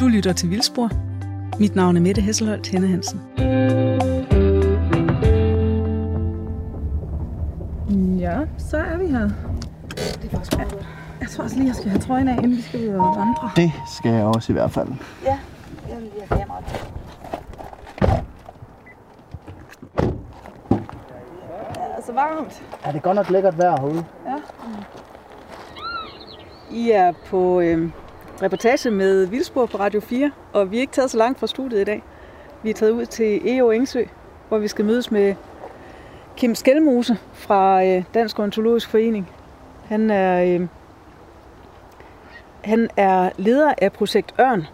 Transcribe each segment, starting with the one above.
Du lytter til Vildspor. Mit navn er Mette Hesselholt Henne Hansen. Ja, så er vi her. Det er faktisk meget godt. Jeg tror også lige, jeg skal have trøjen af, inden vi skal ud og vandre. Det skal jeg også i hvert fald. Ja, jeg vil lige have kameraet. Ja, så varmt. Er det godt nok lækkert vejr herude? I er på øh, reportage med Vildspor på Radio 4, og vi er ikke taget så langt fra studiet i dag. Vi er taget ud til EO Engsø, hvor vi skal mødes med Kim Skelmose fra øh, Dansk Ornitologisk Forening. Han er, øh, han er leder af projekt Ørn,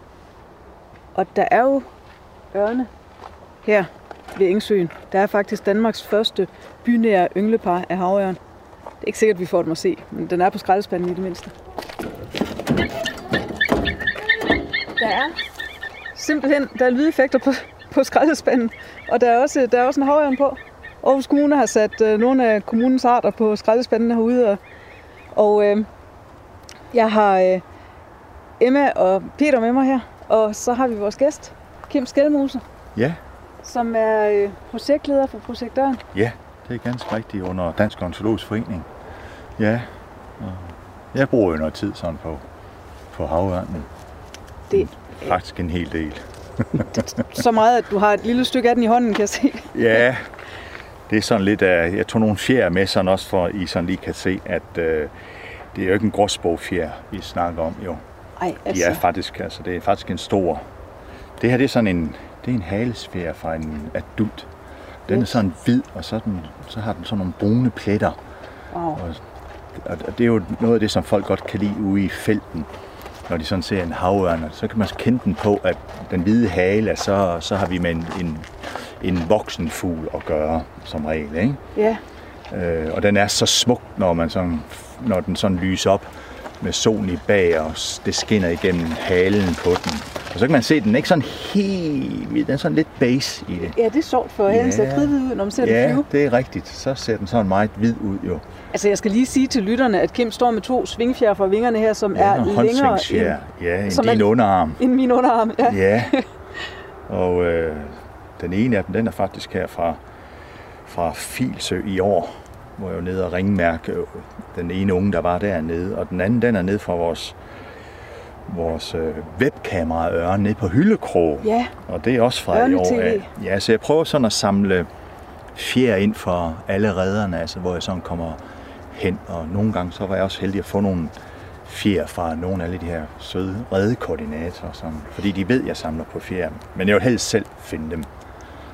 og der er jo ørne her ved Engsøen. Der er faktisk Danmarks første bynære ynglepar af havørn. Det er ikke sikkert, vi får dem at se, men den er på skraldespanden i det mindste. Er simpelthen der er lydeffekter på, på skraldespanden, og der er også, der er også en havørn på. Aarhus Kommune har sat øh, nogle af kommunens arter på skraldespanden herude, og, og øh, jeg har øh, Emma og Peter med mig her, og så har vi vores gæst, Kim Skelmose, Ja, som er øh, projektleder for Projekt ja, det er ganske rigtigt under Dansk Ornitologisk Forening. Ja, jeg bruger jo noget tid sådan på, på havørnen. Det Faktisk en hel del. så meget, at du har et lille stykke af den i hånden, kan jeg se. Ja, det er sådan lidt af, jeg tog nogle fjer med sådan også, for I sådan lige kan se, at øh, det er jo ikke en gråsbogfjer, vi snakker om jo. Ej, De er faktisk, altså det er faktisk en stor. Det her det er sådan en, det er en halesfære fra en adult. Den er Yes. sådan hvid, og så, er den, så har den sådan nogle brune pletter. wow. Og, og det er jo noget af det, som folk godt kan lide ude i felten. Når de sådan ser en havørn, så kan man kende den på, at den hvide hale, så, så har vi med en, en, en voksen fugl at gøre, som regel. Ikke? Ja, Øh, og den er så smuk, når, man sådan, når den sådan lyser op med solen i bag, og det skinner igennem halen på den. Og så kan man se, at den er ikke sådan helt den er sådan lidt base i det. ja det er sjovt, for ja. Ja. den ser kridhvid ud, når man ser den Ja, flyve. det er rigtigt. Så ser den sådan meget hvid ud jo. Altså, jeg skal lige sige til lytterne, at Kim står med to svingfjer fra vingerne her, som Ja, er længere end, Ja, som end din er- underarm. end min underarm. Ja. Ja. Og øh, den ene af dem, den er faktisk her fra, fra Filsø i år, hvor jeg var nede og ringmærke øh, den ene unge, der var dernede. Og den anden, den er nede fra vores, vores øh, webkamera Ørn nede på Hyllekrog. ja, Og det er også fra i Ørne år TV. af. Ja, så jeg prøver sådan at samle fjer ind for alle redderne, altså hvor jeg sådan kommer hen. Og nogle gange så var jeg også heldig at få nogle fjer fra nogle af alle de her søde reddekoordinatorer, sådan, fordi de ved, at jeg samler på fjer. Men jeg vil helst selv finde dem.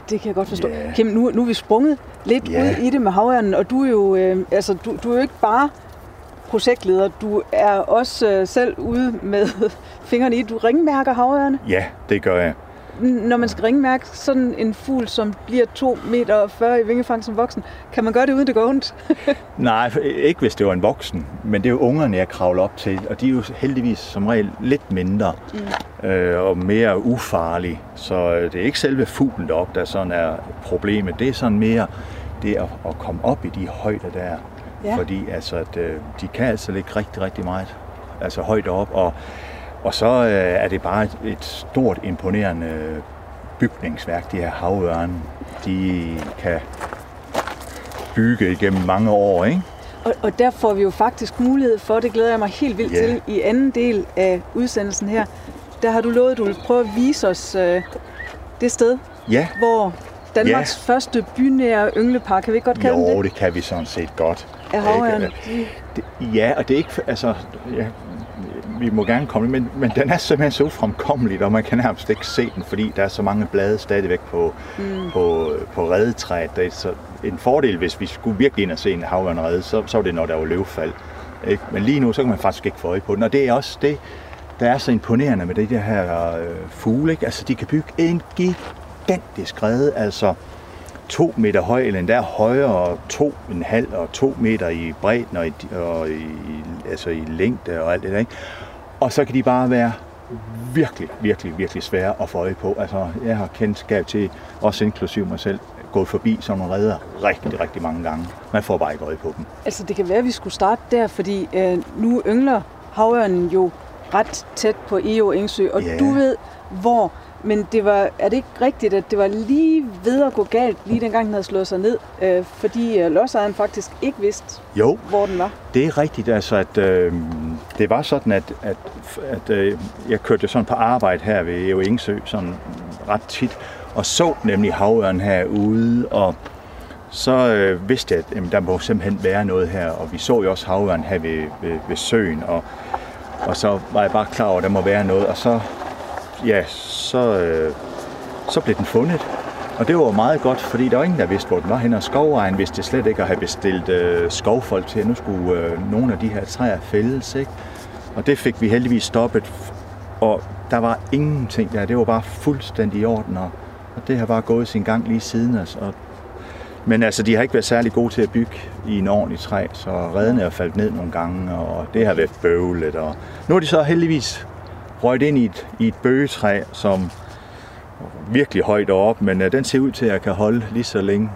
det kan jeg godt forstå. Ja. Kim, nu, nu er vi sprunget lidt Ja. ud i det med havørnen, og du er jo, øh, altså, du, du er jo ikke bare projektleder, du er også øh, selv ude med fingrene i. Du ringmærker havørne. Ja, det gør jeg. Når man skal ringmærke sådan en fugl, som bliver 2 meter 40 i vingefang som voksen, kan man gøre det uden det går ondt? Nej, ikke hvis det var en voksen, men det er jo ungerne, jeg kravler op til, og de er jo heldigvis som regel lidt mindre mm. øh, og mere ufarlige. Så øh, det er ikke selve fuglen deroppe, der sådan er problemet. Det er sådan mere det at, at komme op i de højder der. Ja. Fordi altså, at, øh, de kan altså ligge rigtig, rigtig meget altså højt op, og, og så øh, er det bare et, et stort, imponerende bygningsværk, de her havørne. De kan bygge igennem mange år, ikke? Og, og der får vi jo faktisk mulighed for, det glæder jeg mig helt vildt Ja. til, i anden del af udsendelsen her. Der har du lovet, at du vil prøve at vise os øh, det sted, Ja, hvor Danmarks ja. første bynære ynglepar, kan vi ikke godt kalde jo, det, det kan vi sådan set godt. af havørn. Ikke? Det, ja, og det er ikke, altså, ja, vi må gerne komme, men, men den er simpelthen så ufremkommelig, og man kan nærmest ikke se den, fordi der er så mange blade stadigvæk på, mm. på, på redetræet. Det er så en fordel, hvis vi skulle virkelig ind og se en havørnrede, så, så var det, når der var løvfald. Ikke? Men lige nu, så kan man faktisk ikke få øje på den, og det er også det, der er så imponerende med det der her øh, fugle. Ikke? Altså, de kan bygge en gigantisk rede, altså to meter høj, eller endda højere, og to en halv og to meter i bredden og i, og i, altså i længde og alt det der. Ikke? Og så kan de bare være virkelig, virkelig, virkelig svære at få øje på. Altså, jeg har kendskab til, også inklusiv mig selv, gået forbi sådan nogle redder rigtig, rigtig mange gange. Man får bare ikke øje på dem. Altså, det kan være, at vi skulle starte der, fordi øh, nu yngler havørnen jo ret tæt på EO Engsø, og Ja. du ved hvor. Men det var, er det ikke rigtigt, at det var lige ved at gå galt, lige dengang den havde slået sig ned, øh, fordi øh, lodsejeren faktisk ikke vidste, Jo, hvor den var? Det er rigtigt, altså at øh, det var sådan, at, at, at øh, jeg kørte jo sådan på arbejde her ved Eo Engsø, sådan ret tit, og så nemlig havørn herude, og så øh, vidste jeg, at jamen, der må simpelthen være noget her, og vi så jo også havørn her ved, ved, ved søen, og, og så var jeg bare klar over, at der må være noget, og så, ja, så, øh, så blev den fundet. Og det var meget godt, fordi der var ingen, der vidste, hvor den var henne. Og skovejen vidste slet ikke at have bestilt øh, skovfolk til, at nu skulle øh, nogle af de her træer fældes. Ikke? Og det fik vi heldigvis stoppet. Og der var ingenting der. Det var bare fuldstændig i orden. Og, og det har bare gået sin gang lige siden. os. Og, men altså, de har ikke været særlig gode til at bygge i en ordentlig træ, så redden er faldet ned nogle gange, og det har været bøvlet. Og nu er de så heldigvis røget ind i et, i et bøgetræ, som virkelig højt op, men øh, den ser ud til at kan holde lige så længe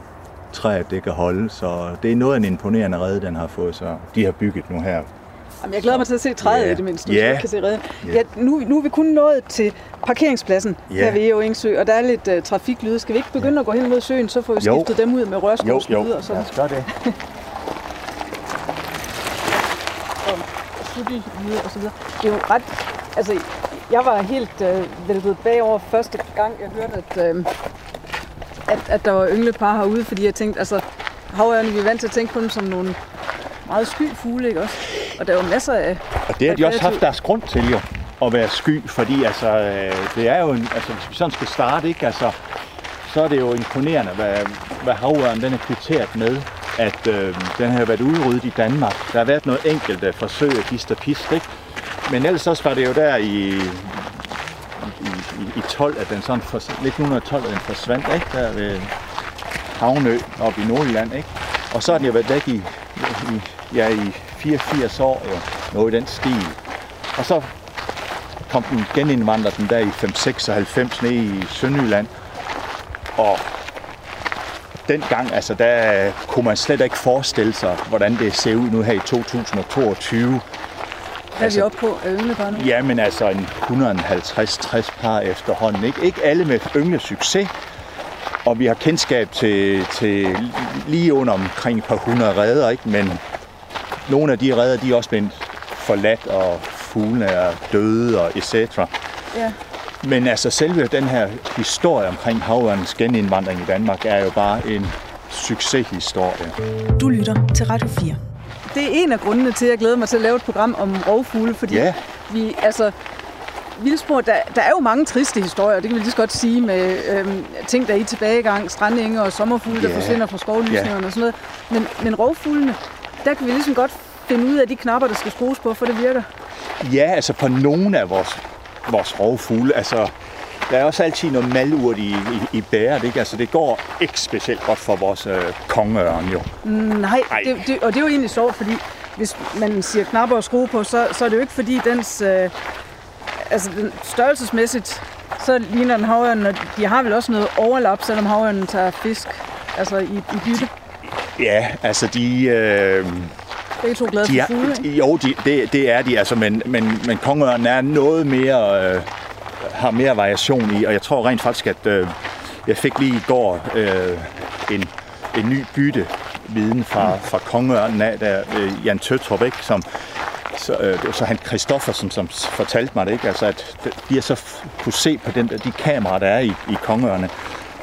træet det kan holde, så det er noget af en imponerende redde, den har fået, så de har bygget nu her. Jamen, jeg glæder mig til at se træet Ja. i det mindste, så Ja. jeg kan se redden. Ja. Ja, nu, nu er vi kun nået til parkeringspladsen Ja. her ved Eo Engsø, og der er lidt uh, trafiklyde. Skal vi ikke begynde at gå hen mod søen, så får vi Jo. skiftet dem ud med rørskovslyde og sådan. os gøre det. cykellyde og så videre. Det er jo ret... Altså, jeg var helt øh, væltet bagover første gang, jeg hørte, at, øh, at, at der var ynglepar herude, fordi jeg tænkte, altså, havørne, vi er vant til at tænke på dem som nogle meget sky fugle, ikke også? Og der er jo masser af... Og det har de også haft deres grund til jo, at være sky, fordi altså, øh, det er jo en, altså, hvis vi sådan skal starte, ikke, altså, så er det jo imponerende, hvad, hvad havørnen den er kvitteret med, at øh, den har været udryddet i Danmark. Der har været noget enkelt forsøg af hist og pist, ikke? Men ellers så var det jo der i, i, i, i 12, at den sådan for, 1912, at den forsvandt, ikke? Der ved Havnø oppe i Nordjylland, ikke? Og så har den jo været væk i, i, ja, i 84 år, jo. Noget i den stil. Og så kom den genindvandret den der i 596 ned i Sønderjylland. Og dengang, altså der kunne man slet ikke forestille sig, hvordan det ser ud nu her i 2022. Hvad er Altså- vi oppe på af ynglepar nu? Ja, men altså en 150-60 par efterhånden. Ikke, ikke alle med yngle succes. Og vi har kendskab til, til lige under omkring et par hundrede redder, ikke? men nogle af de redder, de er også blevet forladt, og fuglene er døde, og etc. Ja. Men altså selve den her historie omkring havørnens genindvandring i Danmark er jo bare en succeshistorie. Du lytter til Radio 4. Det er en af grundene til, at jeg glæder mig til at lave et program om rovfugle, fordi Ja. vi, altså, Vildspor, der, der er jo mange triste historier, det kan vi lige så godt sige, med øhm, ting, der er i tilbagegang, strandenge og sommerfugle, der Ja. forsvinder fra skovlysningerne Ja. og sådan noget. Men, men rovfuglene, der kan vi ligesom godt finde ud af de knapper, der skal skrues på, for det virker. Ja, altså på nogle af vores, vores rovfugle, altså der er også altid noget malurt i, i, i bæret, ikke? Altså det går ikke specielt godt for vores øh, kongeørn jo. Nej, Ej. det, det, og det er jo egentlig sjovt, fordi hvis man siger knapper og skrue på, så, så er det jo ikke fordi dens, øh, altså den, størrelsesmæssigt, så ligner den havørnen, og de har vel også noget overlap, selvom havørnen tager fisk, altså i, i bytte. Ja, altså de... Øh, Begge to glade de for fugle, er, ikke? jo, de, det, det er de, altså, men, men, men kongeørnen er noget mere, øh, har mere variation i, og jeg tror rent faktisk, at øh, jeg fik lige i går øh, en, en ny bytte viden fra, fra kongeørnen af, der øh, Jan Tøtrup, ikke, som så, øh, det var så han Christoffersen, som fortalte mig det, ikke? Altså, at de har så kunne se på den, der- de kameraer, der er i, i kongeørne,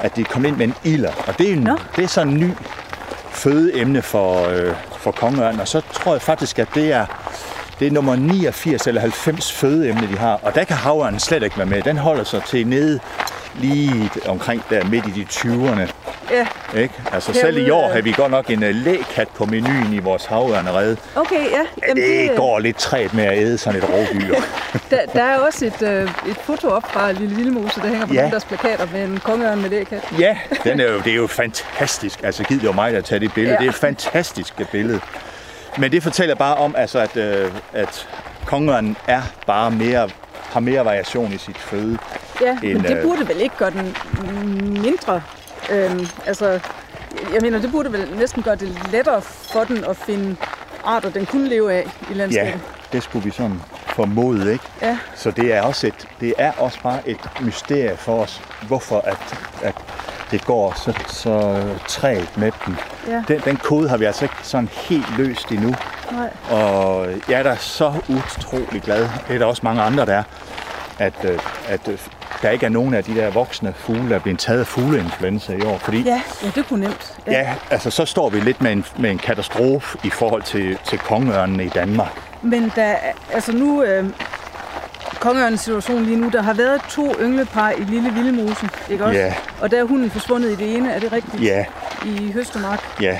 at de kom ind med en ilder, og det er, en, det er sådan en ny fødeemne for, øh, for kongeørnen, og så tror jeg faktisk, at det er, det er nummer 89 eller 90 fødeemne, de har, og der kan havørnen slet ikke være med. Den holder sig til nede lige omkring der midt i de 20'erne. Ja, Ikke? Altså selv i år øh, har vi godt nok en uh, lægkat på menuen i vores havørnerede. okay, ja. Ja, det går lidt træt med at æde sådan et rovdyr. Der, der er også et, øh, et foto op fra Lille Vildmose, der hænger på Ja. ja. deres plakater med en kongeørn med lægkat. ja, den er jo, det er jo fantastisk. Altså giv det jo mig at tage det billede. Ja. Det er et fantastisk billede. Men det fortæller bare om, altså, at, øh, at kongeørnen er bare mere, har mere variation i sit føde. Ja, En, men det øh, burde vel ikke gøre den mindre. Øhm, altså, jeg mener, det burde vel næsten gøre det lettere for den at finde arter, den kunne leve af i Ja, landskabet. det skulle vi sådan formode, ikke? Ja. Så det er også et, det er også bare et mysterie for os, hvorfor at, at det går så, så trægt med dem. Ja. Den, den kode har vi altså ikke sådan helt løst endnu. Nej. Og jeg er da så utrolig glad, det er der også mange andre, der er, at, øh, at øh, der ikke er nogen af de der voksne fugle, der er blevet taget af fugleinfluenza i år. Fordi Ja, ja, det kunne nemt. Ja, altså så står vi lidt med en, med en katastrofe i forhold til, til kongeørnene i Danmark. Men der, altså nu, øh, kongeørnens situation lige nu, der har været to ynglepar i Lille Vildmose, ikke også? Ja. Og der er hunden forsvundet i det ene, er det rigtigt? Ja, I Høstemark. ja.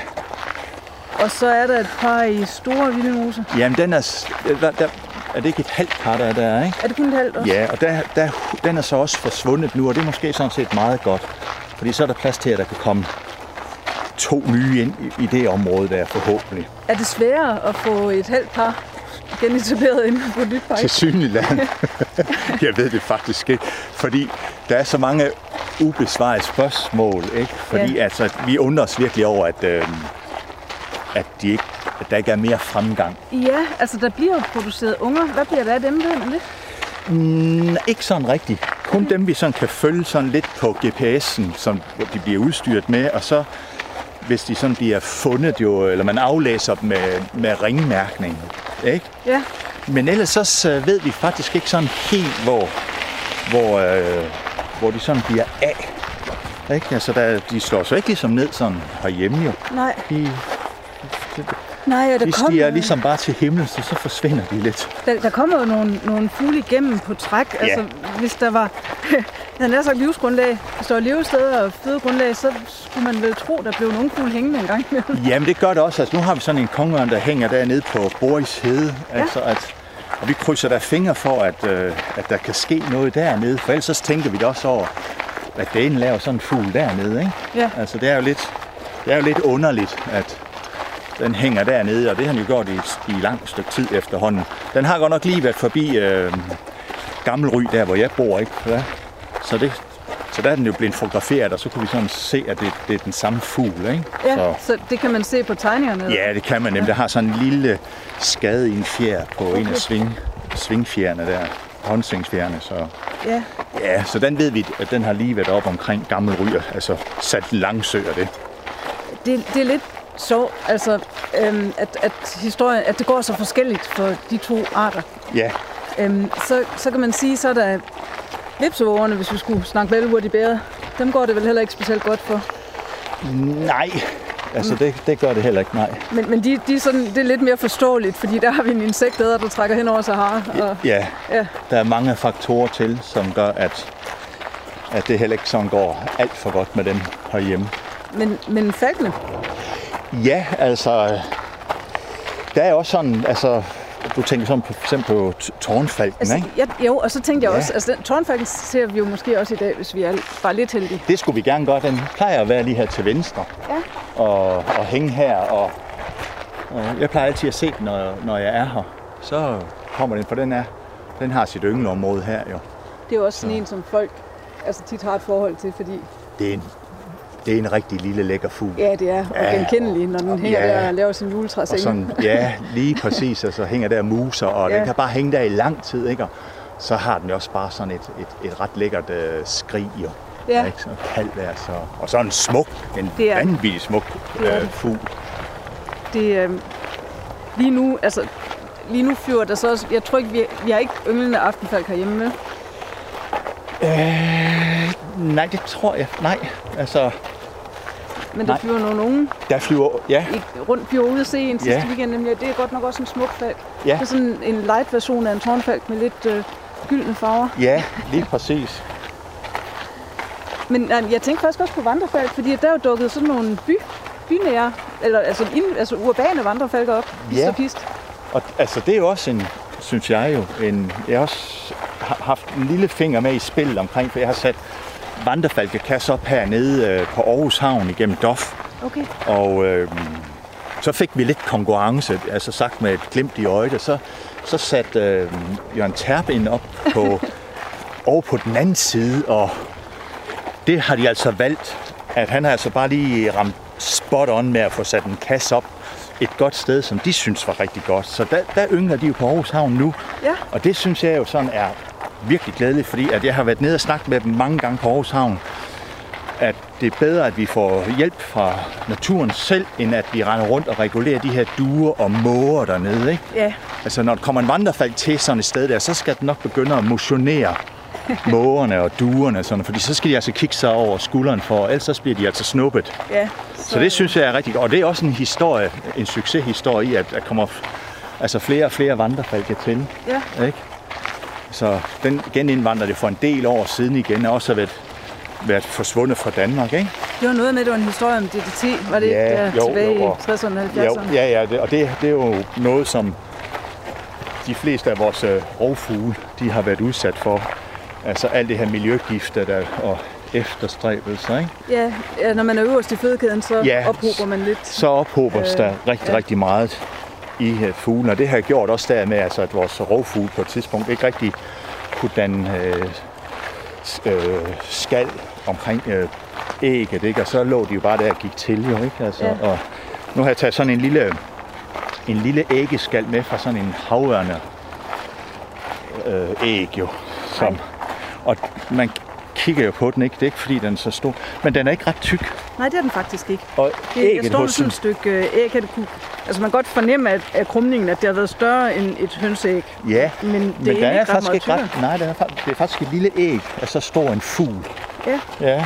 Og så er der et par i Store Vildmose. Jamen, den er, s- der, der, er det ikke et halvt par, der er der, ikke? Er det kun et halvt også? Ja, og der, der, den er så også forsvundet nu, og det er måske sådan set meget godt. Fordi så er der plads til, at der kan komme to nye ind i, i det område der forhåbentlig. Er det sværere at få et halvt par genetableret inden på et nyt par? Til Synligland. jeg ved det faktisk ikke, fordi der er så mange ubesvarede spørgsmål, ikke? Fordi Ja. altså, vi undrer os virkelig over, at, øh, at, de ikke, at der ikke er mere fremgang. Ja, altså der bliver jo produceret unger. Hvad bliver der af dem, ved man det? Mm, ikke sådan rigtigt. Kun dem, vi sådan kan følge sådan lidt på GPS'en, som de bliver udstyret med, og så hvis de sådan bliver fundet jo, eller man aflæser dem med, med ringmærkning, ikke? Ja, Men ellers så ved vi faktisk ikke sådan helt, hvor, hvor, øh, hvor de sådan bliver af. Ikke? Altså, der, de slår sig ikke ligesom ned sådan herhjemme jo. nej. De, Nej, og der de kommer, stiger ligesom bare til himlen, så, så forsvinder de lidt. der, der kommer jo nogle, nogle fugle igennem på træk. Ja. Altså, hvis der var, havde nær sagt livsgrundlag, hvis der var levesteder og fødegrundlag, så skulle man vel tro, der blev nogle fugle hængende en gang imellem. Jamen det gør det også. Altså, nu har vi sådan en kongeørn, der hænger dernede på Boris Hede. Altså, at, og vi krydser der fingre for, at, øh, at der kan ske noget dernede. For ellers så tænker vi da også over, at den laver sådan en fugl dernede. Ikke? Ja. Altså det er jo lidt, det er jo lidt underligt, at den hænger dernede, og det har den jo gjort i, i langt stykke tid efterhånden. Den har godt nok lige været forbi øh, Gammelry, der hvor jeg bor, ikke? Ja. Så, det, så der er den jo blevet fotograferet, og så kunne vi sådan se, at det, det er den samme fugl, ikke? Ja, Så, så det kan man se på tegningerne. ja, det kan man nemlig. Der har sådan en lille skade i en fjer på okay. en af sving, svingfjerne der, håndsvingsfjerne, så... ja. Ja, så den ved vi, at den har lige været op omkring Gammel Ryger, altså sat langsø og det. Det, det er lidt sjovt, altså, øhm, at, at, historien, at det går så forskelligt for de to arter. Ja, Øhm, så, så kan man sige, så er der vipsevågerne, hvis vi skulle snakke velurt i bæret. Dem går det vel heller ikke specielt godt for. nej, altså det, det gør det heller ikke, nej. Men, men de, de er sådan, det er lidt mere forståeligt, fordi der har vi en insektæder, der trækker hen over Sahara. Og, Ja, ja. der er mange faktorer til, som gør, at, at det heller ikke sådan går alt for godt med dem herhjemme. Men, men falkene, Ja, altså, der er også sådan, altså, du tænker sådan på, for eksempel på tårnfalken, altså, ikke? jeg, jo, og så tænkte jeg Ja. også, altså tårnfalken ser vi jo måske også i dag, hvis vi er bare lidt heldige. Det skulle vi gerne gøre. Den plejer at være lige her til venstre. Ja. Og, og hænge her. Og, og jeg plejer altid at se den, når, når jeg er her. Så kommer den, for den, er, den har sit yngleområde her jo. Det er jo også sådan en, som folk altså, tit har et forhold til, fordi Det er en, det er en rigtig lille lækker fugl. ja, det er Ja, ja, genkendelig, når den hænger ja. der og laver sin Og juletræseng. sådan, ja, lige præcis, og så hænger der muser, og ja. Den kan bare hænge der i lang tid, ikke? Og så har den jo også bare sådan et, et, et ret lækkert øh, skrig, jo. Ja. Ikke? Så kaldt der, så. Og så en smuk, en Det er- vanvittig smuk øh, fugl. Det, øh, lige nu, altså, lige nu flyver der så også, jeg tror ikke, vi, vi har ikke ynglende aftenfalk herhjemme med. Øh, nej, det tror jeg. Nej, altså, Men der Nej. flyver nogle unge der flyver, ja, i, rundt, vi var ude at se en sidste Ja. weekend, nemlig, det er godt nok også en smuk falk. Ja. Det er sådan en light version af en tårnfalk med lidt øh, gyldne farver. ja, lige præcis. Men jeg tænkte faktisk også på vandrefalk, fordi der er jo dukket sådan nogle by, bynære, eller altså, ind, altså urbane vandrefalker op, Ja. og pist. Og altså, det er jo også en, synes jeg jo, en, jeg har også ha- haft en lille finger med i spil omkring, for jeg har sat vandrefalkekasse op hernede øh, på Aarhus Havn igennem DOF. Okay. Og øh, så fik vi lidt konkurrence, altså sagt med et glimt i øjet, så, så satte øh, Jørgen Terpind op på, over på den anden side, og det har de altså valgt, at han har altså bare lige ramt spot on med at få sat en kasse op et godt sted, som de synes var rigtig godt. Så der, der yngler de jo på Aarhus Havn nu. Ja. Og det synes jeg jo sådan er virkelig glædeligt, fordi at jeg har været nede og snakket med dem mange gange på Aarhus Havn, at det er bedre, at vi får hjælp fra naturen selv, end at vi render rundt og regulerer de her duer og måger dernede. Ikke? Ja, Altså når der kommer en vandrefald til sådan et sted der, så skal den nok begynde at motionere mågerne og duerne, og sådan, fordi så skal de altså kigge sig over skulderen for, ellers så bliver de altså snuppet. ja. Så det synes jeg er rigtig godt. Og det er også en historie, en succeshistorie i, at der kommer altså flere og flere vandrefalke til. Ja. Ikke? Så den genindvandrer det for en del år siden igen, og også har været, været forsvundet fra Danmark. Ikke? Det var noget med, at det var en historie om DDT, var det Ja, ikke der jo, tilbage jo, og- i 60'erne og Ja, 70'erne? ja, ja det, og det, det er jo noget, som de fleste af vores øh, rovfugle, de har været udsat for. Altså alt det her miljøgifter der, og efterstræbelser. Ikke? Ja, ja, når man er øverst i fødekæden, så Ja, ophober man lidt. så ophobes Øh, der rigtig, ja. rigtig meget i uh, fuglen. Og det har gjort også dermed, altså, at vores rovfugle på et tidspunkt ikke rigtig kunne danne øh, øh, skal omkring øh, ægget. Ikke? Og så lå de jo bare der og gik til. Jo, ikke? Altså, Ja. og nu har jeg taget sådan en lille, en lille æggeskal med fra sådan en havørne øh, æg jo. Som, og man kigger jo på den, ikke? Det er ikke fordi, den er så stor. Men den er ikke ret tyk. Nej, det er den faktisk ikke. Og Det, jeg med hos sådan et stykke øh, æg, at det kunne, altså man kan godt fornemme af, af krumningen, at det har været større end et hønseæg. Ja, Men det men er den ikke er faktisk ikke ret, nej, den er, det er faktisk et lille æg af så stor en fugl. Ja. Ja.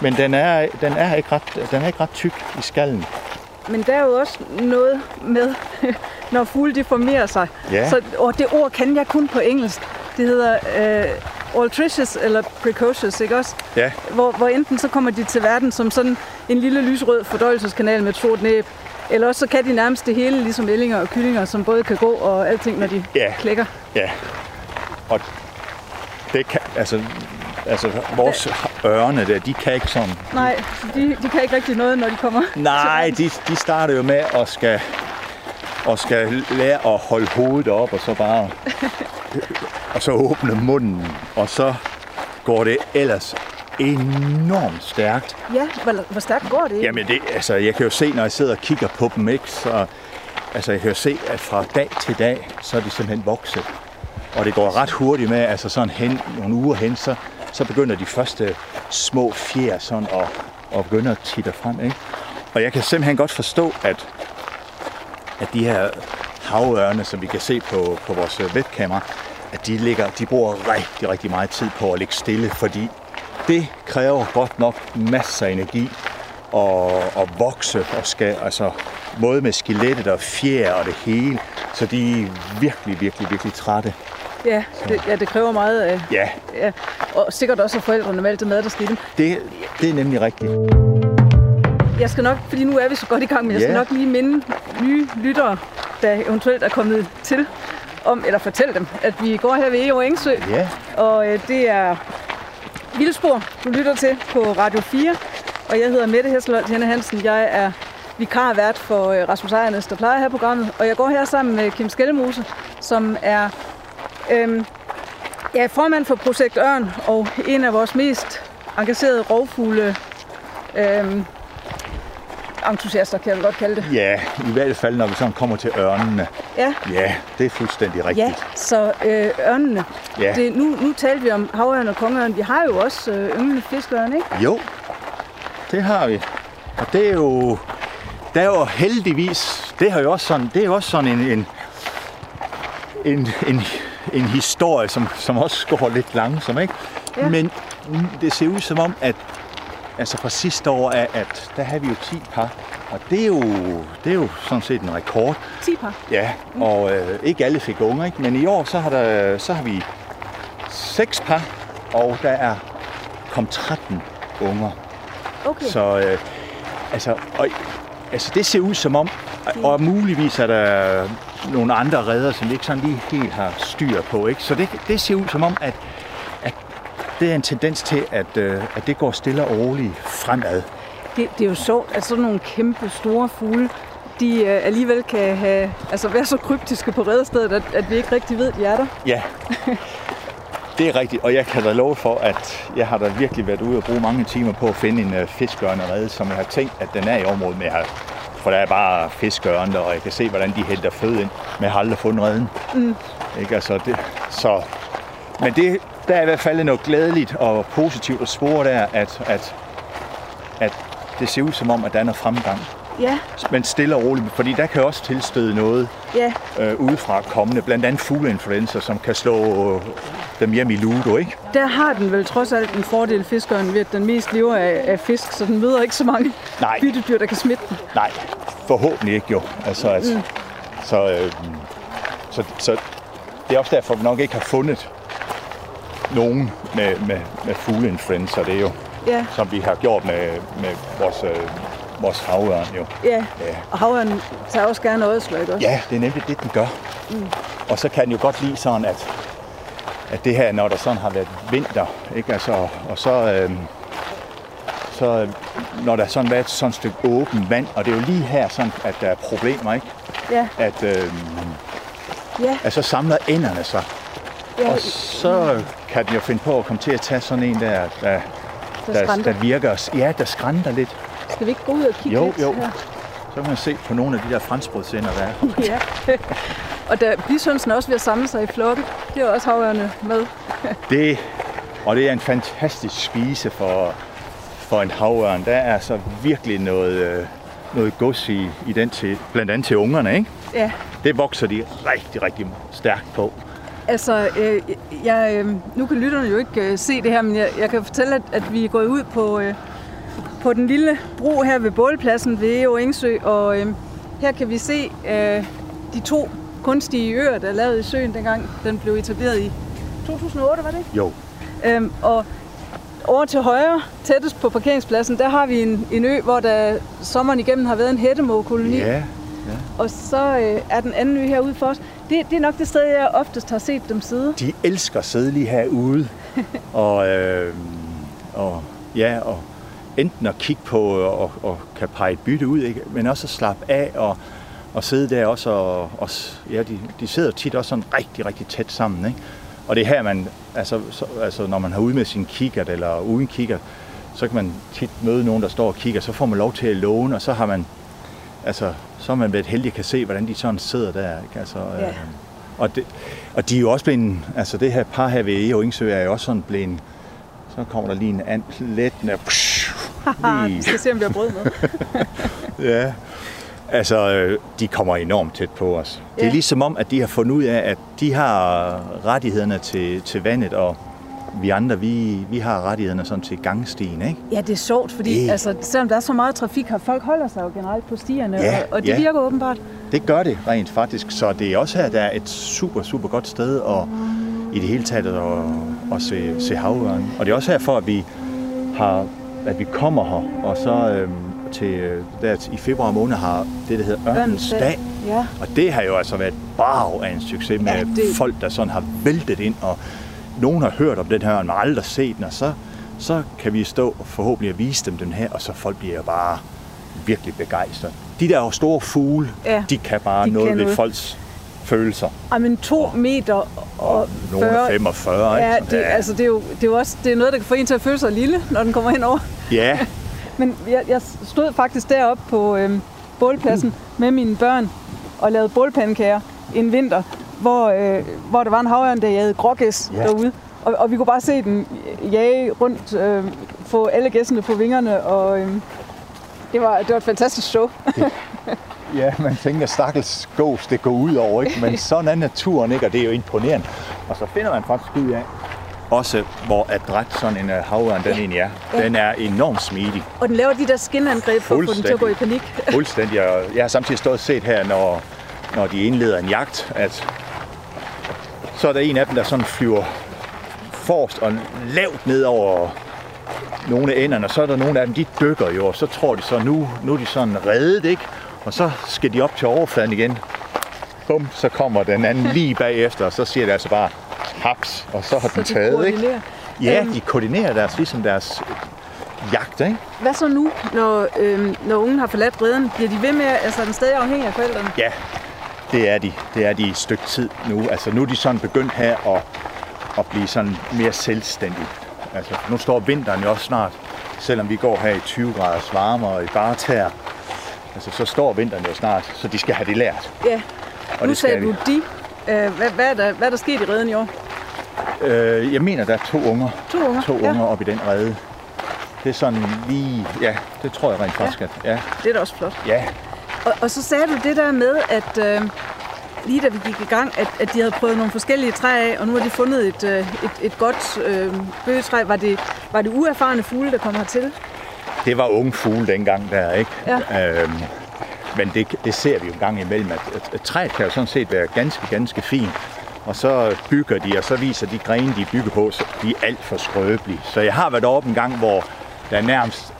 Men den er, den er, ikke, ret, den er ikke ret tyk i skallen. Men der er jo også noget med, når fugle de formerer sig. Ja. Så, og det ord kan jeg kun på engelsk. Det hedder øh, altricious eller precocious, ikke også? Ja, Hvor, hvor enten så kommer de til verden som sådan en lille lysrød fordøjelseskanal med et stort næb, eller også så kan de nærmest det hele, ligesom ællinger og kyllinger, som både kan gå og alting, når de Ja. klækker. ja. Og det kan, altså, altså vores ørne der, de kan ikke sådan. Nej, de, de kan ikke rigtig noget, når de kommer Nej, de, de starter jo med at skal, og skal lære at holde hovedet op, og så bare og så åbne munden, og så går det ellers enormt stærkt. Ja, hvor, hvor stærkt går det? Jamen det, altså jeg kan jo se, når jeg sidder og kigger på dem, ikke, så altså jeg kan jo se, at fra dag til dag, så er de simpelthen vokset. Og det går ret hurtigt med, altså sådan hen, nogle uger hen, så, så begynder de første små fjer sådan at, at begynde at titte frem. Ikke? Og jeg kan simpelthen godt forstå, at, at de her havørne, som vi kan se på, på vores webkamera, at de, ligger, de bruger rigtig, rigtig meget tid på at ligge stille, fordi det kræver godt nok masser af energi og, og vokse og skal, altså både med skelettet og fjer og det hele, så de er virkelig, virkelig, virkelig trætte. Ja, det, ja, det kræver meget af, Ja, ja. og sikkert også af forældrene med alt det mad, der skal i dem. det, det er nemlig rigtigt. Jeg skal nok, fordi nu er vi så godt i gang, men jeg skal nok lige minde nye lyttere, der eventuelt er kommet til, om, eller fortælle dem, at vi går her ved Eo Engsø, Ja, og øh, det er Vildspor, du lytter til på Radio 4, og jeg hedder Mette Hesselholt Henne Hansen. Jeg er vikarvært for øh, Rasmus Ejernes, der plejer her programmet, og jeg går her sammen med Kim Skellemose, som er øhm, ja, formand for Projekt Ørn, og en af vores mest engagerede rovfugle øhm, entusiaster, kan jeg godt kalde det. ja, i hvert fald når vi sådan kommer til ørnene. Ja, Ja, det er fuldstændig ja rigtigt. så øh, ørnene. Ja. Det, nu, nu talte vi om havørn og kongeørn. Vi har jo også øh, ynglende fiskeørn, ikke? Jo, det har vi. Og det er jo, der er jo heldigvis, det har jo også sådan, det er jo også sådan en, en, en, en, en historie, som, som også går lidt langsom, ikke? Ja. Men det ser ud som om, at altså fra sidste år, at, at der har vi jo 10 par. Og det er jo, det er jo sådan set en rekord. 10 par. Ja, og øh, ikke alle fik unger, ikke? men i år så har, der, så har vi seks par, og der er kom 13 unger. Okay. Så øh, altså, og, altså, det ser ud som om, og muligvis er der nogle andre redder, som vi ikke sådan lige helt har styr på. Ikke? Så det, det ser ud som om, at det er en tendens til, at, øh, at det går stille og roligt fremad. Det, det er jo sjovt, at sådan nogle kæmpe store fugle, de øh, alligevel kan have, altså være så kryptiske på redestedet, at, at vi ikke rigtig ved, de er der. Ja, det er rigtigt, og jeg kan da love for, at jeg har da virkelig været ude og bruge mange timer på at finde en uh, fiskørnerede, som jeg har tænkt, at den er i området, men jeg har For der er bare fiskørn der, og jeg kan se, hvordan de hælder føde ind. Men jeg har aldrig fundet redden. Mm. Ikke? Altså, det, så, men det, der er i hvert fald noget glædeligt og positivt at spore der, at, at, at det ser ud som om, at der er noget fremgang. Ja, Men stille og roligt, fordi der kan også tilstøde noget ja, øh, udefra kommende, blandt andet fugleinfluenza, som kan slå øh, dem hjem i ludo, ikke? der har den vel trods alt en fordel fiskeren ved, at den mest lever af, af fisk, så den møder ikke så mange Nej. byttedyr, der kan smitte den. Nej, forhåbentlig ikke jo. Altså, at, mm. så, øh, så, så det er også derfor, vi nok ikke har fundet nogen med, med, med fugleinfluenza. Det er jo, Ja, som vi har gjort med, med vores, øh, vores havørn jo. ja. Ja. Og havørnen tager også gerne ådsløg, ikke også? Ja, det er nemlig det, den gør. Mm. Og så kan den jo godt lide sådan, at, at det her, når der sådan har været vinter, ikke? Altså, og så, øh, så øh, når der sådan været sådan et stykke åbent vand, og det er jo lige her, sådan, at der er problemer, ikke? Ja, At, øh, ja, at så samler enderne sig. Ja. Og så kan den jo finde på at komme til at tage sådan en der, der, Der der, der virker, ja, der skrænter lidt. Skal vi ikke gå ud og kigge Jo, lidt jo. her? Så kan man se på nogle af de der franskbrødsender, der er. Ja. og der bishønsen er også ved at samle sig i flokke. Det er også havørne med. Det, og det er en fantastisk spise for, for en havørn. Der er så virkelig noget, øh, noget gods i, i den til, blandt andet til ungerne, ikke? Ja, Det vokser de rigtig, rigtig stærkt på. Altså, øh, jeg, øh, nu kan lytterne jo ikke øh, se det her, men jeg, jeg kan fortælle, at, at vi er gået ud på, øh, på den lille bro her ved bålpladsen ved Eo Engsø, og øh, her kan vi se øh, de to kunstige øer, der er lavet i søen, dengang den blev etableret i 2008, var det ikke? Jo, Øhm, og over til højre, tættest på parkeringspladsen, der har vi en, en ø, hvor der sommeren igennem har været en hættemågekoloni. ja, Og så øh, er den anden ø herude for os. Det, det er nok det sted, jeg oftest har set dem sidde. de elsker at sidde lige herude. og, øh, og, ja, og enten at kigge på og, og kan pege et bytte ud, ikke? men også at slappe af og, og sidde der også. Og, og, ja, de, de sidder tit også sådan rigtig, rigtig tæt sammen. Ikke? Og det er her, man, altså, så, altså når man har ude med sin kikkert eller uden kikkert, så kan man tit møde nogen, der står og kigger, så får man lov til at låne, og så har man, altså, så er man været heldig at kan se, hvordan de sådan sidder der. Ikke? Altså, Ja. øh, og, det, og de er jo også blevet, altså det her par her ved Eo Ingsø er jo også sådan blevet, så kommer der lige en and, let der, Vi skal se, om vi har brød med. ja. Altså, øh, de kommer enormt tæt på os. Det er Ja. ligesom om, at de har fundet ud af, at de har rettighederne til, til vandet, og vi andre, vi, vi har rettighederne sådan til gangstien, ikke? Ja, det er sjovt, fordi Det- altså, selvom der er så meget trafik her, folk holder sig jo generelt på stierne, Ja, og, og det ja. virker åbenbart. Det gør det rent faktisk, så det er også her, der er et super, super godt sted at i det hele taget at, at se, se havørn. Og det er også herfor, at vi, har, at vi kommer her, og så øhm, til, øh, der i februar måned har det, der hedder Ørnens Dag. Ja. Og det har jo altså været brav af en succes med Ja, det... folk, der sådan har væltet ind, og nogen har hørt om den her, men har aldrig set den, og så, så kan vi stå og forhåbentlig at vise dem den her, og så folk bliver bare virkelig begejstrede. De der store fugle, Ja, de kan bare de noget kan ved noget. folks følelser. Ej, men to meter og, Og nogle er 40, 45, Ja, ikke? det, altså, det, er jo, det er jo også det er noget, der kan få en til at føle sig lille, når den kommer hen over. ja, Men jeg, jeg stod faktisk deroppe på øhm, bålpladsen med mine børn og lavede bålpandekager en vinter, hvor, øh, hvor der var en havørn, der jagede grågæs Ja. derude. Og, og vi kunne bare se den jage rundt, øh, få alle gæssene på vingerne, og øh, det, var, det var et fantastisk show. ja, man tænker, stakkels gås, det går ud over, ikke? Men sådan er naturen, ikke? Og det er jo imponerende. Og så finder man faktisk ud af, også hvor adræt sådan en uh, havørn, den egentlig er. Den er enormt smidig. Og den laver de der skinangreb for at få den til at gå i panik. Fuldstændig. Jeg har samtidig stået og set her, når, når de indleder en jagt, at så er der en af dem, der sådan flyver forrest og lavt ned over nogle af enderne, og så er der nogle af dem, de dykker jo, og så tror de så, nu, nu er de sådan reddet, ikke? Og så skal de op til overfladen igen. Bum, så kommer den anden lige bagefter, og så siger det altså bare haps, og så har den de taget, ikke? koordinerer. Ja, Øhm. de koordinerer deres, ligesom deres jagt, ikke? Hvad så nu, når, øh, når ungen har forladt redden? Bliver de ved med, at- altså er den stadig afhængig af forældrene? Ja, det er de. Det er de i et stykke tid nu. Altså nu er de sådan begyndt her at, at blive sådan mere selvstændige. Altså nu står vinteren jo også snart, selvom vi går her i 20 graders varme og i bare tær, Altså, så står vinteren jo snart, så de skal have det lært. Ja. Og nu det sagde du de. Øh, hvad, hvad, er der, hvad er der sket i redden i år? Øh, jeg mener, der er to unger. To unger? To Ja. unger op i den rede. Det er sådan lige... Ja, det tror jeg rent faktisk, at... Ja, Det er da også flot. ja, Og, og så sagde du det der med, at øh, lige da vi gik i gang, at, at de havde prøvet nogle forskellige træer af, og nu har de fundet et, øh, et, et godt øh, bøgetræ. Var det, var det uerfarne fugle, der kom hertil? det var unge fugle dengang der, ikke? Ja. Øhm, men det, det ser vi jo en gang imellem, at, at, at træet kan jo sådan set være ganske, ganske fint. Og så bygger de, og så viser de grene, de bygger på, så de er alt for skrøbelige. Så jeg har været oppe en gang, hvor der nærmest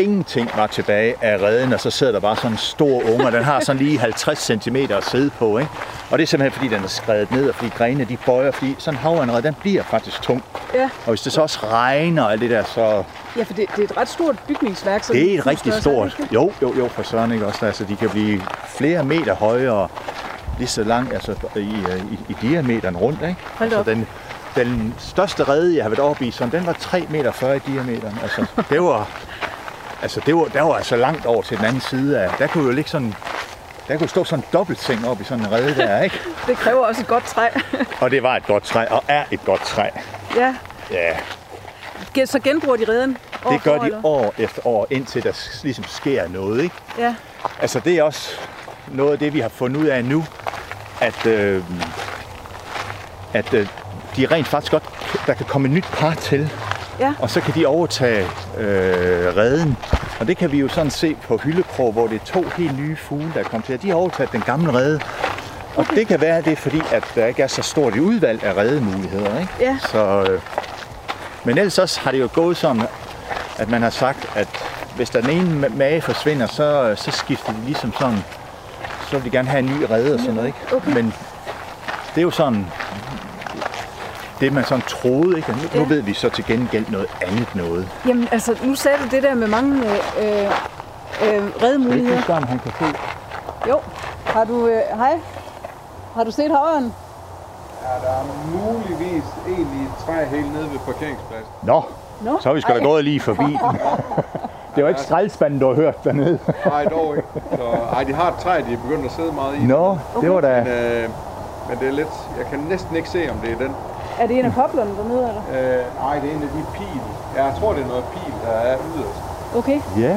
ingenting var tilbage af redden, og så sidder der bare sådan en stor unge, den har sådan lige 50 cm at sidde på, ikke? Og det er simpelthen fordi, den er skrevet ned, og fordi grenene de bøjer, fordi sådan en havanred, den bliver faktisk tung. Ja. Og hvis det så også regner og alt det der, så Ja, for det, det er et ret stort bygningsværk. sådan det er et rigtig stort. ikke? Jo, jo, jo, for søren ikke også. Altså, de kan blive flere meter høje og lige så lang, altså i, i, i diameteren rundt, ikke? Hold altså, op. den, den største rede, jeg har været oppe i, sådan, den var 3 meter 40 i diameteren. Altså, det var, altså, det var, der var altså langt over til den anden side af, der kunne jo ligge sådan, der kunne stå sådan en dobbeltseng op i sådan en rede der, ikke? Det kræver også et godt træ. Og det var et godt træ, og er et godt træ. ja. Ja, Så genbruger de redden? år det gør for, de eller? år efter år, indtil der ligesom sker noget, ikke? Ja. Altså det er også noget af det, vi har fundet ud af nu, at, øh, at øh, de rent faktisk godt, der kan komme et nyt par til, Ja. og så kan de overtage øh, redden. Og det kan vi jo sådan se på Hyllekrog, hvor det er to helt nye fugle, der er kommet til. De har overtaget den gamle rede. Og det kan være, det er fordi, at der ikke er så stort et udvalg af redemuligheder. Ikke? Ja. Så, øh, men ellers også har det jo gået sådan, at man har sagt, at hvis der den ene ma- mage forsvinder, så, så skifter de ligesom sådan, så vil de gerne have en ny rede og sådan noget. Ikke? Okay. Men det er jo sådan, det man sådan troede, ikke? Nu, nu Ja. ved vi så til gengæld noget andet noget. Jamen, altså, nu sagde du det der med mange øh, øh, Skal vi reddemuligheder. ikke han kan se? Jo. Har du, øh, hej. Har du set havren? Ja, der er muligvis en i et træ helt nede ved parkeringspladsen. Nå, Nå. så er vi sgu da gået lige forbi. det var ikke skraldespanden, du har hørt dernede. Nej, dog ikke. Så, ej, de har et træ, de er begyndt at sidde meget i. Nå, det var da... Men, øh, men det er lidt... Jeg kan næsten ikke se, om det er den. Er det en af poplerne dernede, eller? Øh, nej, det er en af de pil. Ja, jeg tror, det er noget pil, der er yderst. Okay. Ja,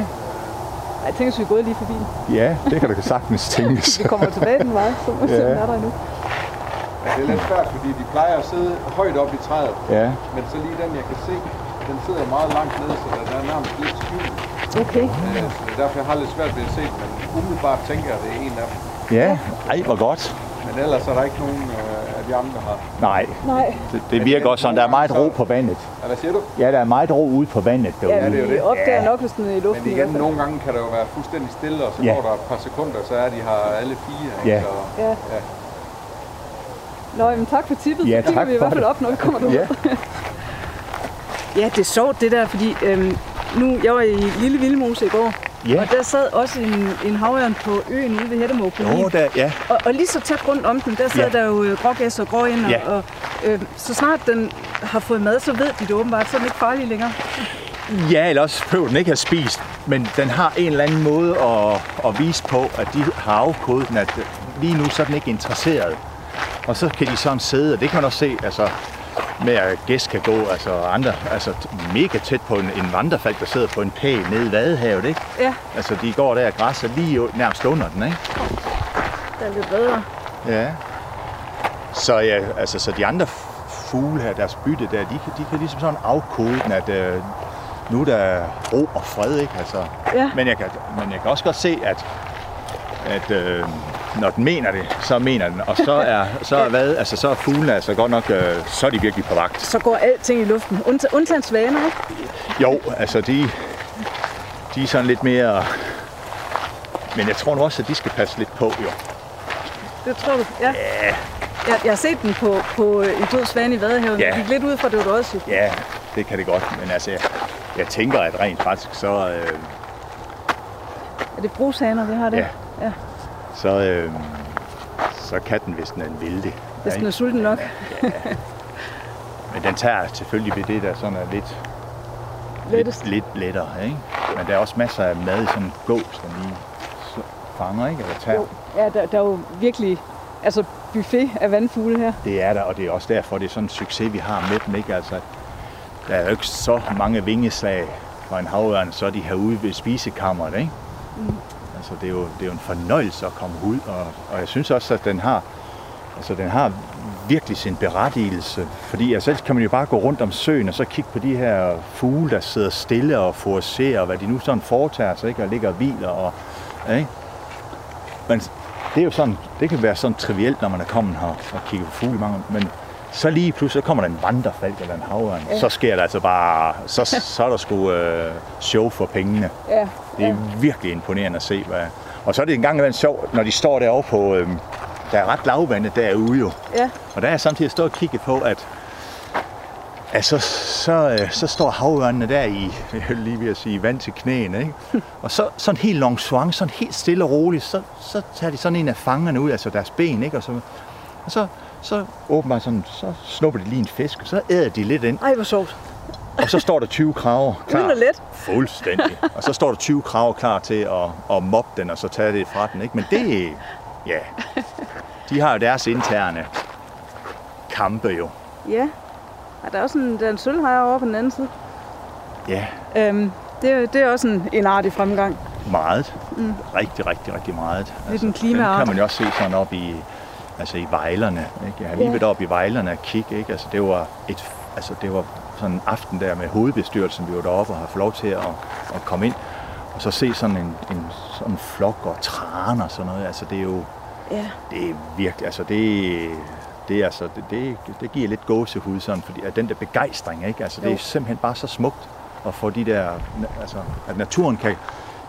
Ej, jeg tænker, at vi er gået lige forbi den. ja, det kan du sagtens tænkes. Vi kommer tilbage den vej, så må vi se, er der endnu. Men det er lidt svært, fordi de plejer at sidde højt op i træet. Ja, Men så lige den, jeg kan se, den sidder meget langt nede, så den er nærmest lidt skjult. Okay. Øh, så det er derfor, jeg har lidt svært ved at se den. Men umiddelbart tænker jeg, at det er en af dem. ja, ej, hvor godt. Men ellers er der ikke nogen øh, af de andre her. Nej, Nej. det, det virker også sådan, der er meget ro på vandet. Ja, hvad siger du? Ja, der er meget ro ude på vandet derude. Ja, det er jo det. opdager Ja. nok, hvis den er i luften. Men igen, nogle gange kan der jo være fuldstændig stille, og så Ja. går der et par sekunder, så er de her alle fire. Ikke? Ja. Så, Ja. ja. Nå, jamen, tak for tippet. Ja, tak vi i hvert fald op, når vi kommer derud. Ja. Ja, det er sjovt det der, fordi øhm, nu, jeg var i Lille Vildmose i går, Ja. og der sad også en, en havørn på øen ude ved Hættemå på Jo, der, ja. Og, og lige så tæt rundt om den, der sad Ja. der jo øh, grågæs og gråinder, Ja. og øh, så snart den har fået mad, så ved de det åbenbart, så er den ikke farlig længere. Ja, eller også behøver den ikke have spist, men den har en eller anden måde at, at vise på, at de har afkodet den, at lige nu så er den ikke interesseret. Og så kan de sådan sidde, og det kan man også se, altså, med at gæst kan gå, altså andre, altså mega tæt på en, en vandrefalk, der sidder på en pæl nede i Vadehavet, ikke? Ja, Altså, de går der og græsser lige nærmest under den, ikke? der er lidt bedre. Ja. Så, ja, altså, så de andre fugle her, deres bytte der, de, kan- de kan ligesom sådan afkode den, at øh, nu er der ro og fred, ikke? Altså, Ja. men, jeg kan, men jeg kan også godt se, at, at øh, når den mener det, så mener den. Og så er, så er, hvad, altså, så er fuglene altså godt nok, øh, så er de virkelig på vagt. Så går alting i luften. Undta- undtagen svaner, ikke? Jo, altså de, de er sådan lidt mere... Men jeg tror nu også, at de skal passe lidt på, jo. Det tror du? Ja. Jeg, jeg har set den på, på øh, en død svane i Vadehavet. Ja. Jeg gik lidt ud fra, det det også. Ja, det kan det godt, men altså, jeg, jeg tænker, at rent faktisk, så, øh, Er det brushaner, vi har det? Ja. ja. Så, øh, så kan den, hvis den er en vilde. Hvis den er sulten nok. Men den tager selvfølgelig ved det, der sådan er lidt, Lettest. lidt, lidt lettere. Ikke? Men der er også masser af mad i sådan en gås, der lige fanger, ikke? Eller tager. Jo. Ja, der, der er jo virkelig altså buffet af vandfugle her. Det er der, og det er også derfor, det er sådan en succes, vi har med dem. Ikke? Altså, der er jo ikke så mange vingeslag for en havørn, så de herude ved spisekammeret. Ikke? Mm. Altså, det, er jo, det er jo en fornøjelse at komme ud, og, og jeg synes også, at den har, altså, den har virkelig sin berettigelse. Fordi altså, ellers kan man jo bare gå rundt om søen og så kigge på de her fugle, der sidder stille og foragerer, hvad de nu sådan foretager sig, ikke? og ligger og hviler. Og, ikke? Men det er jo sådan, det kan være sådan trivielt, når man er kommet her og kigger på fugle mange, men så lige pludselig så kommer der en vandrefalk eller en havørn. Ja. Så sker der altså bare, så, så er der sgu øh, show for pengene. Ja, Det er ja. virkelig imponerende at se. Hvad... Og så er det engang imellem sjovt, når de står derovre på, øh, der er ret lavvandet derude jo. ja. Og der er jeg samtidig stået og kigget på, at, at så, så, øh, så står havørnene der i, lige ved at sige, vand til knæene. Ikke? Og så sådan helt nonchalant, sådan helt stille og roligt, så, så tager de sådan en af fangerne ud, altså deres ben, ikke? Og så, og så, så åbenbart sådan, så snupper de lige en fisk, og så æder de lidt ind, Ej, hvor sjovt. Og så står der 20 kraver klar. Uden og let. Fuldstændig. Og så står der 20 kraver klar til at, at mobbe den, og så tage det fra den. Ikke? Men det, ja, de har jo deres interne kampe jo. Ja. Og der er også en, der er en sølvhejre over på den anden side. Ja, Øhm, det, er- det er også en, en art i fremgang. meget. Mm. Rigtig, rigtig, rigtig meget. en den klimaart. kan man jo også se sådan op i, altså i vejlerne. Ikke? Jeg har lige Ja. været op i vejlerne og kigge. Ikke? Altså, det var et, altså, det var sådan en aften der med hovedbestyrelsen, vi var deroppe og har fået lov til at, at komme ind. Og så se sådan en, en sådan en flok og træner og sådan noget. Altså, det er jo, Ja. det er virkelig, altså det, det, er altså, det, det, det giver lidt gåsehud sådan, fordi at den der begejstring, ikke? Altså, det Jo. er simpelthen bare så smukt at få de der, altså, at naturen kan,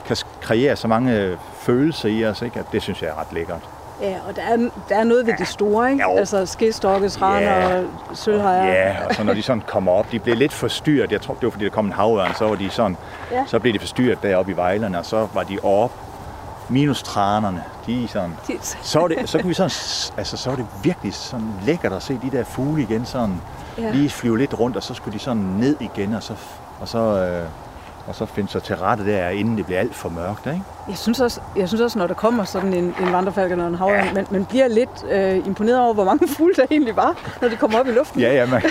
kan kreere så mange følelser i os, ikke? At det synes jeg er ret lækkert. Ja, og der er, der er noget ved det store, ikke? Jo. Altså skistokke, træner Ja. og sølvhejre. Ja, og så når de sådan kommer op, de blev lidt forstyrret. Jeg tror, det var fordi, der kom en havørn, så var de sådan, Ja. så blev de forstyrret deroppe i vejlerne, og så var de op minus tranerne. De er sådan, De- så var det, så kunne vi sådan, altså så var det virkelig sådan lækkert at se de der fugle igen sådan, ja. lige flyve lidt rundt, og så skulle de sådan ned igen, og så, og så, øh, og så finde sig til rette der, inden det bliver alt for mørkt, ikke? Jeg synes, også, jeg synes også, når der kommer sådan en, en vandrefalk eller en havørn, man, man bliver lidt øh, imponeret over, hvor mange fugle der egentlig var, når de kommer op i luften. Ja, ja, man,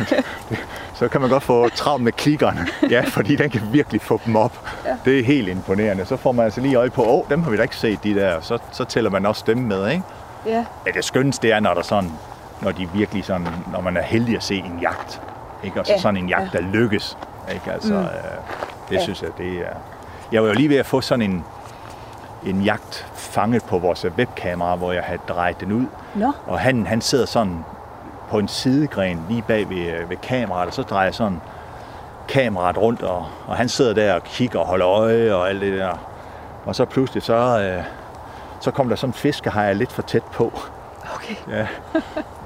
så kan man godt få travlt med klikkerne, ja, fordi den kan virkelig få dem op. Ja. Det er helt imponerende. Så får man altså lige øje på, åh, dem har vi da ikke set, de der, så, så tæller man også dem med, ikke? Ja. Ja, det skønneste er, når der sådan, når de virkelig sådan, når man er heldig at se en jagt, ikke? Og så Ja, ja. sådan en jagt, ja. der lykkes, ikke? Altså, mm. øh, det Ja. synes jeg, det er... Jeg var jo lige ved at få sådan en, en jagt fanget på vores webkamera, hvor jeg havde drejet den ud. Nå, Og han, han sidder sådan på en sidegren lige bag ved, øh, ved kameraet, og så drejer jeg sådan kameraet rundt, og, og han sidder der og kigger og holder øje og alt det der. Og så pludselig, så, øh, så kom der sådan en fiskehej lidt for tæt på. okay. Ja.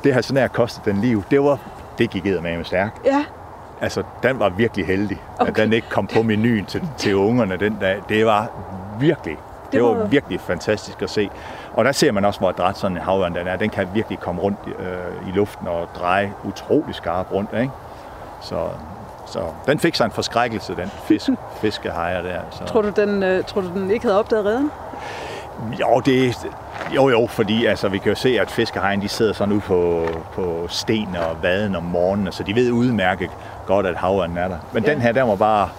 Det har sådan her kostet den liv. Det var, det gik med med stærkt. Ja, Altså, den var virkelig heldig, okay. At den ikke kom på menuen til, til ungerne den dag. Det var virkelig, det, det var, var- virkelig fantastisk at se. Og der ser man også, hvor adræt sådan en havørn den er. Den kan virkelig komme rundt øh, i luften og dreje utrolig skarpt rundt, ikke? Så, så den fik sig en forskrækkelse, den fisk, fiskehajer der. Så. tror du, den, øh, tror du, den ikke havde opdaget redden? Jo, det, jo, jo, fordi altså, vi kan jo se, at fiskehajen de sidder sådan ude på, på sten og vaden om morgenen, så de ved udmærket godt, at havørnen er der. Men Ja. den her, den var bare,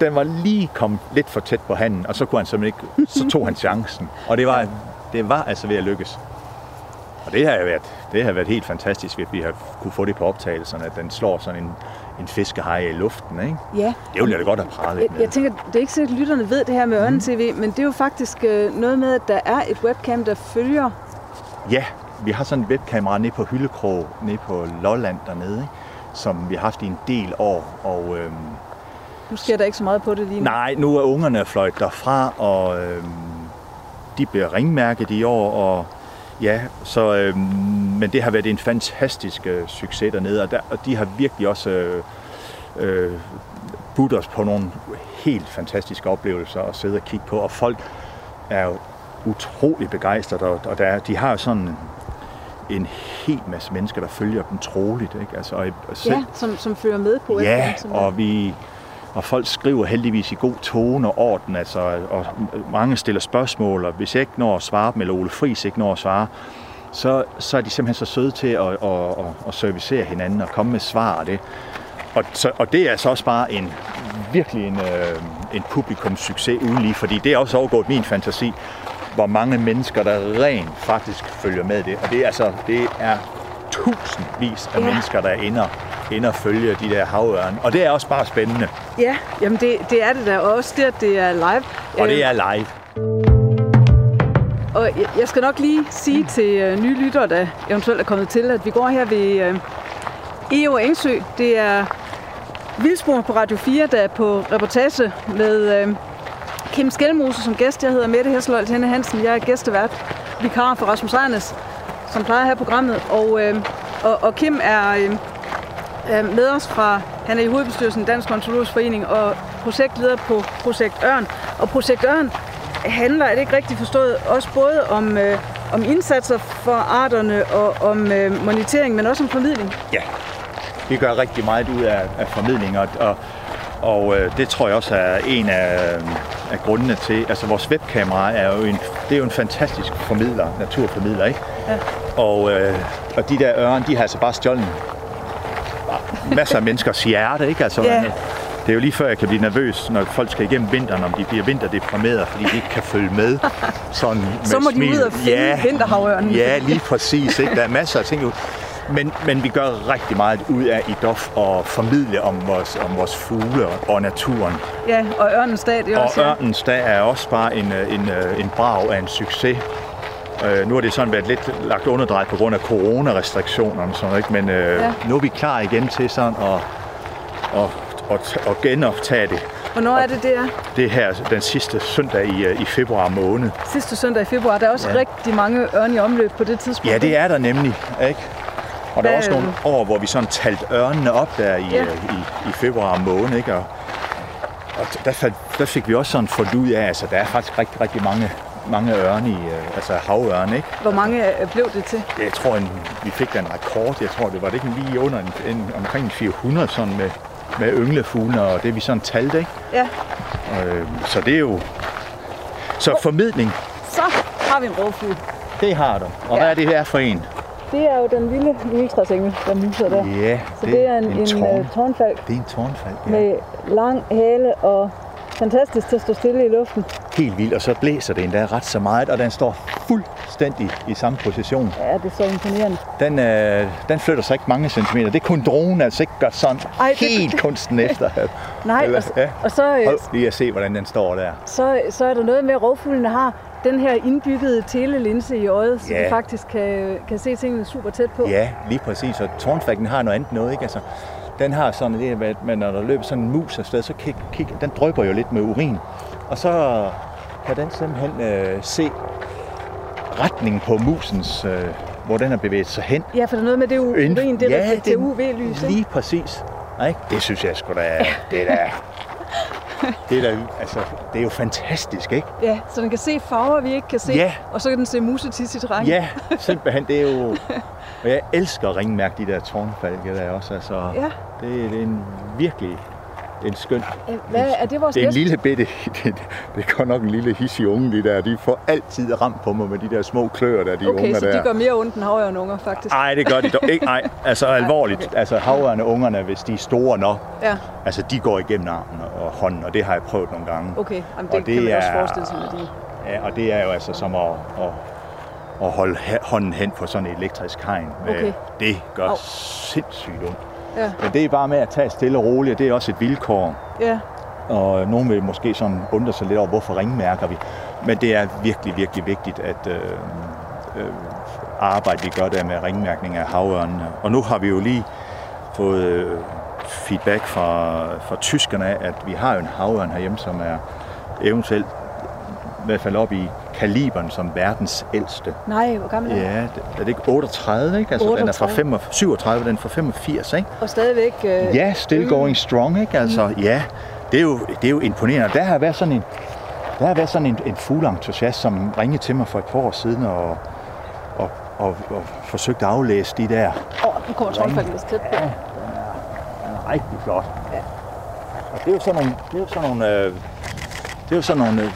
den var lige kommet lidt for tæt på handen, og så kunne han simpelthen ikke, så tog han chancen. Og det var, det var altså ved at lykkes. Og det har været, det har været helt fantastisk, at vi har kunne få det på optagelserne, at den slår sådan en, en fiskehaj i luften, ikke? Ja. Det ville jeg da godt have pralet Jeg, med. jeg tænker, det er ikke sikkert, at lytterne ved det her med Ørnen-TV, men det er jo faktisk øh, noget med, at der er et webcam, der følger. Ja, vi har sådan et webkamera nede på Hyllekrog, nede på Lolland dernede, ikke? som vi har haft i en del år. Og øhm, Nu sker der ikke så meget på det lige nu. nej, nu er ungerne fløjt derfra, og øhm, de bliver ringmærket i år, og ja, så, øhm, men det har været en fantastisk øh, succes dernede, og, der, og de har virkelig også øh, øh, budt os på nogle helt fantastiske oplevelser at sidde og kigge på, og folk er jo utrolig begejstrede, og, og der, er- de har sådan en hel masse mennesker, der følger dem troligt, ikke? Altså, og, selv, Ja, som, som følger med på Ja. Som og vi, og folk skriver heldigvis i god tone og orden, altså, og mange stiller spørgsmål, og hvis jeg ikke når at svare dem, eller Ole Friis ikke når at svare, så, så er de simpelthen så søde til at, at, at, at servicere hinanden og komme med svar og det. Og, så, og det er altså også bare en virkelig en, øh, en publikumssucces uden lige, fordi det er også overgået min fantasi, hvor mange mennesker, der rent faktisk følger med det. Og det er altså, det er tusindvis af Ja. mennesker, der er inde og, inde og følger de der havørne. Og det er også bare spændende. Ja, jamen det, det er det da og også det, at det er live. Og det Øh, er live. Og jeg- skal nok lige sige til øh, nye lyttere, der eventuelt er kommet til, at vi går her ved øh, EO Engsø. Det er Vildspor på Radio 4, der er på reportage med Kim Skelmose som gæst. Jeg hedder Mette Hesselholt Henne Hansen. Jeg er gæstevært, vikar for Rasmus Ejnes, som plejer her programmet. Og, øh, og, og Kim er øh, med os fra, han er i hovedbestyrelsen Dansk Ontologisk Forening og projektleder på Projekt Ørn. Og Projekt Ørn handler, er det ikke rigtigt forstået, også både om, øh, om indsatser for arterne og om øh, monitering, men også om formidling. Ja, vi gør rigtig meget ud af, af formidling, og, og, og øh, det tror jeg også er en af, af grundene til, altså vores webkamera er jo en, det er jo en fantastisk formidler, naturformidler, ikke? Ja. Og, øh, og de der ørn, de har altså bare stjålet masser af menneskers hjerte, ikke? Altså, Ja. Det er jo lige før, jeg kan blive nervøs, når folk skal igennem vinteren, om de bliver vinterdeprimeret, fordi de ikke kan følge med. Sådan med Så må de smil. ud og finde ja, vinterhavørnen. Ja, lige præcis. Ikke? Der er masser af ting. Men, men vi gør rigtig meget ud af i DOF at formidle om vores, om vores fugle og, og naturen. Ja, og Ørnens Dag, det er Og også... ja. Ørnens Dag er også bare en, øh, en, øh, en brag af en succes. Øh, nu har det sådan været lidt lagt underdrejet på grund af coronarestriktionerne, sådan, ikke? men øh, Ja. nu er vi klar igen til sådan at, at, at, at genoptage det. Hvornår er det, det er? Det er her den sidste søndag i, øh, i februar måned. Sidste søndag i februar. Der er også. Ja. rigtig mange ørne i omløb på det tidspunkt. Ja, det er der nemlig, ikke? Og der er Hvad, også nogle år, hvor vi sådan talte ørnene op der i, Ja. i, i februar måned, ikke? Og, og der, der fik vi også sådan fundet ud af, altså der er faktisk rigtig, rigtig mange, mange ørne i, øh, altså havørne, ikke? Hvor mange øh, blev det til? Jeg tror, en, vi fik da en rekord, jeg tror, det var det ikke lige under en, en, omkring en 400 sådan med, med ynglefugle, og det vi sådan talte, ikke? Ja, Og, øh, så det er jo... Så formidling, så har vi en rovfugl. det har du. Og Ja. hvad er det her for en? Det er jo den lille juletræsengel, der muser der. Ja, Så det, er en, en, tårn. øh, tårnfalk Det er en tårnfald, ja. med lang hale og fantastisk til at stå stille i luften. helt vildt, og så blæser det endda ret så meget, og den står fuldstændig i samme position. Ja, det er så imponerende. Den, øh, den flytter sig ikke mange centimeter. Det er kun dronen, altså ikke gør sådan Ej, det- helt kunsten efter. Nej, Eller- og, ja. og så, øh, Hold lige at se, hvordan den står der. så, så er der noget med, at rovfuglene har den her indbyggede telelinse i øjet, så Ja. de faktisk kan, kan se tingene super tæt på. Ja, lige præcis. Og tårnfalken har noget andet noget, ikke? Altså, den har sådan det, at man, når der løber sådan en mus afsted, så kig, kig, den drypper jo lidt med urin. Og så kan den simpelthen øh, se retningen på musens, øh, hvor den har bevæget sig hen. Ja, for der er noget med det urin, det ja, reflekterer det- UV-lys. ikke? Lige præcis. Ikke? Det synes jeg sgu da, det er da, det er da, altså, det er jo fantastisk, ikke? Ja, så den kan se farver, vi ikke kan se, Ja. og så kan den se musetis i terræn. Ja, simpelthen, det er jo, og jeg elsker at ringmærke de der tårnfalke der også, altså, Ja. det, det er en virkelig en skøn, Hvad, er det vores det er en lille bitte, det, det er godt nok en lille hissig unge, de der, de får altid ramt på mig med de der små kløer der, de Okay, unger så der. de gør mere ondt end havørnunger, faktisk. Nej, det gør de dog ikke. Nej, altså alvorligt. Altså havørne ungerne, hvis de er store nok, Ja, altså de går igennem armen og hånden, og det har jeg prøvet nogle gange. okay. Jamen, Og det, det kan man også er- forestille sig med de. Ja, og det er jo altså som at, at, at holde hånden hen på sådan et elektrisk hegn. Okay. Øh, Det gør Au. sindssygt ondt. Ja, Men det er bare med at tage stille og roligt, og det er også et vilkår. ja. Og nogen vil måske sådan undre sig lidt over, hvorfor ringmærker vi. Men det er virkelig, virkelig vigtigt, at øh, øh, arbejde vi gør der med ringmærkning af havørnene. Og nu har vi jo lige fået øh, feedback fra, fra tyskerne af, at vi har jo en havørn herhjemme, som er eventuelt i hvert fald op i kaliberen som verdens ældste. Nej, hvor gammel er den? Ja, det- er det ikke 38, ikke? Altså, den er fra 38. 35, 37, den er fra 85, ikke? Og stadigvæk... Øh, Ja, still going strong, ikke? Altså, ja, det er jo, det er jo imponerende. Der har været sådan en, der har været sådan en, en fugleentusiast, som ringede til mig for et par år siden og, og, og, og forsøgte at aflæse de der. Åh, nu kommer trådfalken lidt tæt på. Den er rigtig flot. Og det er jo sådan nogle, det er jo sådan nogle, øh, det er jo sådan nogle, øh,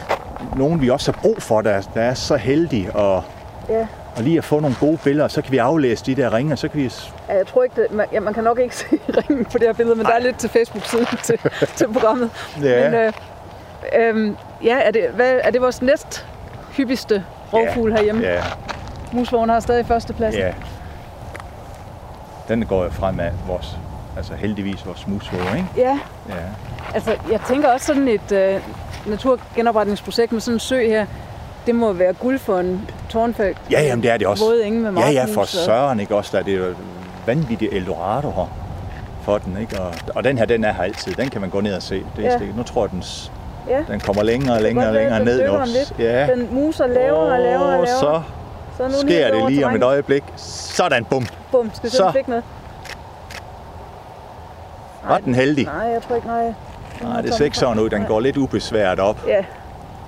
nogen vi også har brug for, der, der er så heldige og, Ja. og lige at få nogle gode billeder, så kan vi aflæse de der ringe, og så kan vi... Ja, Jeg tror ikke, det, man, ja, man kan nok ikke se ringen på det her billede, men der er lidt til Facebook-siden til, til programmet. Ja. Men øh, øh, ja, er det, hvad, er det vores næst hyppigste rovfugl herhjemme? Ja, Musvågen har stadig førstepladsen. ja. Den går jo fremad, vores, altså heldigvis vores musvåge, ikke? ja. Ja. Altså, jeg tænker også sådan et øh, naturgenopretningsprojekt med sådan en sø her, det må være guld for en tårnfælk. Ja, jamen det er det også. Våde enge med Ja, ja, for søren, ikke også? Der er det jo vanvittigt Eldorado her for den, ikke? Og, og den her, den er her altid. Den kan man gå ned og se. Det er Ja. Nu tror jeg, den, Ja. den kommer længere og længere og længere ned nu. Ja. Den muser lavere og lavere og lavere. så så nu sker det lige om et øjeblik. Sådan, bum. Bum, skal se, Så. fik noget? Var den heldig? Nej, jeg tror ikke, nej. Nej, det ser ikke sådan ud. Den går lidt ubesværet op. Ja,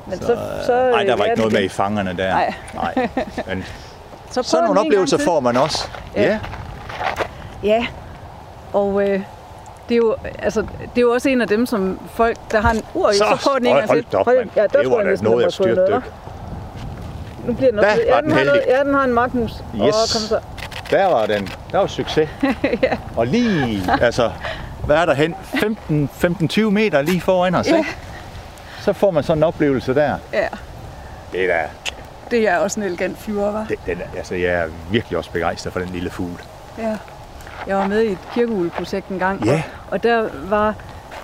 men så... så, så Nej, der var ja, ikke noget med i fangerne der. Nej. Nej. Men Så sådan nogle oplevelser får man også. Ja. Ja. Ja, og øh, det, er jo, altså, det er jo også en af dem, som folk, der har en ur i, så, Så, prøv den en hold, gang hold til. op, mand. Ja, der Det var da noget af styrtdyk. Nu bliver den også... Ja, den, har noget, ja, den har en magtmus. Yes. Åh, kom så. Der var den. Der var succes. ja. Og lige, altså, hvad er der hen? 15-20 meter lige foran os, Ja. ikke? Så får man sådan en oplevelse der. ja, Det er da, det er også en elegant flyver, var. det, den, er- altså, jeg er virkelig også begejstret for den lille fugl. Ja. Jeg var med i et kirkeuleprojekt en gang, Ja. og, der var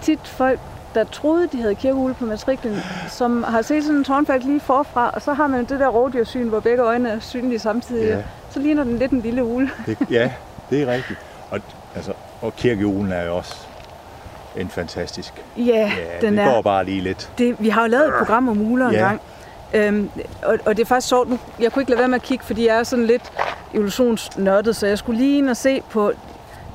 tit folk, der troede, de havde kirkeugle på matriklen, som har set sådan en tårnfalk lige forfra, og så har man det der rovdyrsyn, hvor begge øjne er synlige samtidig. Ja. Så ligner den lidt en lille ule. Det, ja, det er rigtigt. Og, altså, og kirkeulen er jo også en fantastisk. Ja, Ja, den er. går bare lige lidt. Det, vi har jo lavet et program om uler en Ja. gang. Øhm, og, og det er faktisk sjovt, nu, jeg kunne ikke lade være med at kigge, fordi jeg er sådan lidt evolutionsnørdet, så jeg skulle lige ind og se på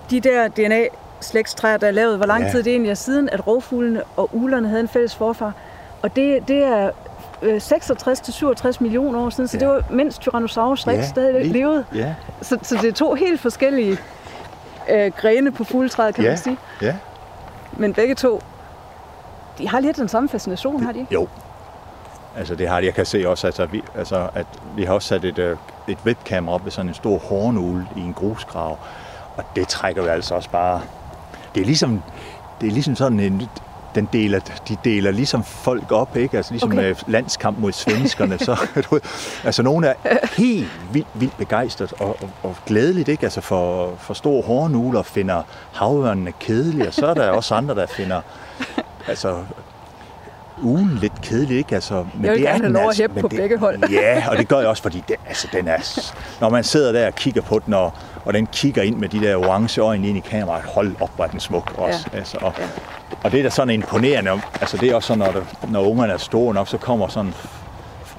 de der DNA-slægtstræer, der er lavet, hvor lang Ja. tid det egentlig er siden, at rovfuglene og ulerne havde en fælles forfar. Og det, det er øh, 66-67 millioner år siden, så Ja. det var mens Tyrannosaurus rex stadig lige- levede. Ja, Så, så det er to helt forskellige øh, grene på fugletræet, kan Ja. man sige. ja. Men begge to, de har lidt den samme fascination, har de ikke? Jo. Altså det har det. Jeg kan se også, altså, vi, altså, at vi har også sat et, øh, et webcam op ved sådan en stor hornugle i en grusgrav. Og det trækker jo altså også bare... Det er ligesom, det er ligesom sådan en... Den deler, de deler ligesom folk op, ikke? Altså ligesom Okay. med landskamp mod svenskerne. så, du altså nogle er helt vildt, vildt begejstret og, og, og glædeligt, ikke? Altså for, for store hornugler finder havørnene kedelige, og så er der også andre, der finder altså ugen lidt kedelig, ikke? Altså, men Jeg vil det er gerne have den lov at altså, hæppe men på det, begge hold. Ja, og det gør jeg også, fordi det, altså, den er, når man sidder der og kigger på den, og, og den kigger ind med de der orange øjne ind i kameraet, hold op, hvor er den smuk også. Ja. Altså, og, Ja. og det er da sådan imponerende, altså det er også sådan, når, der, når ungerne er store nok, så kommer sådan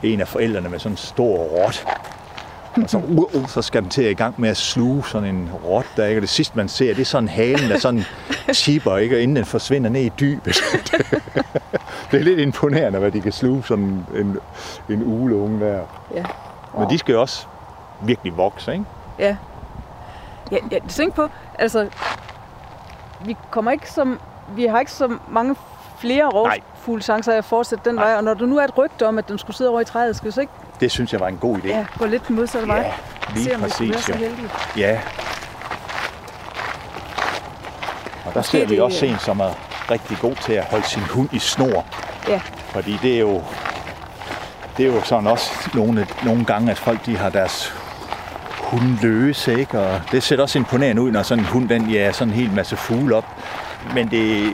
en af forældrene med sådan en stor rot, og så, uh, uh, så skal den til at i gang med at sluge sådan en rot der, ikke? Og det sidste man ser, det er sådan halen, der sådan chipper, ikke? Og inden den forsvinder ned i dybet. det er lidt imponerende, hvad de kan sluge sådan en, en uleunge der. Ja. Men de skal jo også virkelig vokse, ikke? Ja. Ja, ja tænk på, altså, vi kommer ikke som, vi har ikke så mange flere rovfuglchancer af at fortsætte den Nej. vej, og når der nu er et rygte om, at den skulle sidde over i træet, skal vi så ikke Det synes jeg var en god idé. ja, gå lidt den modsatte vej? Ja, lige Se, om vi være præcis. så Jo. heldige. Ja. Og der ser vi også en, som er rigtig god til at holde sin hund i snor. Ja, Fordi det er jo, det er jo sådan også nogle, nogle gange, at folk de har deres hund løse, ikke? Og det ser også imponerende ud, når sådan en hund, den ja, sådan en hel masse fugle op. Men det,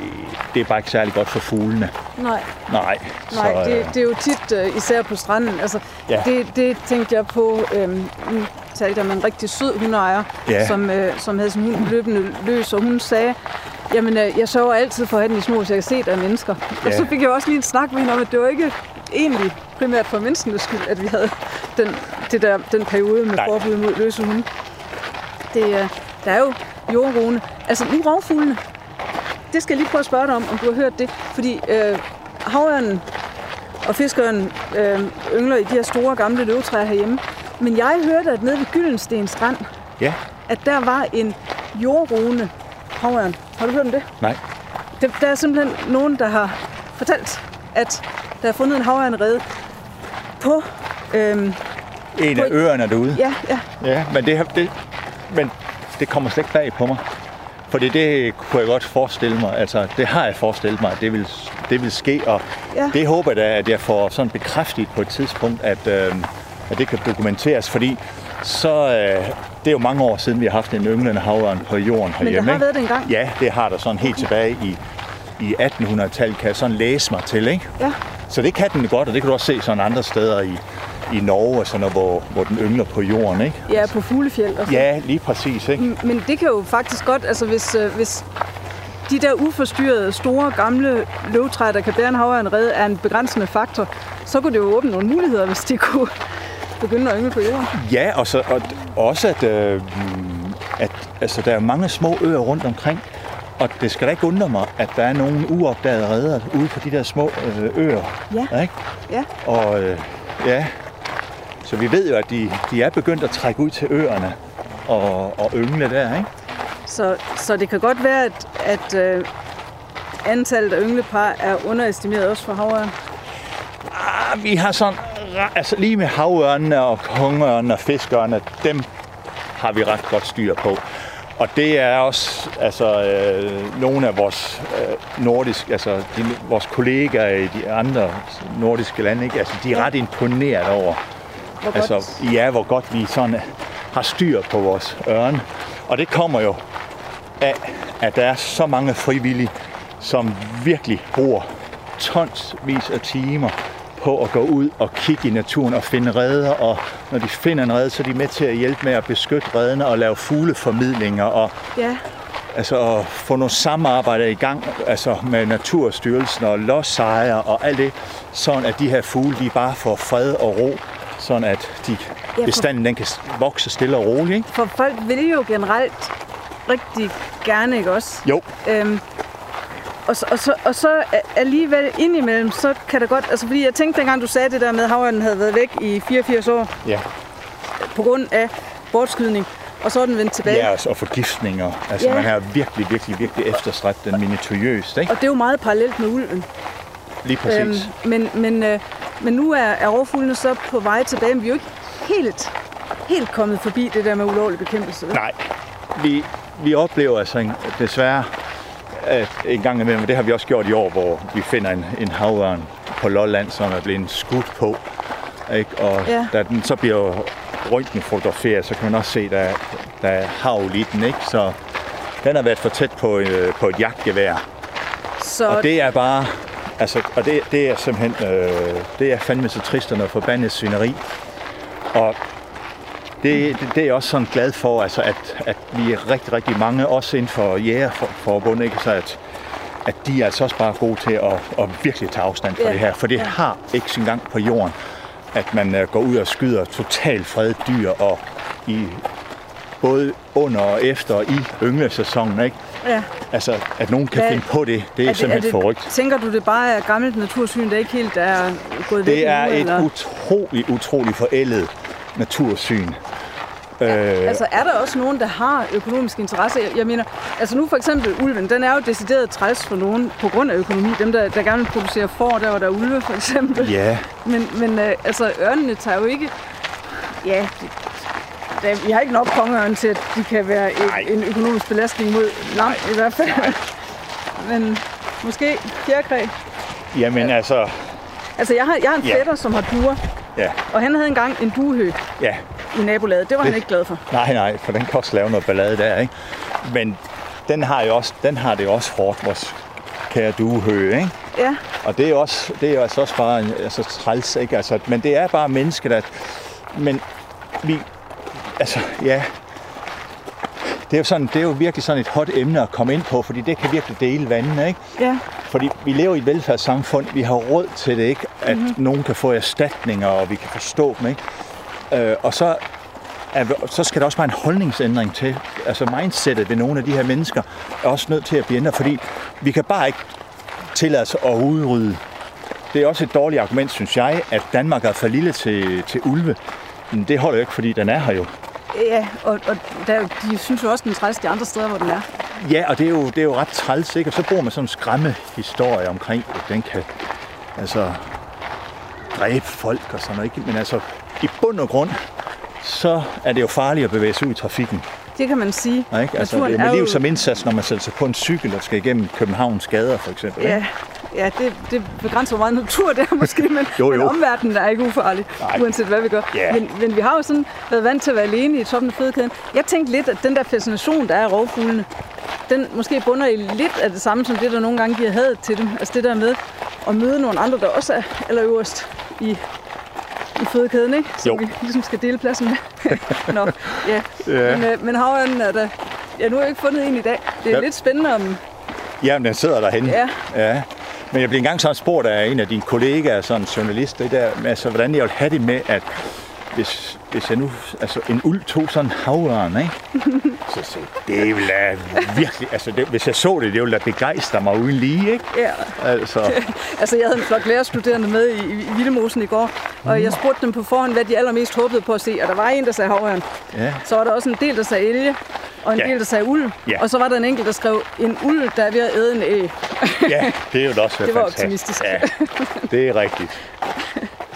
det er bare ikke særlig godt for fuglene. nej, Nej. nej, så, det, øh, det er jo tit, uh, især på stranden, altså, Ja. det, det tænkte jeg på, øhm, nu talte jeg med en rigtig sød hundeejer, Ja. som, øh, som havde sin hund løbende løs, og hun sagde, jamen, øh, jeg sørger altid for at have den i små, så jeg kan se, der er mennesker. Og Ja. så fik jeg også lige en snak med hende om, at det var ikke egentlig primært for menneskenes skyld, at vi havde den, det der, den periode med Nej. forbud mod løse hunde. Det, øh, der er jo jordrone. Altså, nu rovfuglene, det skal jeg lige prøve at spørge dig om, om du har hørt det. Fordi øh, havørnen og fiskeren øh, yngler i de her store gamle løvtræer herhjemme. Men jeg hørte, at nede ved Gyldensten Strand, Ja, at der var en jordrone havørn. Har du hørt om det? nej. det, der er simpelthen nogen, der har fortalt, at der er fundet en havørnrede på... Øhm, En af På- øerne derude. ja, ja, Ja, men det, det, men det kommer slet ikke bag på mig. Fordi det kunne jeg godt forestille mig, altså det har jeg forestillet mig, at det vil, det vil ske, og Ja. det håber jeg da, at jeg får sådan bekræftet på et tidspunkt, at, øh, at det kan dokumenteres, fordi så, øh, det er jo mange år siden, vi har haft en ynglende havørn på jorden men herhjemme. der har ikke? været det engang. Ja, det har der sådan helt tilbage i, i 1800-tallet, kan jeg sådan læse mig til, ikke? Ja. Så det kan den godt, og det kan du også se sådan andre steder i, i Norge, og sådan noget, hvor, hvor den yngler på jorden, ikke? Ja, på fuglefjeld og sådan. Ja, lige præcis, ikke? Men det kan jo faktisk godt, altså hvis, øh, hvis de der uforstyrrede, store, gamle løvtræer, der kan bære en havørnrede, er en begrænsende faktor, så kunne det jo åbne nogle muligheder, hvis de kunne begynde at yngle på jorden. Ja, og, så, og også at, øh, at altså, der er mange små øer rundt omkring, og det skal da ikke undre mig, at der er nogle uopdagede redder ude på de der små øh, øer. Ja. Ikke? Ja. Og øh, ja, så vi ved jo, at de, de er begyndt at trække ud til øerne og, og yngle der, ikke? Så, så det kan godt være, at, at øh, antallet af ynglepar er underestimeret også for havørn. Ah, vi har sådan, altså lige med havørnene og kongeørnene og fiskørnene, dem har vi ret godt styr på. Og det er også altså, øh, nogle af vores øh, nordiske, altså de, vores kollegaer i de andre nordiske lande, ikke? Altså, de er ret imponeret over, Hvor godt. altså, ja, hvor godt vi sådan har styr på vores ørne. Og det kommer jo af, at der er så mange frivillige, som virkelig bruger tonsvis af timer på at gå ud og kigge i naturen og finde redder, og når de finder en redde, så er de med til at hjælpe med at beskytte reddene og lave fugleformidlinger og Ja, altså at få nogle samarbejder i gang altså med Naturstyrelsen og lodsejere og alt det, sådan at de her fugle de bare får fred og ro, sådan at de, bestanden den kan vokse stille og roligt. Ikke? for folk vil jo generelt rigtig gerne, ikke også? Jo, Øhm, og, så, og, så, og så alligevel indimellem, så kan det godt... Altså, fordi jeg tænkte, dengang du sagde det der med, at havørnen havde været væk i 84 år ja. på grund af bortskydning, og så er den vendt tilbage. Ja, altså, og forgiftninger. Altså, Ja. man har virkelig, virkelig, virkelig efterstræbt den minutiøst, ikke? Og det er jo meget parallelt med ulven. Lige præcis. Øhm, men, men, øh, men nu er, er rovfuglene så på vej tilbage, men vi er jo ikke helt, helt kommet forbi det der med ulovlig bekæmpelse. vel? Nej, vi, vi oplever altså en, desværre at en gang imellem, det har vi også gjort i år, hvor vi finder en, en havørn på Lolland, som er blevet skudt på. Ikke? Og Ja. da den så bliver røntgen fotograferet, så kan man også se, at der, er- der er havl i den. Ikke? Så den har været for tæt på, øh, på et jagtgevær. Så Og det er bare, altså, og det, det er simpelthen, øh, det er fandme så trist og noget forbandet svineri. Og det, det, det er jeg også sådan glad for, altså, at, at vi er rigtig, rigtig mange, også inden for jægerforbundet, ikke? Så at, at de er altså også bare gode til at, at virkelig tage afstand fra Ja. det her. For det har ikke sin gang på jorden, at man øh, går ud og skyder totalt fredet dyr, og i, både under og efter og i ynglesæsonen, ikke? ja. Altså, at nogen kan Hvad- finde på det, det er, er simpelthen forrygt. Tænker du, det bare er gammelt natursyn, der ikke helt er gået væk Det er endnu, et eller? utroligt, utroligt forældet natursyn. Øh, Altså er der også nogen, der har økonomisk interesse? Jeg, jeg mener, altså nu for eksempel ulven, den er jo decideret træls for nogen på grund af økonomi. Dem, der, der gerne vil producere får, der hvor der er ulve for eksempel. ja, Men, men øh, altså ørnene tager jo ikke... Ja, det, der, vi har ikke nok kongeørn til, at de kan være et, en økonomisk belastning mod lam i hvert fald. Men måske fjerkræ. jamen altså, Altså jeg har, jeg har en Ja. fætter, som har duer, ja, og han havde engang en duehø ja. i nabolaget. Det var han Det- ikke glad for. Nej, nej, for den kan også lave noget ballade der, ikke? Men den har, jo også, den har det også hårdt, vores kære duehøge, ikke? Ja, Og det er også, det er altså også bare en- altså, træls, ikke? Altså, men det er bare mennesker, der... Men vi... Altså, ja... Det er, jo sådan, det er jo virkelig sådan et hot emne at komme ind på, fordi det kan virkelig dele vandene, ikke? ja, Fordi vi lever i et velfærdssamfund, vi har råd til det, ikke? At mm-hmm. nogen kan få erstatninger, og vi kan forstå dem, ikke? Øh, og så, er, så skal der også bare en holdningsændring til. Altså mindsetet ved nogle af de her mennesker er også nødt til at blive ændret, fordi vi kan bare ikke tillade os at udrydde. Det er også et dårligt argument, synes jeg, at Danmark er for lille til, til ulve. Men det holder jo ikke, fordi den er her jo. Ja. Og, og der, er de synes jo også, den er træls de andre steder, hvor den er. Ja, og det er jo, det er jo ret træls, ikke? Og så bruger man sådan en skræmmehistorie omkring, at den kan altså, dræbe folk og sådan noget. Ikke? Men altså, i bund og grund, så er det jo farligt at bevæge sig ud i trafikken. Det kan man sige. Ikke? Altså, Naturen det er med liv som indsats, når man sætter sig på en cykel og skal igennem Københavns gader, for eksempel. ikke? Ja, ja det, det begrænser, hvor meget natur det er måske, men, Jo, jo. men omverdenen er ikke ufarlig, Nej. uanset hvad vi gør. Ja. Men, men vi har jo sådan været vant til at være alene i toppen af fødekæden. Jeg tænkte lidt, at den der fascination, der er af rovfuglene, den måske bunder i lidt af det samme, som det, der nogle gange giver had til dem. Altså det der med at møde nogle andre, der også er allerøverst i, i fødekæden, ikke? Som Jo. vi ligesom skal dele pladsen med. Nå, ja. Ja. Men, øh, men havørnen er der... Ja, nu har jeg ikke fundet en i dag. Det er Ja. lidt spændende om... Jamen, den sidder derhenne. Ja. ja. Men jeg blev engang sådan spurgt af en af dine kollegaer, sådan en journalist, det der, med, altså, hvordan jeg ville have det med, at hvis, hvis jeg nu, altså en uld tog sådan en havørn, ikke? Så sagde jeg, det ville da virkelig, altså det, hvis jeg så det, det ville da begejstre mig uden lige, ikke? Ja, Altså, Altså, jeg havde en flok lærerstuderende med i, i Villemosen i går, og jeg spurgte dem på forhånd, hvad de allermest håbede på at se. Og der var en, der sagde havørn. ja. Så var der også en del, der sagde elge, og en Ja. del, der sagde uld. Ja. Og så var der en enkelt, der skrev, en uld, der er ved at æde en æg. ja, det er jo da også Det var fantastisk. optimistisk. Ja, det er rigtigt.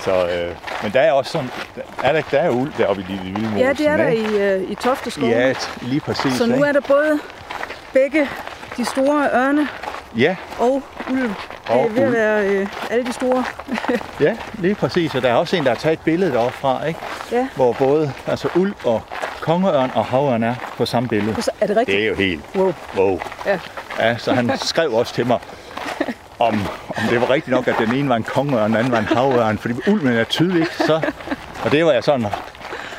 Så, øh, men der er også sådan, er der, der er uld deroppe i Lille Vildmosen, Ja, det er der ikke? i, øh, i Tofteskov. Ja, lige præcis. så nu ikke? er der både begge de store ørne Ja, og ulv. Det er Og ved at ulv. være øh, alle de store. Ja, lige præcis. Og der er også en, der har taget et billede deroppe fra, ikke? Ja. hvor både altså ulv og kongeørn og havørn er på samme billede. Er det rigtigt? Det er jo helt Wow. wow. Ja. Ja, så han skrev også til mig, om, om det var rigtigt nok, at den ene var en kongeørn, og den anden var en havørn, fordi ulven er tydelig, så, og det var jeg sådan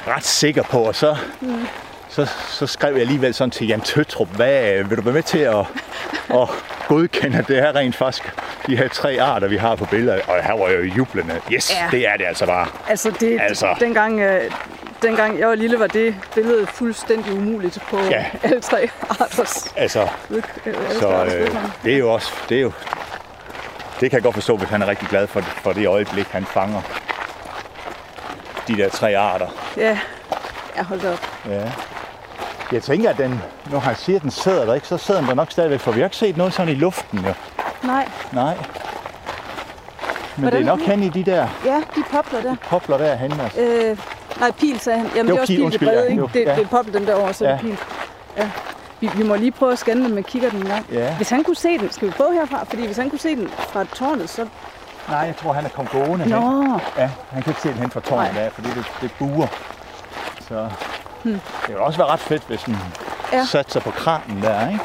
ret sikker på, og så, Mm. så, så skrev jeg alligevel sådan til Jan Tøtrup, hvad, vil du være med til at, at godkende, at det er rent faktisk de her tre arter, vi har på billedet, og her var jeg jo jublende. Yes, Ja. det er det altså bare. Altså, det, Altså. Dengang, øh, dengang jeg var lille, var det billede fuldstændig umuligt på Ja. alle tre arters Altså, ved, øh, alle så øh, det er jo også, det er jo, det kan jeg godt forstå, hvis han er rigtig glad for, for det øjeblik, han fanger de der tre arter. Ja, ja hold da op. Ja. Jeg tænker, at den, når han siger, at den sidder der ikke, så sidder den der nok stadigvæk, for vi har ikke set noget sådan i luften, jo. Nej, Nej. Men Hvordan det er nok hen i de der ja, de popler der. popler derhen. Altså. Øh, nej, pil sagde han. Jamen, det, var er også pil, pil, det brede, ikke? Jo, Det, ja. det er popler dem derovre, så ja. det er pil. Ja. Vi, vi må lige prøve at scanne dem med kigger den en gang. Ja. Hvis han kunne se den, skal vi prøve herfra? Fordi hvis han kunne se den fra tårnet, så... Nej, jeg tror, han er kommet gående hen. Nå, Ja, han kan ikke se den hen fra tårnet Nej. af, fordi det, det buer. Så hmm. det ville også være ret fedt, hvis den ja. Satte sig på kranen der, ikke?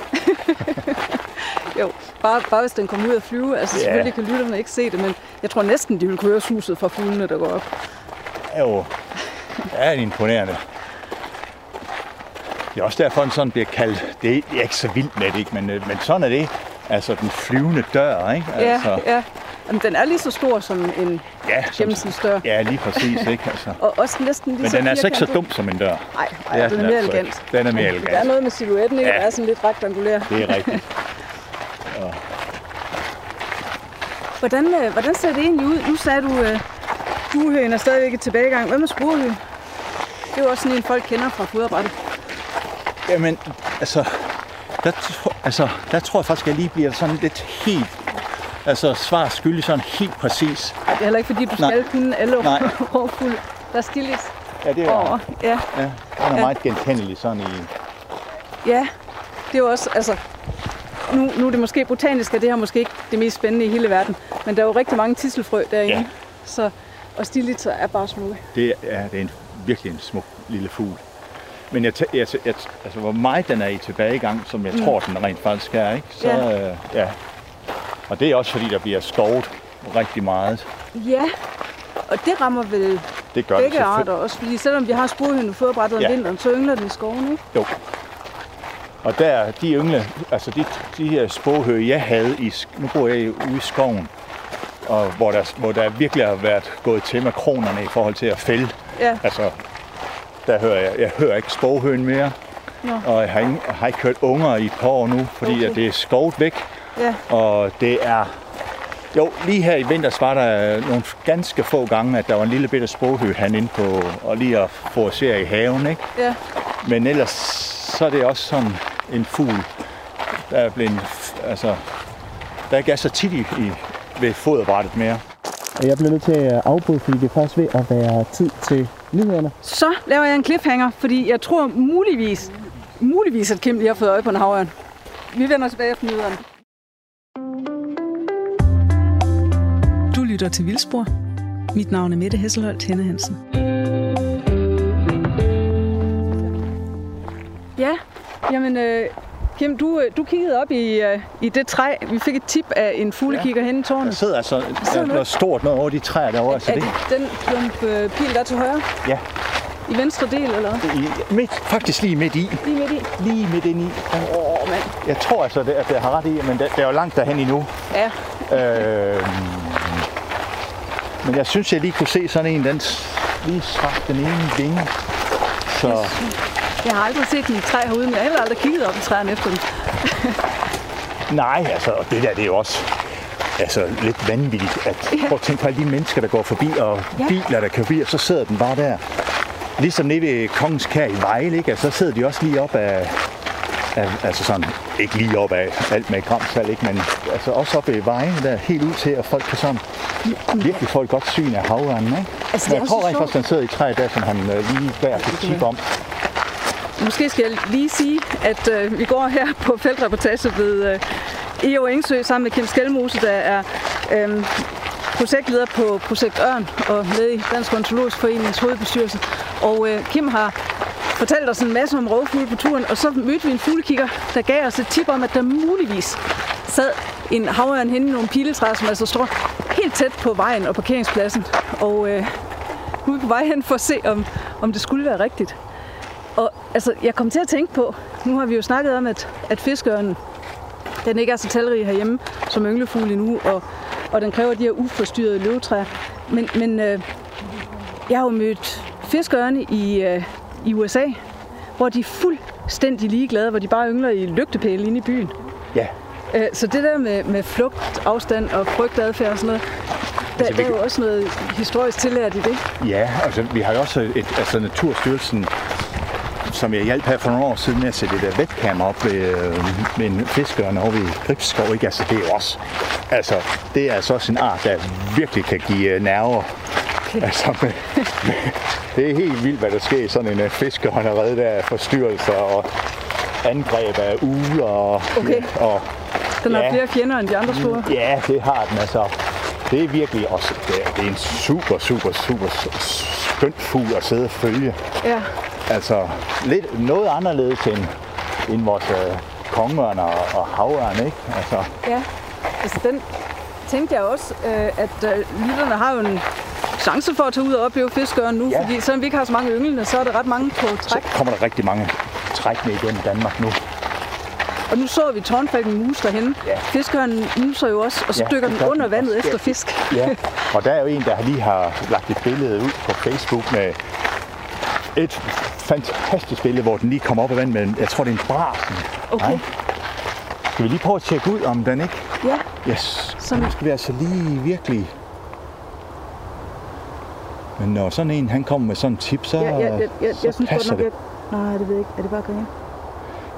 jo. Bare, bare hvis den kommer ud at flyve. Altså, Ja. selvfølgelig kan lytterne ikke se det, men jeg tror næsten, de vil kunne høre suset fra fuglene, der går op. jo er imponerende. Det er også derfor, den sådan bliver kaldt, det er ikke så vildt med det, ikke? Men, øh, men sådan er det. Altså den flyvende dør, ikke? Altså, Ja, ja. Jamen, den er lige så stor som en ja, som, gennemsnitsdør. ja, lige præcis, ikke? Altså. Og også næsten lige Men den er altså ikke så dum som en dør. Nej, nej Det er den er den mere altså elegant. ikke. Den er mere Der er elegant. noget med silhuetten, ikke? Ja. Der er sådan lidt rektangulær. Det er rigtigt. Hvordan, øh, hvordan ser det egentlig ud? Nu sagde du, at duehøen er stadigvæk i tilbagegang. Hvad med sporehøen? Det er jo også sådan en, folk kender fra foderbrættet. Jamen, altså der, altså, der tror jeg faktisk, at jeg lige bliver sådan lidt helt, altså svar skyldig sådan helt præcis. Ej, det er heller ikke, fordi du Nej. skal kunne alle Nej. rovfulde. Der er stilis Ja, det er, over. Ja, ja, den er Ja. meget genkendelig sådan i, ja. Det er jo også, altså... Nu, nu er det måske botanisk, og det her måske ikke det mest spændende i hele verden. Men der er jo rigtig mange tisselfrø derinde. Ja. Så, og stilitser er bare smukke. det er, det er en, virkelig en smuk lille fugl. Men jeg, jeg, jeg, altså, hvor meget den er i tilbagegang, som jeg mm. tror, den rent faktisk er, ikke? Så, Ja. Øh, ja. Og det er også fordi, der bliver skovet rigtig meget. Ja, og det rammer vel Det gør det begge selvfølgelig. arter også. Fordi selvom vi har sporhøen og fodbrættet om Ja. vinteren, så yngler den i skoven, ikke? Jo. Og der, de yngle, altså de, de her sporhøge, jeg havde i, nu bor jeg ude i skoven, og hvor der, hvor der virkelig har været gået til med kronerne i forhold til at fælde. Ja. Altså, der hører jeg, jeg hører ikke sporhøen mere, Nå. og jeg har, ikke, jeg har ikke hørt unger i et par år nu, fordi Okay. at det er skovet væk, Ja, og det er... Jo, lige her i vinters var der nogle ganske få gange, at der var en lille bitte sporhø inde på, og lige at forcere i haven, ikke? ja. Men ellers så er det også sådan en fugl, Der er blevet, altså, der er ikke er så tit i, i ved foderbrættet mere. Og jeg bliver nødt til at afbryde, fordi det er faktisk ved at være tid til nyhederne. Så laver jeg en cliffhanger, fordi jeg tror muligvis, muligvis at Kim lige har fået øje på en havørn. Vi vender tilbage efter nyhederne. Du lytter til Vildspor. Mit navn er Mette Hesselholdt Henne Hansen. Ja, jamen øh, Kim, du, øh, du kiggede op i, øh, i det træ. Vi fik et tip af en fuglekigger ja. henne i Der tårnet. sidder altså der sidder er noget stort noget over de træer derovre. Så Er det, det den klump øh, pil, der er til højre? ja, I venstre del, eller i, midt, faktisk lige midt i. Lige midt i? Lige midt ind i. Åh, mand. Jeg tror altså, at jeg har ret i, men det, det er jo langt derhen endnu. Ja, Øh, men jeg synes, jeg lige kunne se sådan en, den lige trak den ene vinge. Så jeg har aldrig set en træ herude, men jeg har heller aldrig kigget op i træerne efter dem. nej, altså og det der, det er jo også altså, lidt vanvittigt. At, Ja. Prøv at tænke på alle de mennesker, der går forbi, og Ja. biler, der kører forbi, og så sidder den bare der. Ligesom nede ved Kongens Kær i Vejle, ikke? Altså, så sidder de også lige op af, af, altså sådan, ikke lige op af alt med gramsal, ikke? men altså også op ved vejen, der helt ud til, at folk kan sådan virkelig få et godt syn af havørnen, ikke? Altså, Men jeg tror rent faktisk, han sidder i træet der, som han øh, lige bærer et tip om. Måske skal jeg lige sige, at øh, vi går her på feltreportage ved øh, EO Engsø sammen med Kim Skelmose, der er øh, projektleder på Projekt Ørn og med i Dansk Ontologisk Forenings hovedbestyrelse. Og øh, Kim har fortalt os en masse om rovfugle på turen, og så mødte vi en fuglekigger, der gav os et tip om, at der muligvis sad en havørn henne i nogle piletræer, som altså står helt tæt på vejen og parkeringspladsen. Og øh, nu er vi på vej hen for at se, om, om det skulle være rigtigt. Og altså, jeg kom til at tænke på, nu har vi jo snakket om, at, at fiskeørnen, den ikke er så talrig herhjemme som ynglefugl endnu, og, og den kræver de her uforstyrrede løvtræer. Men, men øh, jeg har jo mødt fiskeørne i, øh, i USA, hvor de er fuldstændig ligeglade, hvor de bare yngler i lygtepæle inde i byen. Ja, Øh, Så det der med, med flugt, afstand og frygtadfærd og sådan noget, der, Altså, vi der er jo også noget historisk tillært i det. Ja, altså vi har jo også et, altså Naturstyrelsen, som jeg hjalp her for nogle år siden med at sætte et øh, webkamera op ved, øh, ved en fiskeren over ved Gribskov, ikke? Altså det er jo også, altså det er altså også en art, der virkelig kan give øh, nerver. Altså, med, med, det er helt vildt, hvad der sker i sådan en øh, fiskeren allerede der af forstyrrelser og angreb af ugler og, Okay. og Den har Ja. flere fjender end de andre store. Ja, det har den altså. Det er virkelig også, det er, det er en super, super, super skøn fugl at sidde og følge. Ja. Altså, lidt noget anderledes end, end vores øh, kongeørn og, og havørn, ikke? Altså, Ja, altså den tænkte jeg også, øh, at øh, lytterne har jo en chance for at tage ud og opleve fiskøren nu, Ja. fordi selvom vi ikke har så mange ynglende, så er der ret mange på så træk. kommer der rigtig mange træk med igennem Danmark nu. Og nu så vi tårnfalken mus derhenne. Ja. Fiskøren muser jo også, og så Ja, dykker den under den vandet efter fisk. Ja, og der er jo en, der lige har lagt et billede ud på Facebook med et fantastisk billede, hvor den lige kommer op af vandet med, jeg tror det er en brasen. Okay. Nej. Skal vi lige prøve at tjekke ud, om den ikke Ja, Yes, så Som- nu skal vi altså lige virkelig... Men når sådan en, han kommer med sådan en tip, så, ja, ja, ja, ja så jeg synes godt passer nok, det. at... Nej, det ved jeg ikke. Er det bare grin?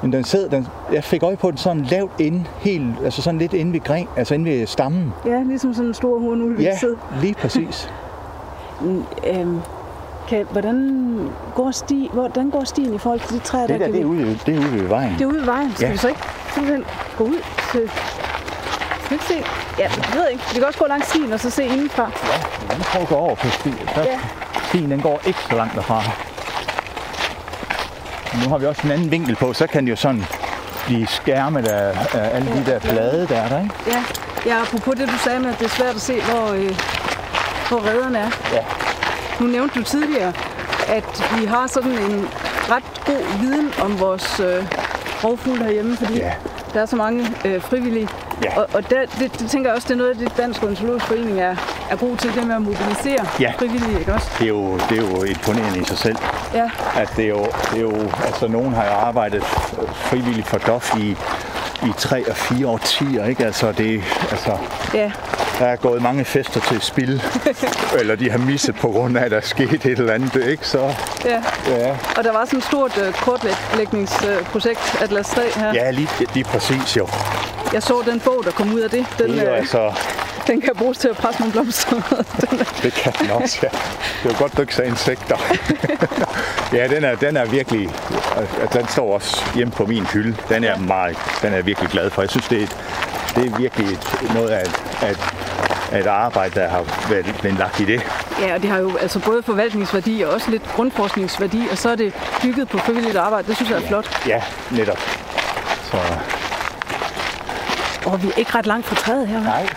Men den sidder, den, jeg fik øje på den sådan lavt inde, helt, altså sådan lidt inde ved gren, altså inde ved stammen. Ja, ligesom sådan en stor hornulv, vi Ja, lige præcis. Øhm, kan, hvordan, går sti, hvordan går stien i forhold til de træer, det der, Kan det er vi- ude, det er ude ved vejen. Det er ude ved vejen. Skal Ja. vi så ikke simpelthen gå ud til... Skal vi se? Ja, jeg ved ikke. Vi kan også gå langs stien og så se indenfra. Ja, lad os prøve at gå over på stien. Ja. Stien den går ikke så langt derfra. Nu har vi også en anden vinkel på, så kan den jo sådan blive skærmet af, af alle de der blade, der er der, ikke? Ja, ja apropos det, du sagde med, at det er svært at se, hvor, øh, hvor redderne er. Ja. Nu nævnte du tidligere, at vi har sådan en ret god viden om vores øh, rovfugle herhjemme, fordi Ja. der er så mange øh, frivillige. Ja. Og, og der, det, det, tænker jeg også, det er noget af det, Dansk Ornitologisk Forening er, er god til, det med at mobilisere Ja. frivillige, ikke også? Det er, jo, det er jo imponerende i sig selv. Ja, at det er jo, det er jo altså nogen har jo arbejdet frivilligt for DOF i, i tre og fire årtier, ikke? Altså det, altså, ja. der er gået mange fester til spil, eller de har misset på grund af, at der er sket et eller andet, ikke? Så Ja. ja, Og der var sådan et stort uh, kortlægningsprojekt, Atlas 3 her. ja lige, lige præcis jo. Jeg så den bog, der kom ud af det. Den, Det er jo øh, altså, den kan bruges til at presse nogle blomster. er, det kan den også, ja. Det er godt, du ikke sagde insekter. ja, den er, den er virkelig, altså, den står også hjemme på min hylde. Den er meget, den er jeg virkelig glad for. Jeg synes, det er, et, det er virkelig et, noget af et, af et, af et arbejde, der har været lagt i det. ja, og det har jo altså både forvaltningsværdi og også lidt grundforskningsværdi, og så er det bygget på frivilligt arbejde. Det synes jeg er flot. Ja, netop. Så Og vi er ikke ret langt fra træet her. nej.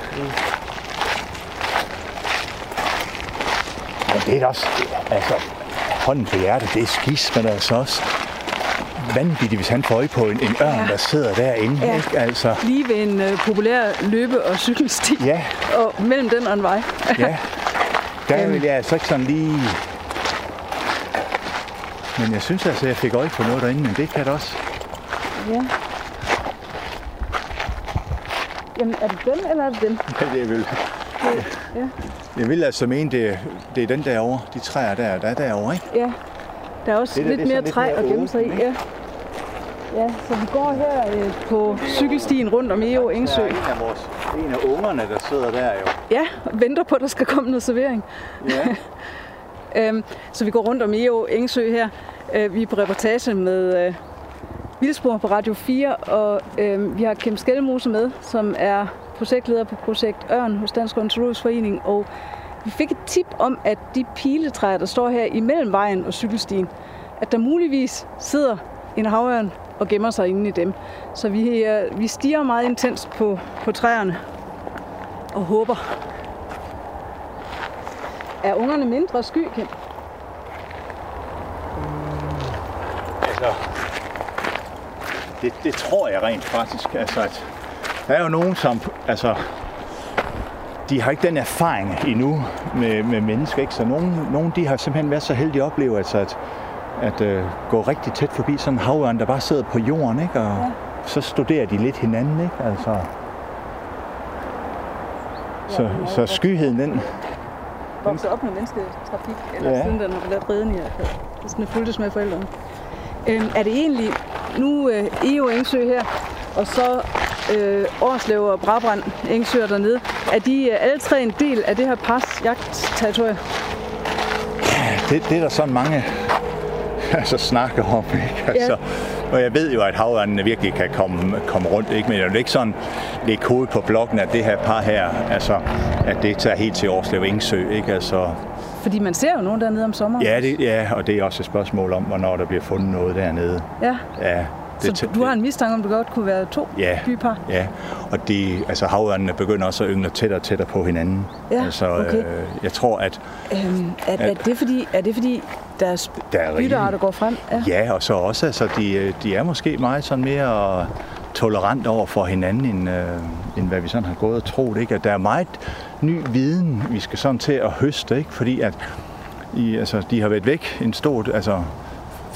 Det er også, altså, hånden på hjertet, det er skis, men altså også vanvittigt, hvis han får øje på en, en ørn, Ja. der sidder derinde. Ja. Ikke? Altså, Lige ved en uh, populær løbe- og cykelsti. ja, Og mellem den og en vej. ja. Der vil jeg altså ikke sådan lige... Men jeg synes altså, jeg fik øje på noget derinde, men det kan det også. Ja. Jamen, er det den, eller er det den? Ja, det vil. Ja. Jeg vil altså mene, det, det er den derovre, de træer der, der er derovre, ikke? Ja. Der er også Det der, lidt det er mere træ at gemme sig i. Ja. ja, så vi går her øh, på cykelstien rundt om EO Engsø. Der er en af, vores, en af ungerne, der sidder der jo. Ja, og venter på, at der skal komme noget servering. Ja. Øhm, så vi går rundt om EO Engsø her. Øh, vi er på reportage med øh, Vildspor på Radio 4, og øh, vi har Kim Skelmose med, som er projektleder på projekt Ørn hos Dansk Ornitologisk Forening. Og vi fik et tip om, at de piletræer, der står her imellem vejen og cykelstien, at der muligvis sidder en havørn og gemmer sig inde i dem. Så vi, øh, vi stiger meget intenst på, på træerne og håber. Er ungerne mindre sky, Kim? Altså, det, det tror jeg rent faktisk. Altså, at der er jo nogen, som altså, de har ikke den erfaring endnu med, med mennesker. Ikke? Så nogen, nogen de har simpelthen været så heldige at opleve, altså, at, at uh, gå rigtig tæt forbi sådan en havørn, der bare sidder på jorden. Ikke? Og ja. så studerer de lidt hinanden. Ikke? Altså, så, så skyheden, den, Vokset op med mennesketrafik, eller Ja. ja. siden den har været redden i hvert fald. Det sådan, fulgtes med forældrene. Øhm, er det egentlig, nu øh, EO Engsø her, og så øh, Årslev og Brabrand Engsø dernede, er de øh, alle tre en del af det her pars jagtterritorie? det, det er der sådan mange altså, snakker om. Ikke? Altså, Og jeg ved jo, at havørnene virkelig kan komme, komme rundt, ikke? men det er jo ikke sådan lægge hovedet på blokken, at det her par her, altså, at det tager helt til Årslev Engsø. Ikke? Altså, Fordi man ser jo nogen dernede om sommeren. ja, det, ja, og det er også et spørgsmål om, hvornår der bliver fundet noget dernede. ja. Ja, det, Så du har en mistanke om, det godt kunne være to Ja. bypar? Ja, og de, altså havørnene begynder også at yngle tættere og tættere på hinanden. Ja, altså, okay. øh, jeg tror, at Øhm, er, er, det fordi, er det fordi, deres Der er byttearter går frem? Ja. Ja, og så også, altså, de, øh, de er måske meget sådan mere tolerant over for hinanden, end, øh, end hvad vi sådan har gået og troet. Ikke? At der er meget ny viden, vi skal sådan til at høste, ikke? fordi at i, altså, de har været væk en stor... Altså,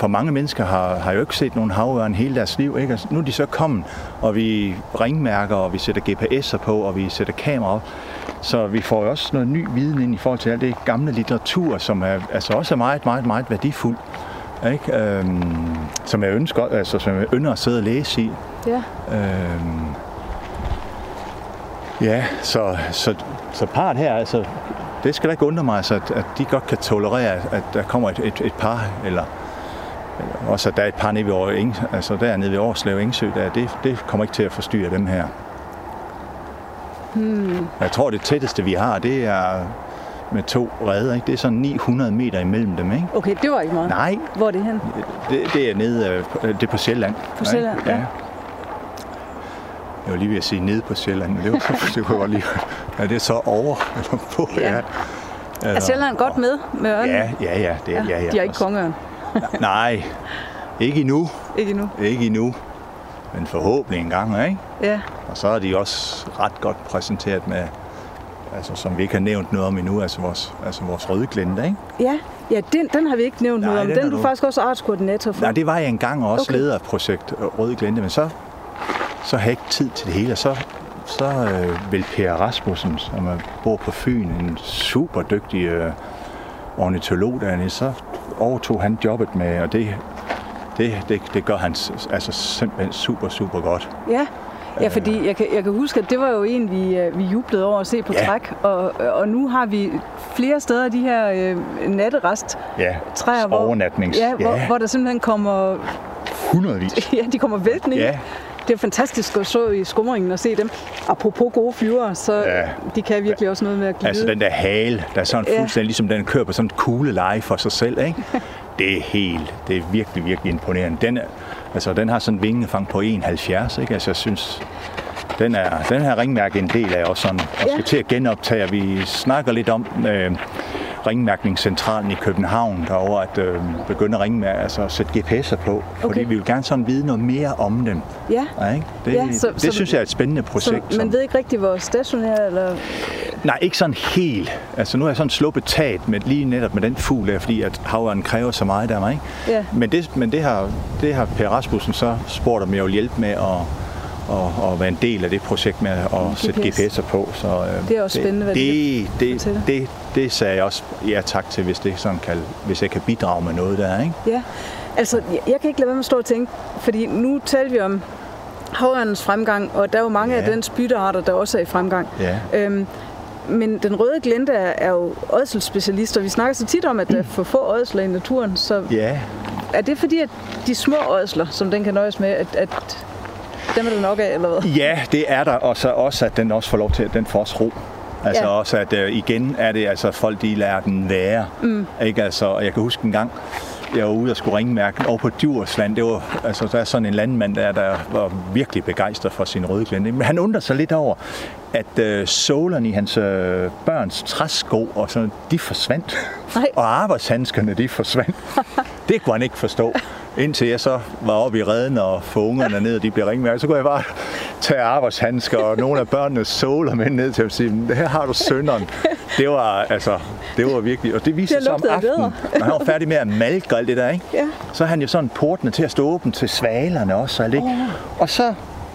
for mange mennesker har, har jo ikke set nogen havørn hele deres liv. Ikke? Altså, nu er de så kommet, og vi ringmærker, og vi sætter GPS'er på, og vi sætter kameraer op. Så vi får jo også noget ny viden ind i forhold til alt det gamle litteratur, som er, altså også er meget, meget, meget værdifuld. Ikke? Øhm, som jeg ønsker, altså som jeg ynder at sidde og læse i. ja. Øhm, ja, så, så, så part her, altså, det skal da ikke undre mig, altså, at, at de godt kan tolerere, at der kommer et, et, et par, eller, også at der er et par nede ved, altså dernede ved Årslev Engsø, der, det, det kommer ikke til at forstyrre dem her. Hmm. Jeg tror, det tætteste, vi har, det er med to redder, ikke? det er sådan 900 meter imellem dem. Ikke? Okay, det var ikke meget. Nej, Hvor er det hen? det, det er nede, øh, det er på Sjælland. På Sjælland, ja. Jeg var lige ved at sige nede på Sjælland, men det var det godt lige. Ja, det er så over eller på, ja. Ja. ja. Er Sjælland godt med med ørnen? Ja, ja, ja. Det, ja, ja, De har ikke kongeørn. Nej, ikke endnu. Ikke endnu. Ikke endnu. Men forhåbentlig en gang, ikke? Ja. Og så er de også ret godt præsenteret med, altså, som vi ikke har nævnt noget om endnu, altså vores, altså vores røde glente, ikke? Ja, ja den, den har vi ikke nævnt Nej, noget om. den Den, er du faktisk også artskoordinator for. Nej, det var jeg engang også Okay. leder af projekt øh, Røde Glente, men så, så havde jeg ikke tid til det hele, og så, så øh, vil Per Rasmussen, som bor på Fyn, en super dygtig øh, ornitolog dernede, så overtog han jobbet med, og det, det, det, det gør han altså simpelthen super, super godt. Ja. Ja, fordi jeg kan, jeg kan huske, at det var jo en, vi, øh, vi jublede over at se på Ja. træk, og, og nu har vi flere steder de her øh, natterest Ja, træer, hvor, overnatnings. ja, hvor, hvor der simpelthen kommer, hundredvis. ja, de kommer væltende. Ja, Det er fantastisk at så i skumringen og se dem. Apropos gode flyvere, så Ja. de kan virkelig også noget med at glide. altså den der hale, der er sådan Ja. fuldstændig ligesom den kører på sådan et kugleleje for sig selv, ikke? Det er helt, det er virkelig, virkelig imponerende. Den, er, altså, den har sådan en vingefang på 1,70, ikke? Altså, jeg synes, den, er, den her ringmærke er en del af også sådan, og skal Ja. til at genoptage. Vi snakker lidt om øh, ringmærkningscentralen i København derovre, at øh, begynde at ringmærke, altså at sætte GPS'er på, fordi Okay. vi vil gerne sådan vide noget mere om dem. Ja, Ja, ikke? Det, Ja, så- så, det så- synes jeg er et spændende så projekt. man ved ikke rigtig, hvor stationær eller... Nej, ikke sådan helt. Altså nu er jeg sådan sluppet taget med, lige netop med den fugl der, fordi at havørnen kræver så meget af mig. Ikke? Ja. Men, det, men det, har, det har Per Rasmussen så spurgt, om jeg vil hjælpe med at, at, at være en del af det projekt med at sætte GPS. GPS'er på. Så, øh, Det er også spændende, hvad det, de det, det, det, det sagde jeg også ja tak til, hvis, det sådan kan, hvis jeg kan bidrage med noget der. Ikke? Ja, altså jeg, kan ikke lade være med at stå og tænke, fordi nu taler vi om havørnens fremgang, og der er jo mange ja. af dens byttearter, der også er i fremgang. Ja. Øhm, men den røde glente er, er jo ådselsspecialist, og vi snakker så tit om, at der er for få ådsler i naturen. Så Ja, er det fordi, at de små ådsler, som den kan nøjes med, at, at dem er der nok af, eller hvad? Ja, det er der, og så også, at den også får lov til, at den får også ro. Altså Ja. også, at uh, igen er det altså folk, de lader den være. Mm. Ikke? Altså, og jeg kan huske en gang, jeg var ude og skulle ringe mærken over på Djursland. Det var, altså, der er sådan en landmand der, der var virkelig begejstret for sin røde glente. Men han undrer sig lidt over, at øh, sålerne i hans øh, børns træsko og sådan, de forsvandt. Nej. Og arbejdshandskerne, de forsvandt. det kunne han ikke forstå. Indtil jeg så var oppe i redden og få ungerne ned, og de blev ringmærket, så kunne jeg bare tage arbejdshandsker og nogle af børnenes såler med ned til at sige, her har du sønderen. Det var, altså, det var virkelig, og det viste Det sig om aftenen, når han var færdig med at malke alt det der, ikke? Ja. så han jo sådan portene til at stå åben til svalerne også, og, alt, ikke? og så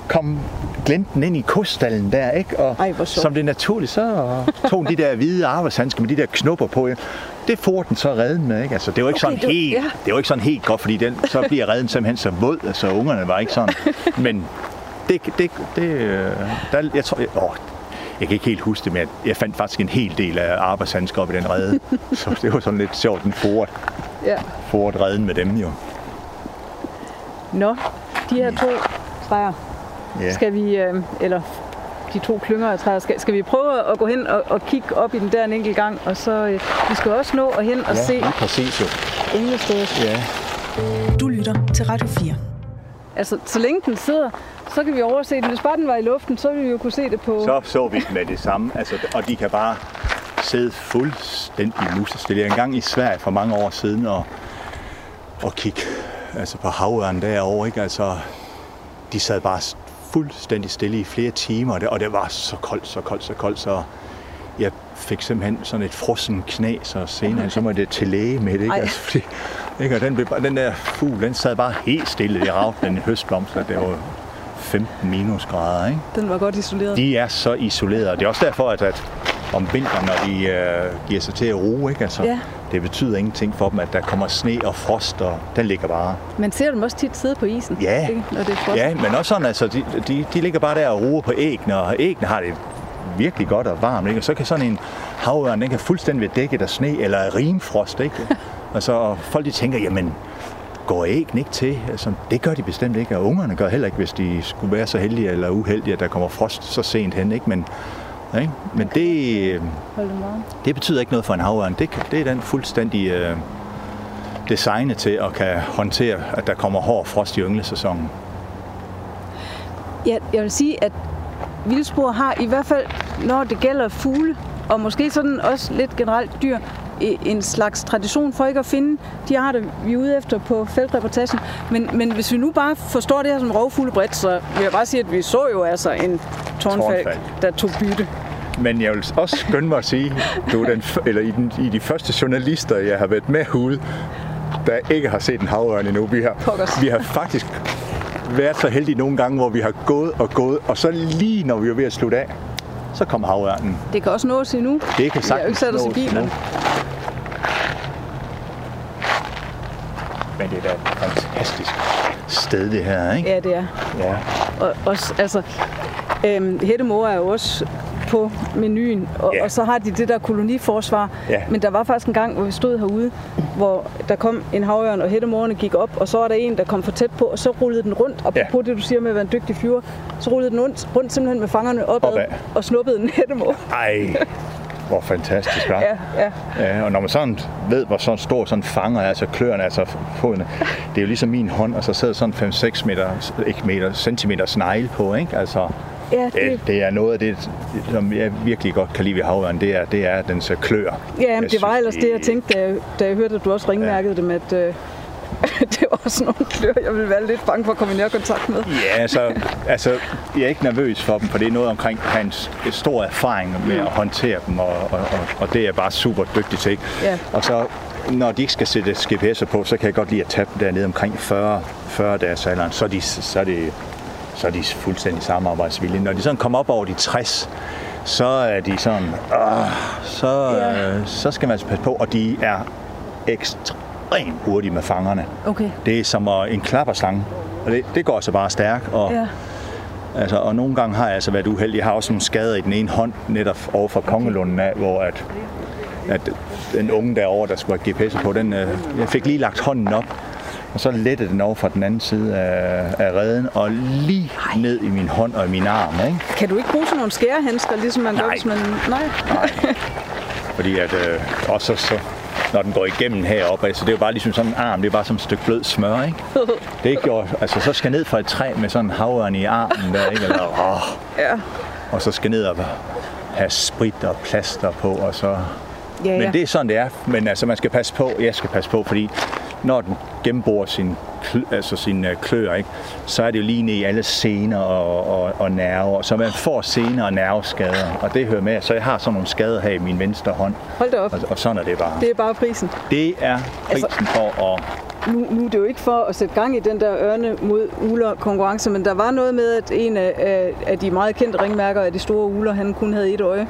kom glinten ind i kostallen der, ikke? Og Ej, som det er naturligt, så tog de der hvide arbejdshandsker med de der knupper på. ikke? Det får den så redden med, ikke? Altså, det var ikke Okay, sådan det- helt, ja. det var ikke sådan helt godt, fordi den, så bliver redden simpelthen så våd, altså ungerne var ikke sådan. Men det, det, det øh, der, jeg tror, jeg, åh, jeg kan ikke helt huske det, men jeg, jeg fandt faktisk en hel del af arbejdshandsker op i den redde. så det var sådan lidt sjovt, den foret, Ja. foret redden med dem jo. Nå, de her to træer, Ja. skal vi, øh, eller de to klynger af træer, skal, skal vi prøve at gå hen og, og kigge op i den der en enkelt gang, og så øh, vi skal også nå at hen og ja, se præcis jo. englestedet. Ja. Du lytter til Radio 4. Altså, så længe den sidder, så kan vi overse den. Hvis bare den var i luften, så ville vi jo kunne se det på... Så så vi med det samme, altså, og de kan bare sidde fuldstændig musestille. Jeg er engang i Sverige for mange år siden og, og kigge altså på havørnen derovre, ikke? Altså, de sad bare fuldstændig stille i flere timer, og det, og det var så koldt, så koldt, så koldt, så jeg fik simpelthen sådan et frossen knæ, så senere så må det til læge med det, ikke? Ej. Altså, fordi, ikke? Og den, blev, bare- den der fugl, den sad bare helt stille i ravten, den høstblomst, og det var 15 minusgrader, ikke? Den var godt isoleret. De er så isolerede, og det er også derfor, at, at om vinteren, når de øh, giver sig til at ruge, ikke? Altså, Ja. det betyder ingenting for dem, at der kommer sne og frost, og den ligger bare. Man ser dem også tit sidde på isen, Ja. ikke? når det er frost. Ja, men også sådan, altså, de, de, de ligger bare der og ruger på æggene, og æggene har det virkelig godt og varmt, ikke? Og så kan sådan en havørn, den kan fuldstændig være dækket af sne eller rimfrost, ikke? og så folk de tænker, jamen, går æggene ikke til? Altså, det gør de bestemt ikke, og ungerne gør heller ikke, hvis de skulle være så heldige eller uheldige, at der kommer frost så sent hen, ikke? Men, ikke? Men det, Hold dem varme. det betyder ikke noget for en havørn. Det, det er den fuldstændig øh, designet til at kan håndtere, at der kommer hård frost i ynglesæsonen. Ja, jeg vil sige, at vildspor har i hvert fald, når det gælder fugle, og måske sådan også lidt generelt dyr, en slags tradition for ikke at finde de arter, vi er ude efter på feltreportagen. Men, men hvis vi nu bare forstår det her som rovfuglebredt, så vil jeg bare sige, at vi så jo altså en tårnfalk, Tårnfalk. der tog bytte. Men jeg vil også skynde mig at sige, du er den, eller i, den, i de første journalister, jeg har været med ude, der ikke har set en havørn endnu. Vi har, Pokkers. vi har faktisk været så heldige nogle gange, hvor vi har gået og gået, og så lige når vi er ved at slutte af, så kommer havørnen. Det kan også nås endnu. Det kan sagtens nås endnu. Men det er da et fantastisk sted, det her, ikke? Ja, det er. Ja. Og, også, altså, øhm, Hættemor er jo også på menuen, og, Ja. og så har de det der koloniforsvar. Ja. Men der var faktisk en gang, hvor vi stod herude, hvor der kom en havørn, og hættemorerne gik op, og så var der en, der kom for tæt på, og så rullede den rundt. Og Ja. på det, du siger med at være en dygtig flyver, så rullede den rundt, rundt simpelthen med fangerne opad, Opad. og snuppede en hættemor. Ej, hvor fantastisk, hva'? Ja, ja. Ja, og når man sådan ved, hvor sådan stor sådan fanger er, altså kløerne, altså fodene, det er jo ligesom min hånd, og så sidder sådan 5-6 meter, ikke meter, centimeter snegle på, ikke? Altså, Ja, det, det, det er noget af det, som jeg virkelig godt kan lide ved havørn, det er, det er dens øh, klør. ja men det var ellers det, jeg tænkte, da jeg, da jeg hørte, at du også ringmærkede ja. dem, at øh, det var også nogle klør, jeg ville være lidt bange for at komme i nærkontakt med. Ja, altså, altså, jeg er ikke nervøs for dem, for det er noget omkring hans stor erfaring med at håndtere dem, og, og, og, og det er jeg bare super dygtig til. Ikke? Ja. Og så, når de ikke skal sætte GPS'er på, så kan jeg godt lide at tage dem dernede omkring 40, 40 dages alderen, så er de, så er det, så er de fuldstændig samarbejdsvillige. Når de sådan kommer op over de 60, så er de sådan, øh, så, øh, så skal man altså passe på, og de er ekstremt hurtige med fangerne. Okay. Det er som en klapperslange, og det, det går så bare stærkt, og Ja. Altså, og nogle gange har jeg altså været uheldig. Jeg har også nogle skader i den ene hånd, netop over for Kongelunden af, hvor at, at den unge derovre, der skulle have GPS på, den, øh, jeg fik lige lagt hånden op, og så lettede den over fra den anden side af, af redden, og lige ned i min hånd og i min arm, ikke? Kan du ikke bruge sådan nogle skærehandsker, ligesom man gør, Nej. hvis man... Nej. Fordi at, øh, og så, så, når den går igennem heroppe, altså det er jo bare ligesom sådan en arm, det er bare som et stykke blød smør, ikke? Det er altså så skal ned fra et træ med sådan en havørn i armen der, ikke? Eller, åh, Ja. og så skal ned og have sprit og plaster på, og så... Ja, ja. Men det er sådan, det er. Men altså, man skal passe på, jeg skal passe på, fordi når den gennemborer sin, altså sin øh, klør, ikke, så er det jo lige ned i alle sener og, og, og nerver, så man får sener og nerveskader, og det hører med. Så jeg har sådan nogle skader her i min venstre hånd, Hold da op. og, og sådan er det bare. Det er bare prisen. Det er Altså- prisen for at... Nu, nu er det jo ikke for at sætte gang i den der ørne mod uler konkurrence, men der var noget med, at en af, af, de meget kendte ringmærker af de store uler, han kun havde et øje.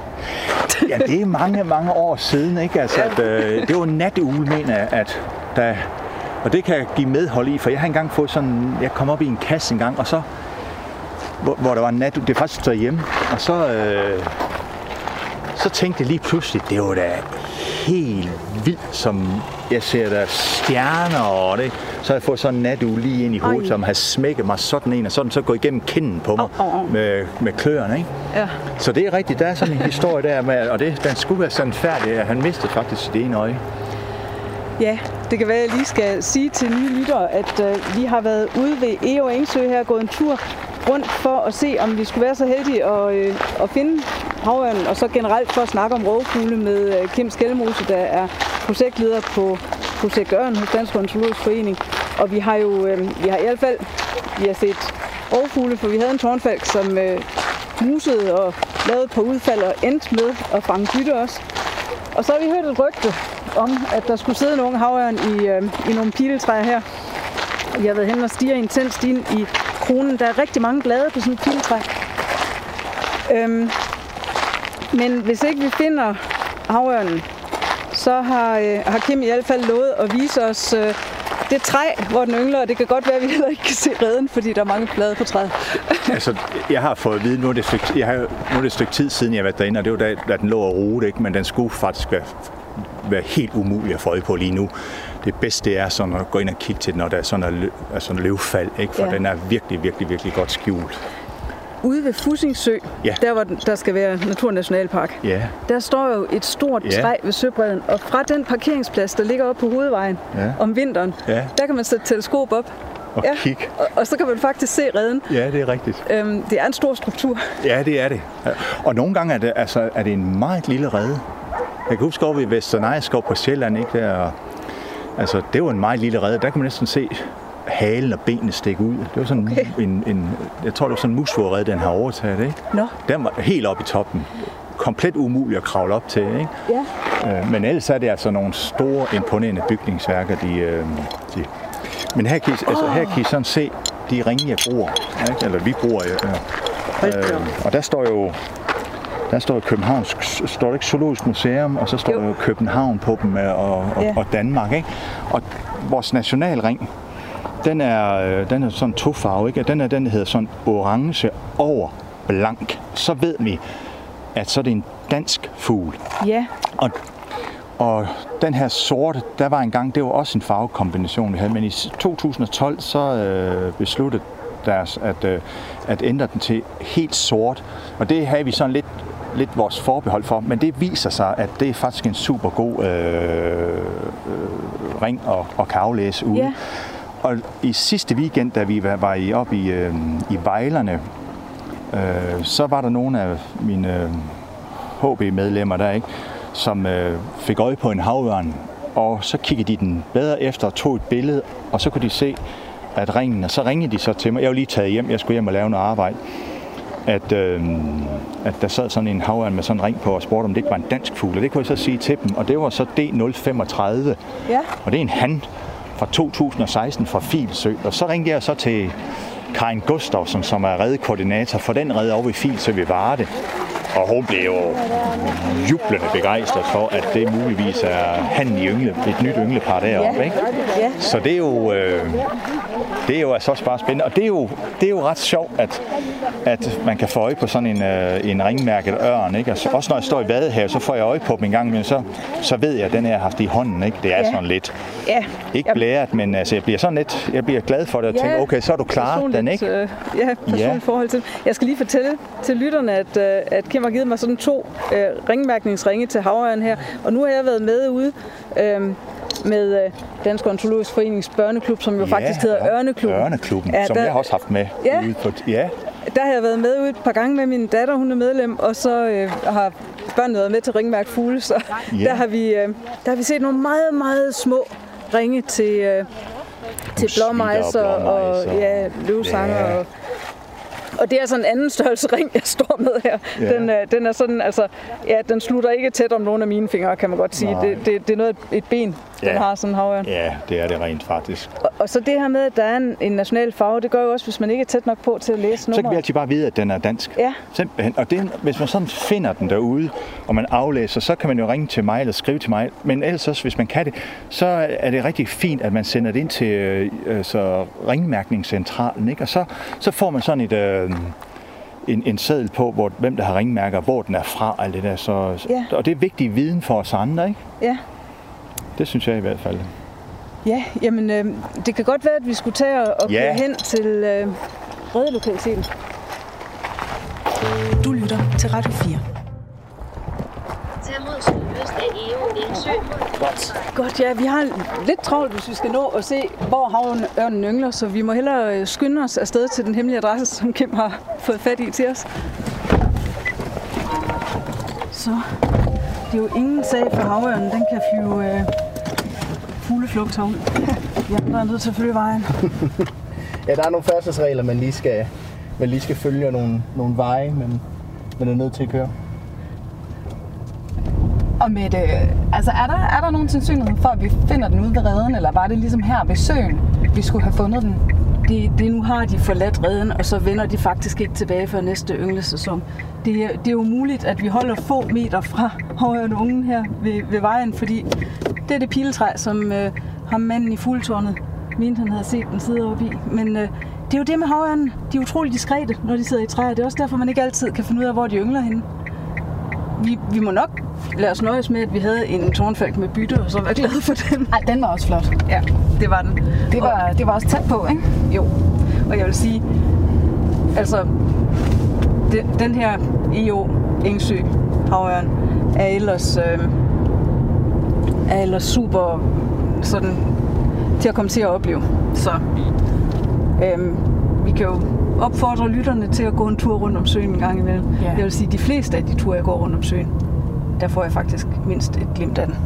Ja, det er mange, mange år siden, ikke? Altså, at, øh, det var en natugle, mener jeg, at der, og det kan jeg give medhold i, for jeg har engang fået sådan, jeg kom op i en kasse en gang, og så, hvor, hvor der var en nat, det er faktisk derhjemme, og så, øh, så tænkte jeg lige pludselig, det var da helt vildt, som jeg ser der stjerner og det. Så har jeg fået sådan en natugle lige ind i hovedet, Ej. som har smækket mig sådan en, og sådan så går igennem kinden på mig Au, au, au. med, med kløerne, ikke? Ja. Så det er rigtigt, der er sådan en historie der med, og det, den skulle være sådan færdig, at han mistede faktisk sit ene øje. Ja, det kan være, at jeg lige skal sige til nye lyttere, at øh, vi har været ude ved Eo Engsø her og gået en tur rundt for at se, om vi skulle være så heldige at, øh, at finde havørnen, og så generelt for at snakke om rovfugle med øh, Kim Skelmose, der er projektleder på projekt Ørn hos Dansk Ornitologisk Forening. Og vi har jo øh, vi har i hvert fald vi har set rovfugle, for vi havde en tårnfalk, som øh, musede og lavede et par udfald og endte med at fange bytte også. Og så har vi hørt et rygte om, at der skulle sidde en havørn i, øh, i nogle piletræer her. Jeg har været hen og stiger intenst ind i kronen. Der er rigtig mange blade på sådan et piletræ. Øhm, men hvis ikke vi finder havørnen, så har, øh, har Kim i hvert fald lovet at vise os øh, det træ, hvor den yngler. Og det kan godt være, at vi heller ikke kan se redden, fordi der er mange blade på træet. altså, jeg har fået at vide, nu er det et stykke, jeg har, nu er det et stykke tid siden, jeg har været derinde, og det var da, da den lå og rode, ikke? men den skulle faktisk være, være helt umulig at få øje på lige nu. Det bedste er sådan at gå ind og kigge til den, når der er sådan en, altså løvfald, ikke? for ja. den er virkelig, virkelig, virkelig godt skjult. Ude ved Fusingsø, Ja. der hvor der skal være Naturnationalpark, Ja, Der står jo et stort Ja. træ ved søbredden, og fra den parkeringsplads, der ligger oppe på hovedvejen Ja. om vinteren, Ja. der kan man sætte teleskop op, og ja. kig. og, og så kan man faktisk se redden. Ja, det er rigtigt. Øhm, det er en stor struktur. Ja, det er det. Og nogle gange er det, altså, er det en meget lille rede. Jeg kan huske over ved Vesternejskov på Sjælland, ikke? Der, altså, det var en meget lille rede. Der kan man næsten se halen og benene stikke ud. Det var sådan Okay. en, en, jeg tror, det var sådan en musvårede, den har overtaget, ikke? Nå, Den var helt oppe i toppen. Komplet umulig at kravle op til, ikke? ja. Øh, Men ellers er det altså nogle store, imponerende bygningsværker, de... Øh, de men her kan, I, altså, her kan I sådan se de ringe, jeg bruger, ikke? eller vi bruger. Øh, øh, og der står jo der står Københavns, står der ikke Zoologisk Museum, og så står Jo. jo København på dem, øh, og, og, Ja. og Danmark. Ikke? Og vores nationalring, den er, øh, den er sådan tofarve, ikke? Og Den er den der hedder sådan orange over blank. Så ved vi, at så er det en dansk fugl. Ja, Og, og den her sorte, der var engang, det var også en farvekombination, vi havde, men i 2012 så øh, besluttede deres at, øh, at ændre den til helt sort. Og det havde vi sådan lidt, lidt vores forbehold for, men det viser sig, at det er faktisk en super god øh, øh, ring at kan aflæse ude. Ja. Og i sidste weekend, da vi var, i, op i, øh, i Vejlerne, øh, så var der nogle af mine øh, HB-medlemmer der, ikke, som øh, fik øje på en havørn, og så kiggede de den bedre efter og tog et billede, og så kunne de se, at ringen, og så ringede de så til mig. Jeg var lige taget hjem, jeg skulle hjem og lave noget arbejde. At, øh, at der sad sådan en havørn med sådan en ring på og spurgte, om det ikke var en dansk fugl. Og det kunne jeg så sige til dem, og det var så D035. ja. Og det er en han fra 2016 fra Filsø. Og så ringte jeg så til Karin Gustafsson, som er reddekoordinator for den redde over ved Filsø ved Varde. Og hun blev jo jublende begejstret for, at det muligvis er han i yngle, et nyt ynglepar deroppe. Ikke? Så det er jo, øh, det er jo altså også bare spændende. Og det er jo, det er jo ret sjovt, at, at man kan få øje på sådan en, øh, en ringmærket ørn. Ikke? Altså, også når jeg står i Vadehavet, så får jeg øje på dem en gang, men så, så ved jeg, at den her har haft i hånden. Ikke? Det er Ja. sådan lidt, Ja, ikke blæret, men altså, jeg bliver sådan lidt, jeg bliver glad for det og Ja, tænker, okay, så er du klar, den ikke? Øh, ja, personligt ja. forhold til. Jeg skal lige fortælle til lytterne, at, øh, at Kim har givet mig sådan to øh, ringmærkningsringe til havøren her. Og nu har jeg været med ude øh, med øh, Dansk Ontologisk Forenings Børneklub, som jo ja, faktisk hedder ja. Ørneklubben. Ørneklubben, Ja, som der- jeg har også haft med Ja. ude på... Ja, Der har jeg været med ude et par gange med min datter, hun er medlem, og så øh, har børnene været med til Ringmærk Fugle, så Ja. der, har vi, øh, der har vi set nogle meget, meget små ringe til, øh, til snitter og blåmejser og, blåmejser. ja, løvsanger Ja. og og det er sådan en anden størrelse ring, jeg står med her. Ja. Den, er, den er sådan, altså, ja, den slutter ikke tæt om nogle af mine fingre, kan man godt sige. Nej. Det, det, det er noget, et ben, den Ja. har sådan en havørn. ja, det er det rent faktisk. Og, og, så det her med, at der er en, en national farve, det gør jo også, hvis man ikke er tæt nok på til at læse Så kan vi nummeret. altid bare vide, at den er dansk. Ja. Simpelthen. Og det, hvis man sådan finder den derude, og man aflæser, så kan man jo ringe til mig eller skrive til mig. Men ellers også, hvis man kan det, så er det rigtig fint, at man sender det ind til øh, øh, så ringmærkningscentralen. Ikke? Og så, så får man sådan et, øh, en, en seddel på, hvor, hvem der har ringmærker, hvor den er fra. Alt det der. Så, Ja. Og det er vigtig viden for os andre. Ikke? Ja. Det synes jeg i hvert fald. Ja, jamen øh, det kan godt være, at vi skulle tage og, og Ja. køre hen til øh, reddelokaliteten. Du lytter til Radio 4. Tag mod sydøst af Eo Engsø. Godt, ja, vi har lidt travlt, hvis vi skal nå at se, hvor havørnen yngler, så vi må hellere øh, skynde os afsted til den hemmelige adresse, som Kim har fået fat i til os. Så det er jo ingen sag for havørnen, den kan flyve øh, fugleflugt herud. Vi andre er nødt til at følge vejen. Ja, der er nogle færdselsregler, man lige skal, man lige skal følge og nogle, nogle veje, men man er nødt til at køre. Og med det, altså er der, er der nogen sandsynlighed for, at vi finder den ude ved redden, eller var det ligesom her ved søen, vi skulle have fundet den? Det, det nu har de forladt redden, og så vender de faktisk ikke tilbage for næste ynglesæson. Det, det er jo muligt, at vi holder få meter fra højre ungen her ved, ved vejen, fordi det er det piletræ, som øh, ham manden i fuldtårnet mente, han havde set den sidde oppe i. Men øh, det er jo det med havørnen. De er utrolig diskrete, når de sidder i træer. Det er også derfor, man ikke altid kan finde ud af, hvor de yngler henne. Vi, vi må nok lade os nøjes med, at vi havde en tårnfalk med bytte, og så være glade for den. Ej, den var også flot. Ja, det var den. Det var, det var også tæt på, ikke? Jo, og jeg vil sige, altså, den, den her EO Engsø havørn er ellers, øh, er ellers super sådan, til at komme til at opleve. Så øh, vi kan jo opfordre lytterne til at gå en tur rundt om søen en gang imellem. Ja. Jeg vil sige, de fleste af de ture, jeg går rundt om søen, der får jeg faktisk mindst et glimt af den.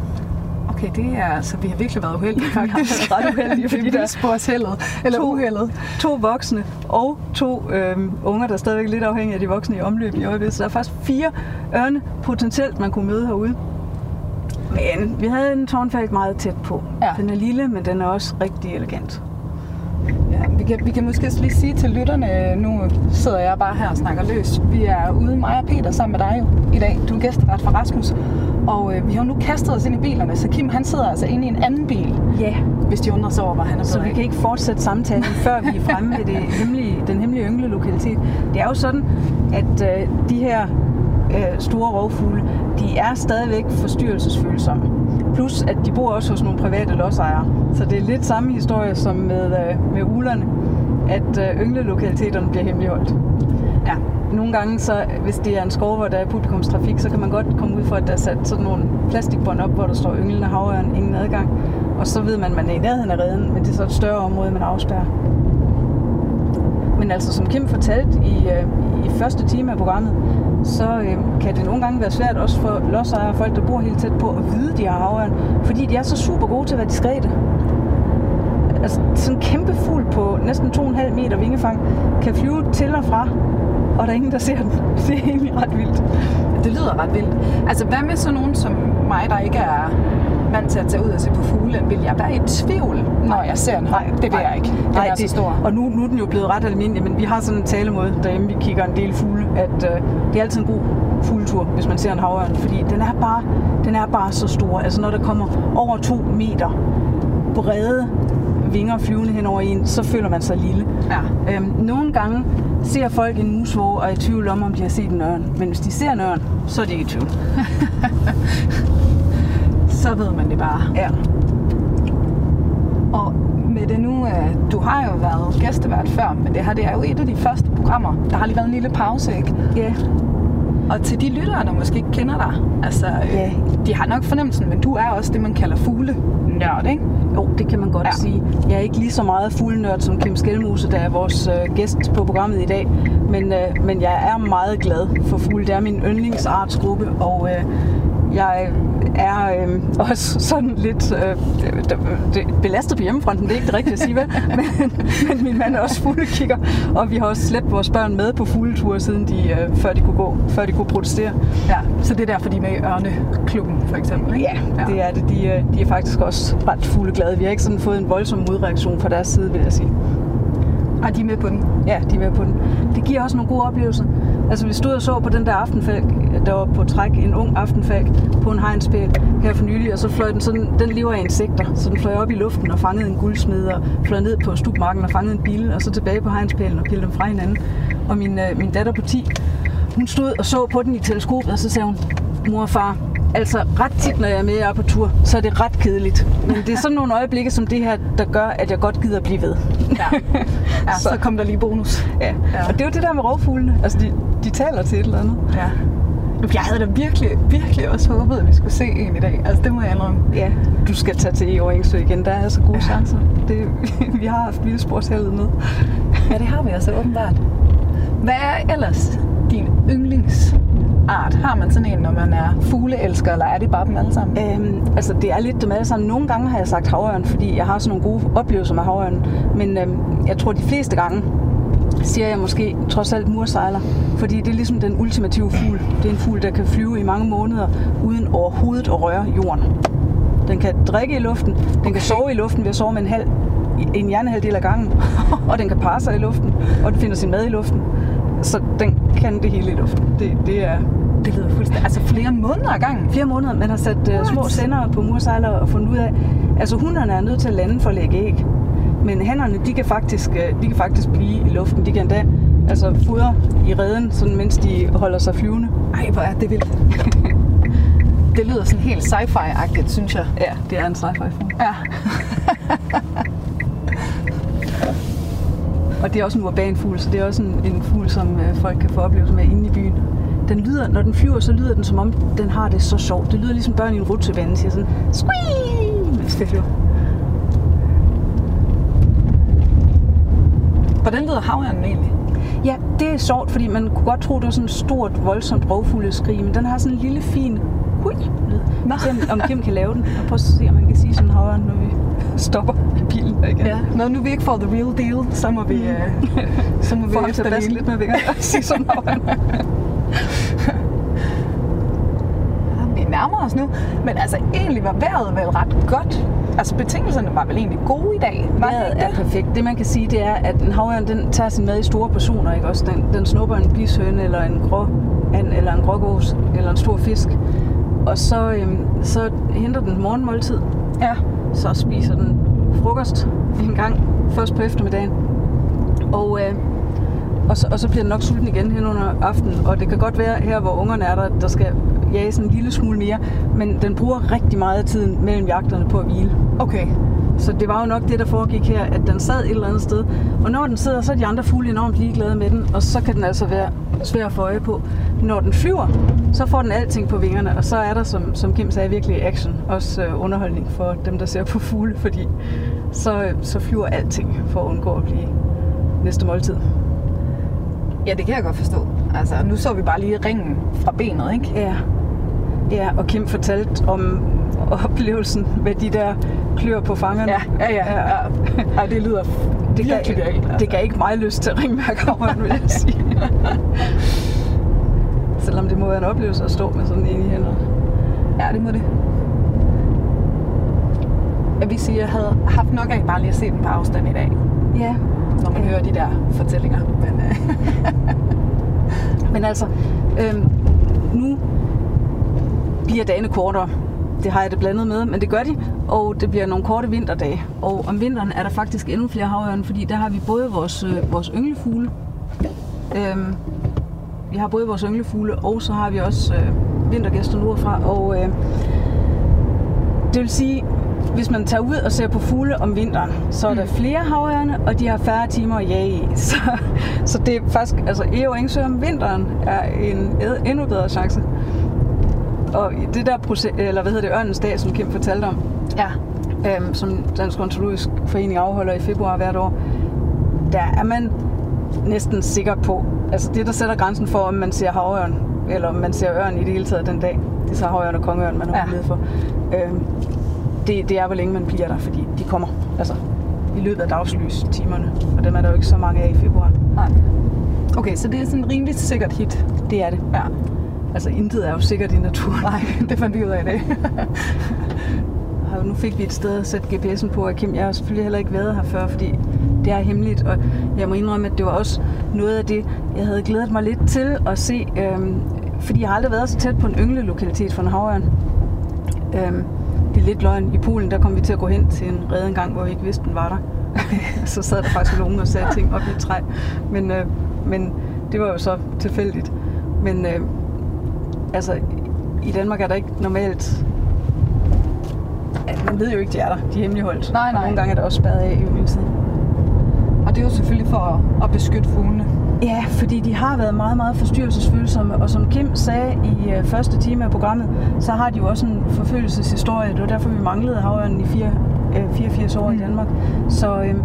Okay, det er altså, vi har virkelig været uheldige faktisk. ret uheldige, fordi der- er vildsporsheldet, eller To- uheldet. to voksne og to øhm, unger, der er stadigvæk lidt afhængige af de voksne i omløb i øjeblikket. Så der er faktisk fire ørne potentielt, man kunne møde herude. Men vi havde en tårnfalk meget tæt på. Ja. Den er lille, men den er også rigtig elegant. Vi kan, vi kan måske også lige sige til lytterne, nu sidder jeg bare her og snakker løs. Vi er ude, mig og Peter, sammen med dig jo i dag. Du er gæsteret for Rasmus. Og øh, vi har nu kastet os ind i bilerne, så Kim han sidder altså inde i en anden bil, Ja, hvis de undrer sig over, hvor han er så vi af. kan ikke fortsætte samtalen, før vi er fremme ved det hemmelige, den hemmelige ynglelokalitet. Det er jo sådan, at øh, de her øh, store rovfugle, de er stadigvæk forstyrrelsesfølsomme. Plus, at de bor også hos nogle private lodsejere. Så det er lidt samme historie som med, øh, med ulerne, at øh, ynglelokaliteterne bliver hemmeligholdt. Ja, nogle gange, så, hvis det er en skov, hvor der er publikumstrafik, så kan man godt komme ud for, at der er sat sådan nogle plastikbånd op, hvor der står ynglende havørn, ingen adgang. Og så ved man, at man er i nærheden af redden, men det er så et større område, man afspærrer. Men altså, som Kim fortalte i, øh, i første time af programmet, så øh, kan det nogle gange være svært også for lodsejere og folk, der bor helt tæt på, at vide, de har havørn, fordi de er så super gode til at være diskrete. Altså, sådan en kæmpe fugl på næsten 2,5 meter vingefang kan flyve til og fra, og der er ingen, der ser den. Det er egentlig ret vildt. Det lyder ret vildt. Altså, hvad med sådan nogen som mig, der ikke er vant til at tage ud og se på fugle? Vil jeg være i tvivl, når jeg ser en Nej, det vil jeg ikke. Den Nej, er så stor. Og nu, nu er den jo blevet ret almindelig, men vi har sådan en talemåde derhjemme, vi kigger en del fugle, at øh, det er altid en god fugletur, hvis man ser en havørn, fordi den er bare, den er bare så stor. Altså når der kommer over to meter brede vinger flyvende hen over en, så føler man sig lille. Ja. Øhm, nogle gange ser folk en musvåge og er i tvivl om, om de har set en ørn. Men hvis de ser en ørn, så er de ikke i tvivl. Så ved man det bare. Ja. Og med det nu, øh, du har jo været gæstevært før, men det her det er jo et af de første programmer. Der har lige været en lille pause, ikke? Ja, Og til de lyttere, der måske ikke kender dig, altså, øh, Ja. de har nok fornemmelsen, men du er også det, man kalder fugle nørd, ikke? Jo, det kan man godt Ja. ja. sige. Jeg er ikke lige så meget fuglenørd som Kim Skelmose, der er vores øh, gæst på programmet i dag. Men, øh, men jeg er meget glad for fugle. Det er min yndlingsartsgruppe, og øh, jeg er øh, også sådan lidt øh, det, belastet på hjemmefronten. Det er ikke det rigtige at sige, vel? Men, men min mand er også fuglekigger, og vi har også slæbt vores børn med på fugleture, siden de, øh, før de kunne gå, før de kunne protestere. Ja, så det er derfor, de er med i Ørneklubben, for eksempel, ikke? Ja, det er det. De, er- de er faktisk også ret fugleglade. Vi har ikke sådan fået en voldsom modreaktion fra deres side, vil jeg sige. Og de er med på den. Ja, de er med på den. Det giver også nogle gode oplevelser. Altså, vi stod og så på den der aftenfalk, der var på træk, en ung aftenfalk på en hegnspæl her for nylig, og så fløj den sådan, den lever af insekter, så den fløj op i luften og fangede en guldsmed, og fløj ned på stupmarken og fangede en bille, og så tilbage på hegnspælen og pillede dem fra hinanden. Og min, øh, min datter på 10, hun stod og så på den i teleskopet, og så sagde hun, mor og far, altså ret tit, når jeg er med jer på tur, så er det ret kedeligt. Men det er sådan nogle øjeblikke som det her, der gør, at jeg godt gider blive ved. Ja. ja så, Så- kom der lige bonus. Ja. Ja. ja. Og det er jo det der med rovfuglene. Altså, de, de taler til et eller andet. Ja. Jeg havde da virkelig, virkelig også håbet, at vi skulle se en i dag. Altså, det må jeg indrømme. Ja, du skal tage til over Engsø igen. Der er altså gode ja. chancer. Det, vi har haft vildsportsheldet med. Ja, det har vi altså åbenbart. Hvad er ellers din yndlingsart? Har man sådan en, når man er fugleelsker, eller er det bare dem alle sammen? Øhm, altså, det er lidt dem alle sammen. Nogle gange har jeg sagt havørn, fordi jeg har sådan nogle gode oplevelser med havørn. Men øhm, jeg tror, de fleste gange siger jeg måske trods alt mursejler. Fordi det er ligesom den ultimative fugl. Det er en fugl, der kan flyve i mange måneder, uden overhovedet at røre jorden. Den kan drikke i luften, den kan sove i luften ved at sove med en halv en hjernehalvdel af gangen, og den kan parre sig i luften, og den finder sin mad i luften. Så den kan det hele i luften. Det, det er Det lyder fuldstændig... Altså flere måneder ad gangen. flere måneder, man har sat uh, små sender på mursejler og fundet ud af, altså hunderne er nødt til at lande for at lægge æg. Men hannerne, de kan faktisk, øh, de kan faktisk blive i luften. De kan endda altså, fodre i redden, sådan, mens de holder sig flyvende. Ej, hvor er det vildt. det lyder sådan helt sci-fi-agtigt, synes jeg. Ja, det er en sci-fi film. Ja. Og det er også en urban fugl, så det er også en, en fugl, som øh, folk kan få oplevelser med inde i byen. Den lyder, når den flyver, så lyder den som om, den har det så sjovt. Det lyder ligesom børn i en rutsjebane, siger sådan, squee, mens det flyver. Hvordan lyder havørnen egentlig? Ja, det er sjovt, fordi man kunne godt tro, det var sådan et stort, voldsomt rovfugleskrig, men den har sådan en lille, fin hui lyd. Nå. Se, om- Kim kan lave den. Og prøv at se, om man kan sige sådan en havørn, når vi stopper bilen igen. Ja. Når nu vi ikke får the real deal, så må vi, øh, så må vi Få ham til at baske efterligne. lidt med vingerne og sige sådan en havørn. Vi nærmer os nu. Men altså, egentlig var vejret vel ret godt. Altså betingelserne var vel egentlig gode i dag, var det ikke er det? perfekt. Det man kan sige, det er, at en havørn, den tager sin mad i store portioner, ikke også? Den, den snupper en bishøne, eller en grå and, eller en grågås, eller en stor fisk. Og så, øhm, så henter den morgenmåltid. Ja. Så spiser den frokost en gang, først på eftermiddagen. Og, øh, og, så, og så bliver den nok sulten igen hen under aftenen. Og det kan godt være her, hvor ungerne er der, der skal jages en lille smule mere. Men den bruger rigtig meget af tiden mellem jagterne på at hvile. Okay. Så det var jo nok det, der foregik her, at den sad et eller andet sted. Og når den sidder, så er de andre fugle enormt ligeglade med den, og så kan den altså være svær at få øje på. Når den flyver, så får den alting på vingerne, og så er der, som, som Kim sagde, virkelig action. Også øh, underholdning for dem, der ser på fugle, fordi så, øh, så flyver alting for at undgå at blive næste måltid. Ja, det kan jeg godt forstå. Altså, nu så vi bare lige ringen fra benet, ikke? Ja. Ja, og Kim fortalte om oplevelsen med de der klør på fangerne. Ja, ja, ja. ja. Ej, det lyder Det gav, virkelig det gav ikke mig lyst til at ringe mærkehaveren, vil jeg sige. Selvom det må være en oplevelse at stå med sådan en i hænderne. Ja, det må det. Jeg vil sige, at jeg havde haft nok af bare lige at se den på afstand i dag, Ja. når man Ja. hører de der fortællinger. Men, øh, Men altså, øhm, nu bliver dagene kortere. Det har jeg det blandet med, men det gør de. Og det bliver nogle korte vinterdage. Og om vinteren er der faktisk endnu flere havørne, fordi der har vi både vores, øh, vores ynglefugle. Øhm, vi har både vores ynglefugle, og så har vi også øh, vintergæster nordfra. Og øh, det vil sige, hvis man tager ud og ser på fugle om vinteren, så er der flere havørne, og de har færre timer at jage i. Så, så det er faktisk, altså Eo Engsø om vinteren er en endnu bedre chance. Og det der proces, eller hvad hedder det, Ørnens Dag, som Kim fortalte om, ja. øhm, som Dansk Ornitologisk Forening afholder i februar hvert år, der er man næsten sikker på, altså det, der sætter grænsen for, om man ser havørn, eller om man ser ørn i det hele taget den dag, det er så havørn og kongeørn, man har Ja. mulighed for, øhm, det, det er, hvor længe man bliver der, fordi de kommer altså, i løbet af dagslys-timerne, og dem er der jo ikke så mange af i februar. Nej. Okay, så det er sådan en rimelig sikkert hit. Det er det. Ja. Altså, intet er jo sikkert i naturen. Nej, det fandt vi ud af i dag. Og nu fik vi et sted at sætte GPS'en på, og Kim, jeg har selvfølgelig heller ikke været her før, fordi det er hemmeligt, og jeg må indrømme, at det var også noget af det, jeg havde glædet mig lidt til at se, øhm, fordi jeg har aldrig været så tæt på en ynglelokalitet for en havørn. Øhm, det er lidt løgn. I Polen, der kom vi til at gå hen til en rede en gang, hvor vi ikke vidste, den var der. så sad der faktisk nogen og sagde ting op i et træ. Men, øh, men det var jo så tilfældigt. Men øh, altså, i Danmark er der ikke normalt man ved jo ikke, de er der. De er hemmeligholdt. Nej, Og nej. nogle gange er der også spærret af i yngletiden. Og det er jo selvfølgelig for at, at beskytte fuglene. Ja, fordi de har været meget, meget forstyrrelsesfølsomme. Og som Kim sagde i øh, første time af programmet, så har de jo også en forfølgelseshistorie. Det var derfor, vi manglede havørnen i fire, øh, 84 år mm. i Danmark. Så øh,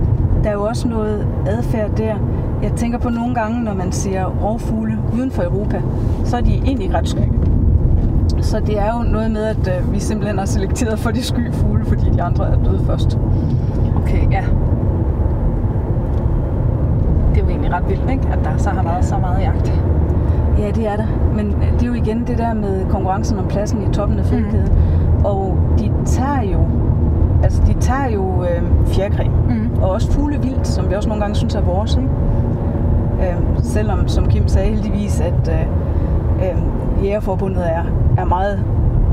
der er jo også noget adfærd der. Jeg tænker på nogle gange, når man ser rovfugle uden for Europa, så er de egentlig ret sky. Så det er jo noget med, at øh, vi simpelthen har selekteret for de sky fugle, fordi de andre er døde først. Okay, ja. Det er jo egentlig ret vildt, ikke? At der så har været så meget jagt. Ja, det er der. Men øh, det er jo igen det der med konkurrencen om pladsen i toppen af fødekæden. Mm. Og de tager jo, altså de tager jo øh, fjerkræ. Mm. Og også fuglevildt, som vi også nogle gange synes er vores. Ikke? Øh, selvom, som Kim sagde heldigvis, at øh, øh, Jægerforbundet er, er meget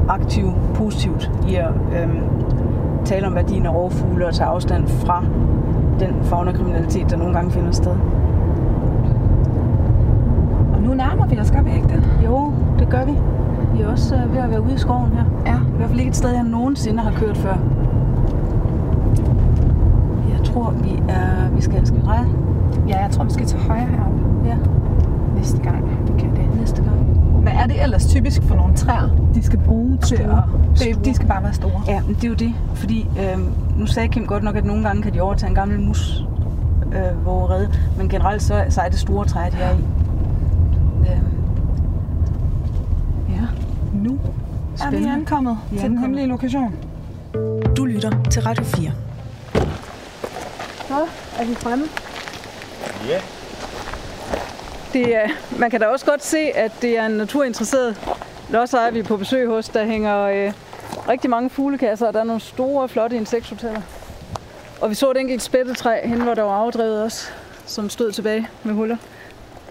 aktiv, positivt i at øh, tale om værdien af rovfugle og tage afstand fra den faunakriminalitet, der nogle gange finder sted. Og nu nærmer vi os, gør vi ikke det? Jo, det gør vi. Vi er også øh, ved at være ude i skoven her. Ja. I hvert fald ikke et sted, jeg nogensinde har kørt før. Jeg tror, vi er... Vi skal, skal vi dreje? Ja, jeg tror, vi skal til højre heroppe Ja, næste gang. Vi kan det. næste gang. Hvad er det ellers typisk for nogle træer, de skal bruge til Store. at... Store. De skal bare være store. Ja, men det er jo det. Fordi øh, nu sagde Kim godt nok, at nogle gange kan de overtage en gammel mus øh, redde. Men generelt så, så er det store træer, de er i. Øh, ja, Nu er vi Spændende. ankommet Vi til den hemmelige lokation. Du lytter til Radio 4. så er vi fremme. Det er, man kan da også godt se, at det er en naturinteresseret lodsejer, vi er på besøg hos, der hænger øh, rigtig mange fuglekasser, og der er nogle store, flotte insekthoteller. Og vi så et enkelt spættetræ hen, hvor der var afdrevet også, som stod tilbage med huller.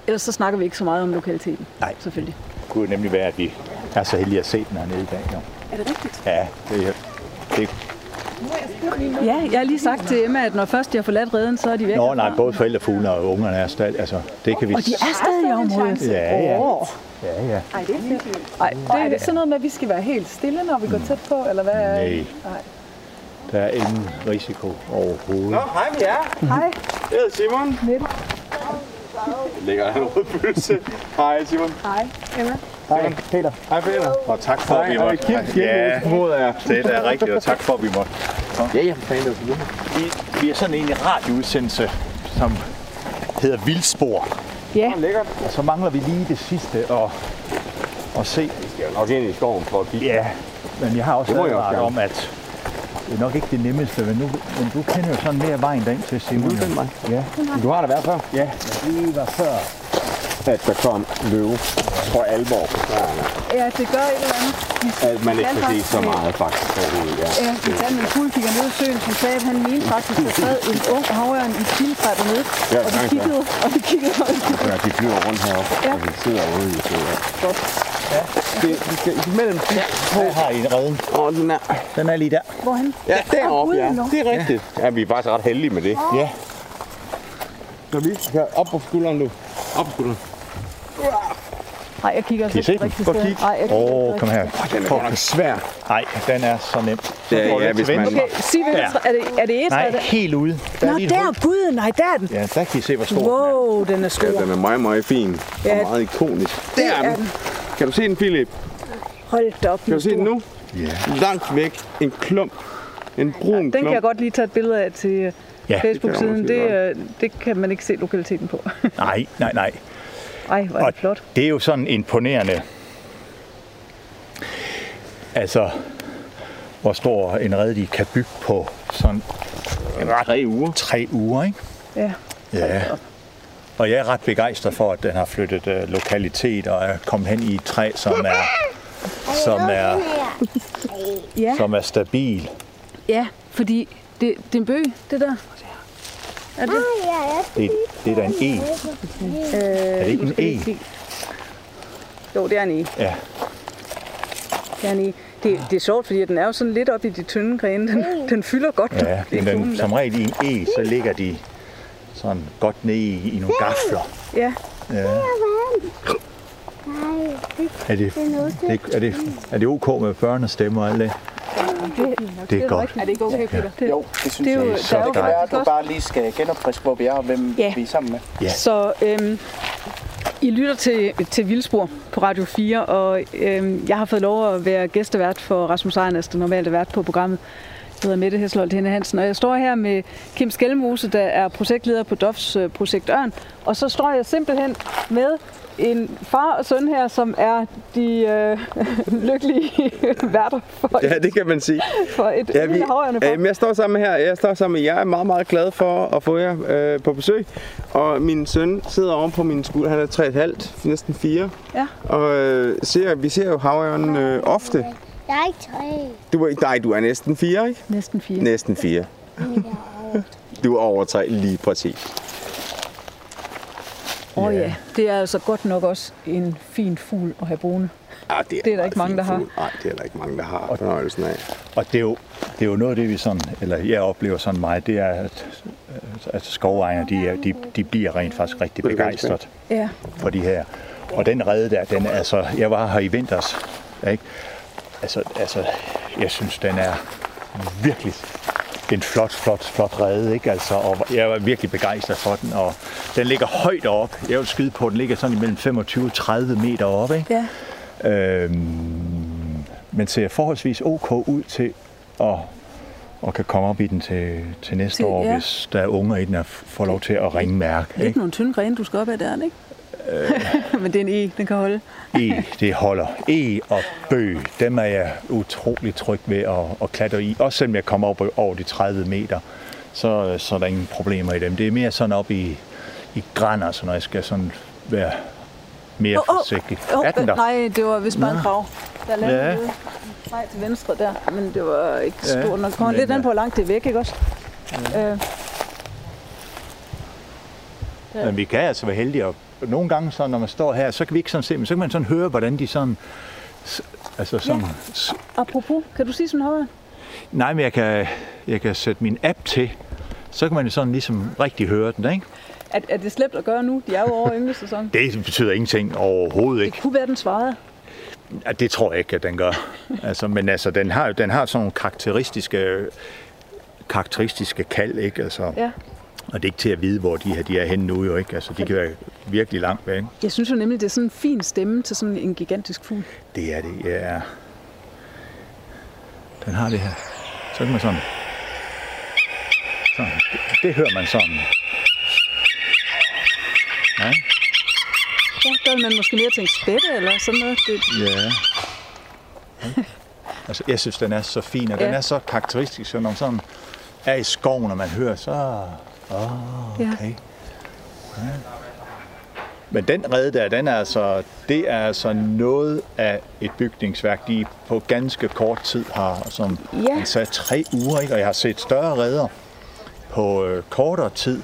Ellers så snakker vi ikke så meget om lokaliteten. Nej. Selvfølgelig. Det kunne nemlig være, at vi er så heldige at se den hernede i dag. Jo. Er det rigtigt? Ja, det er, det, Ja, jeg har lige sagt til Emma, at når først de har forladt redden, så er de væk. Nå, nej, både forældrefugle og ungerne er stadig, altså, det kan vi... Og de er stadig i området. Ja, ja. Ja, ja. Ej, det er fedt. Ej, Det er det sådan noget med, at vi skal være helt stille, når vi går tæt på, eller hvad? Nej. Nej. Der er ingen risiko overhovedet. Nå, hej med jer. Hej. Jeg hedder Simon. Mette. Lægger en rød pølse. Hej Simon. Hej, Emma. Hej, Peter. Hej Peter. Og tak for, at vi Hej, og måtte... Kim, Kim, Ja, det er rigtigt, og tak for, at vi måtte. Ja, jeg fandt det. Vi, vi er sådan en radioudsendelse, som hedder Vildspor. Ja, Lækkert. Og så mangler vi lige det sidste at, at se. Vi skal jo nok ind i skoven for at kigge. Ja, men jeg har også Det advaret om, at det er nok ikke det nemmeste, men, nu, men du kender jo sådan mere vejen derind til Simon. du? Ja, Du har da været før? ja, lige var før. At der kom løve for alvor ja, det gør et eller andet. At man ikke kan se faktisk så meget faktisk overhovedet. Ja. Ja, vi fandt en fuglekigger nede i søen, som sagde, at han mente faktisk, at der sad en ung havørn i et filtræ dernede. Ja, og de tak, kiggede, og de kiggede, og de kiggede. Ja, de flyver rundt heroppe, Ja. og de sidder ude i søen. Godt. Ja. Det, vi skal imellem de Her har I en redden. Åh, den er. Den er lige der. Hvorhen? Ja, deroppe, ja. Det er rigtigt. Ja, vi er faktisk ret heldige med det. Ja. Så vi skal op på skulderen nu. Op på skulderen. Nej, jeg kigger altså ikke den? rigtig Godt sted. kig. Åh, oh, kom her. rigtig Den er godt nok svær. Nej, den er så nem. Så Det er- du ja, hvis man-. Okay, sig Ja. træ. Er det, er det Nej, egetræet? helt ude. Der Nå, er et der, gud, nej, der er den. Ja, der kan I se, hvor stor den er. Wow, den er stor. Ja, den er meget, meget fin. Ja. Og meget ikonisk. Det Der er er den. Kan du se den, Philip? Hold da op, Kan du se den nu? Ja. Langt væk. En klump. En brun Den klump. kan jeg godt lige tage et billede af til øh, Ja. Facebook-siden. Det Det, det kan man ikke se lokaliteten på. Nej, nej, nej. Ej, hvor er det flot. det er jo sådan imponerende. Altså, hvor stor en redde de kan bygge på sådan Tre uger. tre uger, ikke? Ja. Ja. Og jeg er ret begejstret for, at den har flyttet øh, lokalitet og er kommet hen i et træ, som er, som er, Ja, som er stabil. ja fordi det, det er en bøg, det der. Er det? Det, det er da en E. Øh, Er det ikke en E? Jo, det er en E. Ja. Det er en E. Det, det er sjovt, fordi den er jo sådan lidt op i de tynde grene. Den, den fylder godt. Ja, men den, som regel i en E, så ligger de sådan godt ned i, i nogle gafler. Ja, Ja. Er det, det, er, det, er det ok med børnestemmer og alt det? Det er godt. Er det ikke okay, Peter? Det, Jo, det synes det er jo, jeg. så er Det kan være, at du bare lige skal genopfriske, hvor vi er og hvem Ja. vi er sammen med. Ja. Så øhm, I lytter til, til Vildspor på Radio 4, og øhm, jeg har fået lov at være gæstevært for Rasmus Ejnernes, der normalt er vært på programmet. Jeg hedder Mette Hesselholt Henne Hansen, og jeg står her med Kim Skelmose, der er projektleder på DOFs øh, projekt Ørn. Og så står jeg simpelthen med en far og søn her, som er de øh, lykkelige værter for, Ja, det kan man sige. for et Ja, vi, øh, jeg står sammen her. Jeg står sammen med jer. Jeg er meget, meget glad for at få jer øh, på besøg. Og min søn sidder oven på min skulder. Han er 3,5, næsten 4. Ja. Og øh, ser, vi ser jo havørnen øh, ofte. Jeg er ikke tre. Du er, nej, du er næsten 4, ikke? Næsten fire. Næsten 4. Du er over 3 lige præcis. Åh oh, ja, det er altså godt nok også en fin fugl at have boende. Ja, Det er der meget ikke mange, der har. fugl. Nej, det er der ikke mange, der har fornøjelsen af. Og det er, jo, det er jo noget af det, vi sådan, eller jeg oplever sådan meget, det er, at, at skovejere, de, er, de, de bliver rent faktisk rigtig begejstret Ja. for de her. Og den redde der, den er altså, jeg var her i vinters, ikke? Altså, altså, jeg synes, den er virkelig en flot, flot, flot redde, ikke? Altså, og jeg var virkelig begejstret for den, og den ligger højt op. Jeg vil skyde på, at den ligger sådan imellem 25 og 30 meter oppe, ikke? Ja. Øhm, men ser forholdsvis ok ud til at, at kan komme op i den til, til næste Til- år, ja. hvis der er unger i den, og får lov til at ringe mærke. Det er ikke nogle tynde grene, du skal op af der, ikke? Men det er en E, den kan holde. E, det holder. E og bøg, dem er jeg utrolig tryg ved at, at klatre i. Også selvom jeg kommer op over de 30 meter, så, så er der ingen problemer i dem. Det er mere sådan op i, i grænder, så når jeg skal sådan være mere Åh, åh, forsigtig. åh, er den der? Nej, det var vist bare en krav. Der lander Ja. vej til venstre der, men det var ikke Ja, stort nok. Kommer lidt an på, hvor langt det er væk, ikke også? Ja. Øh. Men vi kan altså være heldige, og nogle gange, så, når man står her, så kan vi ikke sådan se, men så kan man sådan høre, hvordan de sådan... Altså sådan, s- apropos, kan du sige sådan højere? Nej, men jeg kan, jeg kan sætte min app til, så kan man jo sådan ligesom rigtig høre den, ikke? Er, er det slemt at gøre nu? De er jo over ynglesæson. Det betyder ingenting overhovedet ikke. Det kunne være, den svarede. Ja, det tror jeg ikke, at den gør. Altså, men altså, den har, den har sådan nogle karakteristiske, karakteristiske kald, ikke? Altså, Ja. Og det er ikke til at vide, hvor de her de er henne nu, jo ikke? Altså, de kan være virkelig langt væk. Jeg synes jo nemlig, det er sådan en fin stemme til sådan en gigantisk fugl. Det er det, ja. Den har det her. Så kan man sådan... sådan. Det, det hører man sådan. Ja, Ja, der vil man måske mere tænke spætte eller sådan noget. Det, ja. Altså, jeg synes, den er så fin, og den Ja. er så karakteristisk, så når man sådan er i skoven, og man hører, så... Ja. okay. Ja. Men den rede der, den er altså, det er altså noget af et bygningsværk, de på ganske kort tid har, som Ja. han sagde, tre uger, ikke? og jeg har set større redder på øh, kortere tid.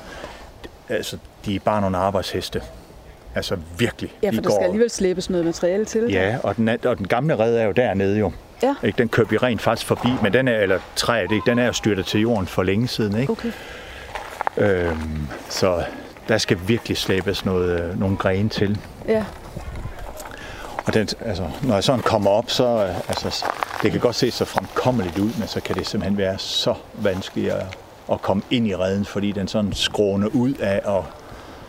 Altså, de er bare nogle arbejdsheste. Altså virkelig. ja, de for der skal alligevel slæbes noget materiale til. Ja, og den, og den gamle rede er jo dernede jo. Ja. Ikke? Den kører vi rent faktisk forbi, men den er, eller træet, ikke? den er styrtet til jorden for længe siden. Ikke? Okay. Øhm, så der skal virkelig slæbes noget, øh, nogle grene til. Ja. Og den, altså, når jeg sådan kommer op, så øh, altså, det kan godt se så fremkommeligt ud, men så kan det simpelthen være så vanskeligt at, at komme ind i redden, fordi den sådan skråner ud af og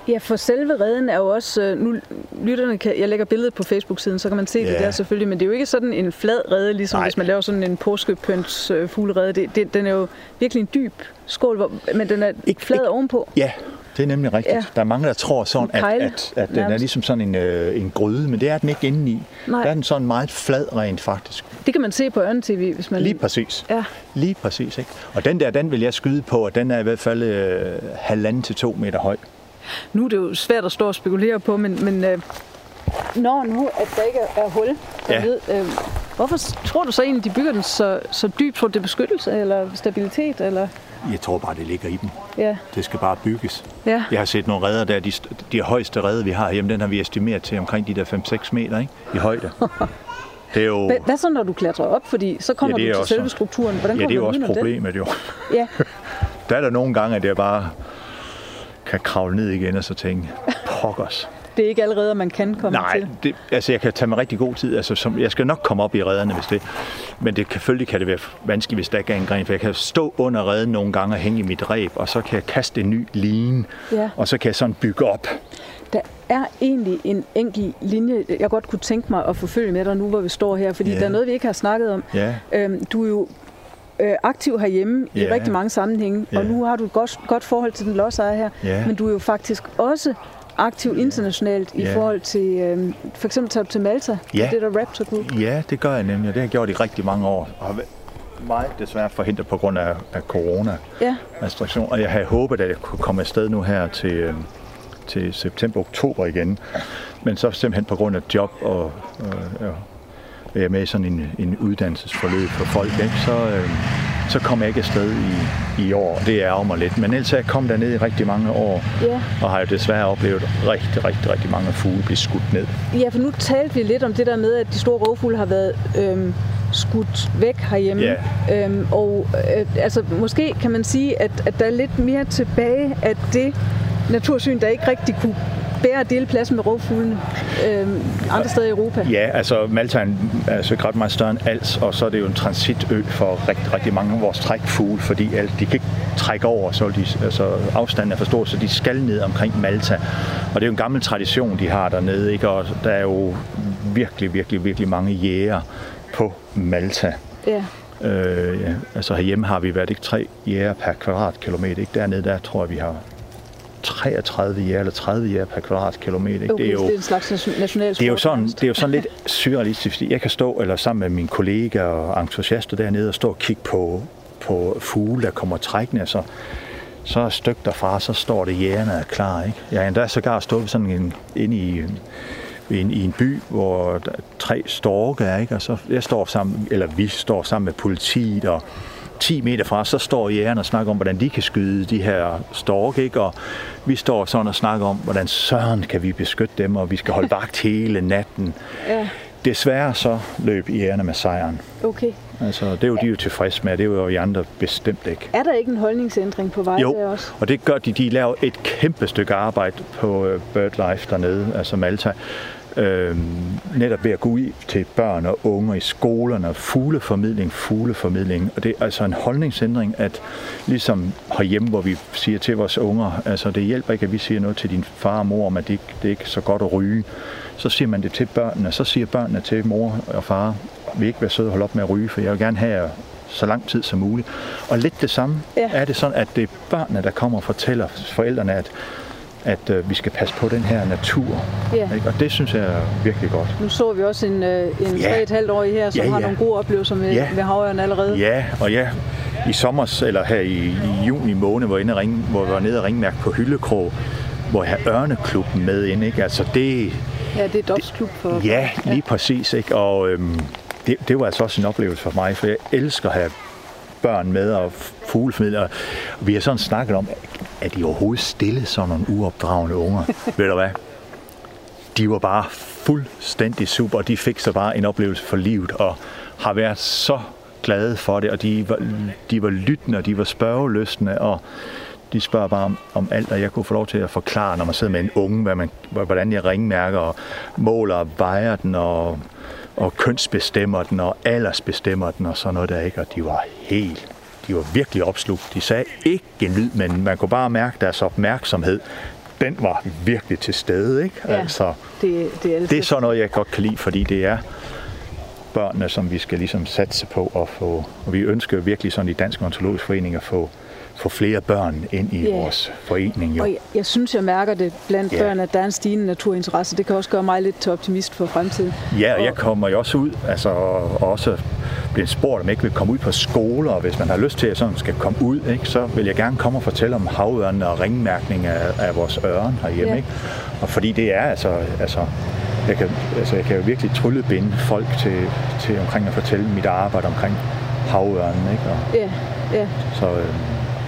Ja, for selve redden er jo også, øh, nu lytterne kan, jeg lægger billedet på Facebook-siden, så kan man se det Ja. der selvfølgelig, men det er jo ikke sådan en flad redde, ligesom Nej. hvis man laver sådan en påskepøns øh, fuglerede. Det, det, den er jo virkelig en dyb skål, hvor, men den er Ikke- flad ikke- ovenpå. Ja, det er nemlig rigtigt. Ja. Der er mange, der tror sådan, at, at, at den er nærmest. ligesom sådan en, øh, en gryde, men det er den ikke indeni. Nej. Der er den sådan meget flad rent faktisk. Det kan man se på Ørn TV, hvis man... Lige præcis. Ja. Lige præcis, ikke? Og den der, den vil jeg skyde på, at den er i hvert fald øh, halvanden til to meter høj. Nu er det jo svært at stå og spekulere på, men, men øh, når nu, at der ikke er, er hul Ja. dernede, øh, hvorfor tror du så egentlig, de bygger den så, så dybt? Tror du, det er beskyttelse eller stabilitet? Eller? Jeg tror bare, det ligger i dem. Ja, Det skal bare bygges. ja. Jeg har set nogle redder der, de, de højeste redder, vi har hjemme, den har vi estimeret til omkring de der 5-6 meter ikke? i højde. Det er jo, Hvad, hvad så, når du klatrer op? Fordi så kommer Ja, det du er til også selve strukturen. Hvordan ja, det er jo også problemet jo. Den? Ja, Der er der nogle gange, at jeg bare kan kravle ned igen og så tænke, pokkers. det er ikke allerede, man kan komme Nej, til. det, altså jeg kan tage mig rigtig god tid. Altså, som, jeg skal nok komme op i redderne, hvis det... Men det, selvfølgelig kan det være vanskeligt, hvis der ikke er en gren, for jeg kan stå under redden nogle gange og hænge i mit reb, og så kan jeg kaste en ny line, Ja. og så kan jeg sådan bygge op. Der er egentlig en enkelt linje, jeg godt kunne tænke mig at forfølge med dig nu, hvor vi står her, fordi Ja. der er noget, vi ikke har snakket om. Ja, Øhm, du er jo øh, aktiv herhjemme i Ja. rigtig mange sammenhænge, og Ja. nu har du et godt, godt forhold til den lodsejer her, Ja. men du er jo faktisk også aktiv internationalt i Ja. forhold til, øh, for eksempel tager du til Malta, Ja. det der Raptor Group. ja, det gør jeg nemlig, og det har jeg gjort i rigtig mange år. Og meget desværre forhindret på grund af, af corona. Ja, restriktion, og jeg havde håbet, at jeg kunne komme afsted nu her til, øh, til september-oktober igen. Men så simpelthen på grund af job og øh, ja, jeg er med sådan en, en uddannelsesforløb for folk, ikke? Så, øh, så kom jeg ikke afsted i, i år, det ærger mig lidt. Men ellers er jeg kommet derned i rigtig mange år, ja. og har jo desværre oplevet rigtig, rigtig, rigtig mange fugle blive skudt ned. ja, for nu talte vi lidt om det der med, at de store rovfugle har været øhm, skudt væk herhjemme. Ja. Øhm, og øh, altså, måske kan man sige, at, at der er lidt mere tilbage af det natursyn, der ikke rigtig kunne bære at dele pladsen med rovfuglene øhm, andre steder i Europa. Ja, altså Malta er, en, altså ikke ret meget større end Als, og så er det jo en transitø for rigtig, rigtig mange af vores trækfugle, fordi alt, de kan ikke trække over, så de, altså, afstanden er for stor, så de skal ned omkring Malta. Og det er jo en gammel tradition, de har dernede, ikke? og der er jo virkelig, virkelig, virkelig mange jæger på Malta. Ja. Øh, ja. Altså herhjemme har vi været ikke tre jæger per kvadratkilometer. Ikke? Dernede der tror jeg, vi har 33 jæger eller 30 jæger per kvadratkilometer. Ikke? Okay, det er, det er en slags nation- national Det er jo sådan, det er jo sådan lidt surrealistisk, fordi jeg kan stå eller sammen med mine kollegaer og entusiaster dernede og stå og kigge på, på fugle, der kommer trækkende, så, så er et stykke derfra, så står det jægerne er klar. Ikke? Jeg har endda sågar stået sådan en, inde i i en, i en by, hvor der er tre storke er, ikke? og så jeg står sammen, eller vi står sammen med politiet, og 10 meter fra, så står jægerne og snakker om, hvordan de kan skyde de her storke, ikke? og vi står sådan og snakker om, hvordan søren kan vi beskytte dem, og vi skal holde vagt hele natten. Ja, Desværre så løb jægerne med sejren. okay. Altså, det er jo de er jo tilfredse med, det er jo I andre bestemt ikke. Er der ikke en holdningsændring på vej der Jo, også? og det gør de. De laver et kæmpe stykke arbejde på øh, BirdLife dernede, altså Malta. Øhm, netop ved at gå ud til børn og unge i skolerne, fugleformidling, fugleformidling. Og det er altså en holdningsændring, at ligesom herhjemme, hvor vi siger til vores unger, altså det hjælper ikke, at vi siger noget til din far og mor om, at det, ikke- det er ikke så godt at ryge. Så siger man det til børnene, så siger børnene til mor og far, vil I ikke være søde og holde op med at ryge, for jeg vil gerne have jer så lang tid som muligt. Og lidt det samme ja. er det sådan, at det er børnene, der kommer og fortæller forældrene, at, at øh, vi skal passe på den her natur. Ja. Ikke? Og det synes jeg er virkelig godt. Nu så vi også en, øh, en Ja. 3,5-årig her, som Ja, har ja. nogle gode oplevelser med, Ja. med havørn allerede. Ja, og ja, i sommer, eller her i, i juni måned, hvor, inde ringe, hvor vi var nede og ringmærke på Hyllekrog, hvor jeg har Ørneklubben med inde, ikke? Altså det, Ja, det er Dogs klub for... Ja, lige præcis. Ikke? Og øhm, det, det var altså også en oplevelse for mig, for jeg elsker at have børn med og fuglefamilier. Og vi har sådan snakket om, at de overhovedet stille sådan nogle uopdragende unger. Ved du hvad? De var bare fuldstændig super, og de fik så bare en oplevelse for livet, og har været så glade for det, og de var, de var lyttende, og de var spørgeløsende, og de spørger bare om, om alt, og jeg kunne få lov til at forklare, når man sidder med en unge, hvad man, hvordan jeg ringmærker og måler og vejer den, og, og kønsbestemmer den, og aldersbestemmer den, og sådan noget der, ikke? Og de var helt, de var virkelig opslugt. De sagde ikke en lyd, men man kunne bare mærke deres opmærksomhed. Den var virkelig til stede, ikke? Ja. Altså, Det, det, er det er sådan noget, jeg godt kan lide, fordi det er børnene, som vi skal ligesom satse på at få. Og vi ønsker virkelig sådan i Dansk Ontologisk Forening at få, få flere børn ind i Ja. vores forening. Jo. Og jeg, jeg synes, jeg mærker det blandt Ja. børn, at der er en stigende naturinteresse. Det kan også gøre mig lidt til optimist for fremtiden. Ja, og jeg kommer jo også ud, altså og også bliver spurgt, om jeg ikke vil komme ud på skoler, og hvis man har lyst til at sådan skal komme ud, ikke, så vil jeg gerne komme og fortælle om havørnen og ringmærkning af, af vores ørn herhjemme. Ja. Ikke? Og fordi det er altså, altså jeg kan, altså jeg kan jo virkelig tryllebinde folk til, til omkring at fortælle mit arbejde omkring havørnen. Ikke? Og, Ja, ja. så, øh,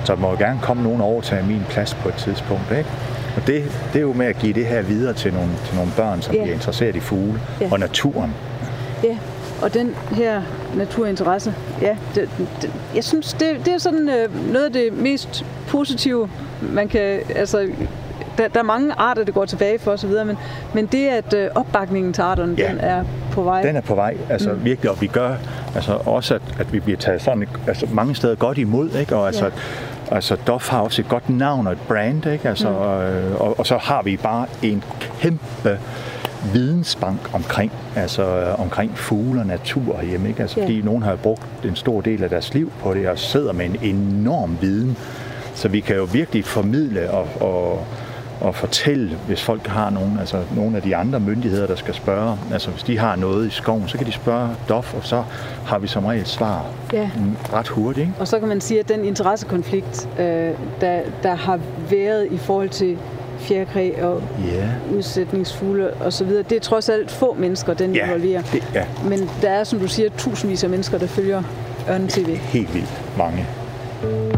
så må jo gerne komme nogen og overtage min plads på et tidspunkt. Ikke? Og det, det er jo med at give det her videre til nogle, til nogle børn, som Ja. bliver interesseret i fugle Ja. og naturen. Ja, og den her naturinteresse, ja, det, det, jeg synes, det, det er sådan øh, noget af det mest positive, man kan, altså, der, der er mange arter, det går tilbage for osv., men, men det, at øh, opbakningen til arterne, Ja. den er på vej. Den er på vej, altså mm. virkelig, og vi gør altså også, at, at vi bliver taget sådan altså, mange steder godt imod, ikke? og altså, Ja. Altså Doff har også et godt navn og et brand, ikke? Altså, mm. og, og, og, så har vi bare en kæmpe vidensbank omkring, altså øh, omkring fugle og natur herhjemme, ikke? Altså, Ja. fordi nogen har brugt en stor del af deres liv på det, og sidder med en enorm viden, så vi kan jo virkelig formidle og, og, og fortælle, hvis folk har nogen, altså nogle af de andre myndigheder, der skal spørge. Altså hvis de har noget i skoven, så kan de spørge DOF, og så har vi som regel svar Ja. ret hurtigt. Ikke? Og så kan man sige, at den interessekonflikt, øh, der, der har været i forhold til fjerkræ og Ja, udsætningsfugle osv., det er trods alt få mennesker, den ja, involverer. det er Men der er, som du siger, tusindvis af mennesker, der følger Ørnen TV. helt vildt mange.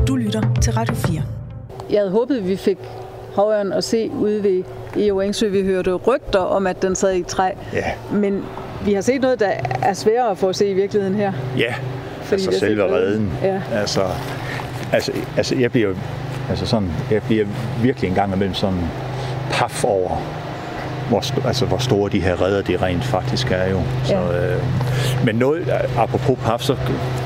Du lytter til Radio 4. Jeg havde håbet, at vi fik havørn at se ude ved EO Engsø. Vi hørte rygter om, at den sad i træ. Ja, Men vi har set noget, der er sværere at få at se i virkeligheden her. ja. Fordi altså selve redden. Ja. Altså, altså, altså jeg bliver altså sådan, jeg bliver virkelig en gang imellem sådan paf over, hvor, altså, hvor store de her redder de rent faktisk er jo. Så, Ja. øh, men noget, apropos paf, så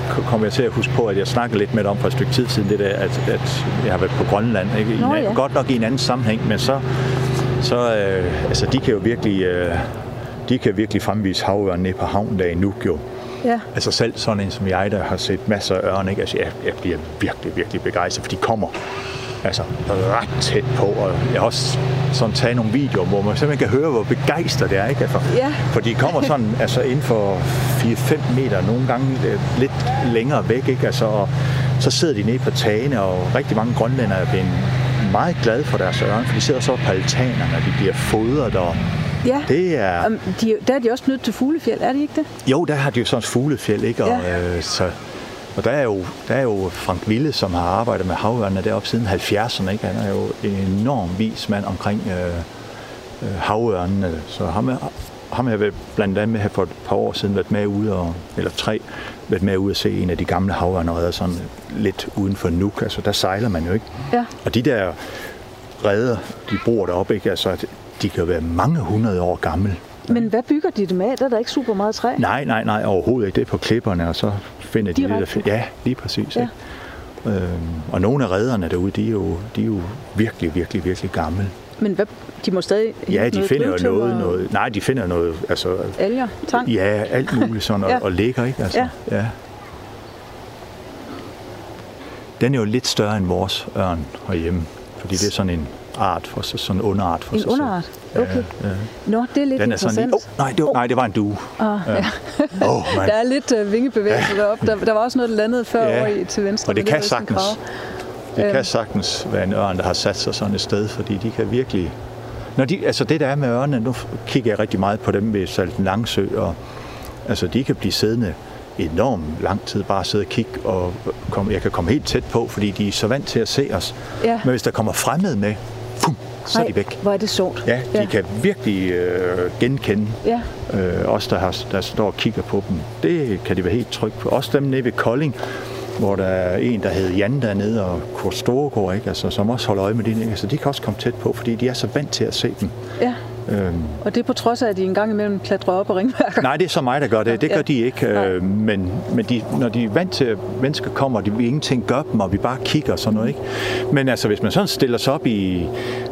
kom jeg til at huske på, at jeg snakkede lidt med dig om for et stykke tid siden, det der, at, at jeg har været på Grønland. Ikke? I Nå, ja. Godt nok i en anden sammenhæng, men så, så øh, altså, de kan jo virkelig, øh, de kan virkelig fremvise havørn nede på havnen der i Nuuk jo. Ja. Altså selv sådan en som jeg, der har set masser af ørne, ikke? Altså, jeg, jeg bliver virkelig, virkelig begejstret, for de kommer altså ret tæt på, og jeg har også sådan taget nogle videoer, hvor man simpelthen kan høre, hvor begejstret det er, ikke? Altså, Ja. For de kommer sådan altså inden for 4-5 meter, nogle gange øh, lidt længere væk, ikke? Altså, og så sidder de nede på tagene, og rigtig mange grønlændere er blevet meget glade for deres ørne, for de sidder så på altanerne, og de bliver fodret, og Ja. Det er... Om de, der er de også nødt til fuglefjeld, er de ikke det? Jo, der har de jo sådan fuglefjeld, ikke? Og, Ja. øh, så, og der er, jo, der er jo Frank Ville, som har arbejdet med havørnene deroppe siden 70'erne, ikke? Han er jo en enorm vis mand omkring øh, øh, havørnene. Så ham, er, ham har jeg blandt andet med for et par år siden været med ude, og, eller tre, været med ude at se en af de gamle havørnereder sådan lidt uden for Nuuk. Altså, der sejler man jo ikke. Ja. Og de der redder, de bor deroppe, ikke? Altså, de kan jo være mange hundrede år gamle. Men hvad bygger de dem af? Der er der ikke super meget træ. Nej, nej, nej, overhovedet ikke. Det er på klipperne, og så finder de det der... Direkte? fi- Ja, lige præcis. Ja. Ikke? Øhm, og nogle af redderne derude, de er, jo, de er jo virkelig, virkelig, virkelig gamle. Men hvad, de må stadig Ja, de noget finder jo noget, og noget... Nej, de finder noget... Altså, Alger, tang. ja, alt muligt sådan, og, Ja. ja. og ligger, ikke? Altså, Ja. ja. Den er jo lidt større end vores ørn herhjemme, fordi det er sådan en art for sig, sådan en underart for En sig selv. underart? Okay. Ja, ja. Nå, det er lidt Den er sådan interessant. lige... Oh, nej, det var, nej, det var en due. Ah, ja. Åh, oh, Der er lidt uh, vingebevægelse deroppe. Der, der var også noget, der landede før Ja. over i, til venstre. Og det men kan sådan sagtens. Det Øhm. kan sagtens være en ørn, der har sat sig sådan et sted, fordi de kan virkelig... Når de, altså det der er med ørne, nu kigger jeg rigtig meget på dem ved Salten Langsø, og altså de kan blive siddende enormt lang tid, bare sidde og kigge, og komme, jeg kan komme helt tæt på, fordi de er så vant til at se os. Ja. Men hvis der kommer fremmed med, pum, så er de væk. Hvor er det sjovt. Ja, de Ja. kan virkelig øh, genkende Ja. øh, os, der, har, der står og kigger på dem. Det kan de være helt trygge på. Også dem nede ved Kolding, hvor der er en, der hedder Jan dernede, og Kurt Storegård, ikke? Altså, som også holder øje med det. Ikke? Altså, de kan også komme tæt på, fordi de er så vant til at se dem. ja. Øhm, Og det er på trods af, at de en gang imellem klatrer op og ringværker. nej, det er så mig, der gør det. Det Ja. gør de ikke. Øh, men men de, når de er vant til, at mennesker kommer, og de ingenting gør dem, og vi bare kigger og sådan noget. Ikke? Men altså, hvis man sådan stiller sig op i,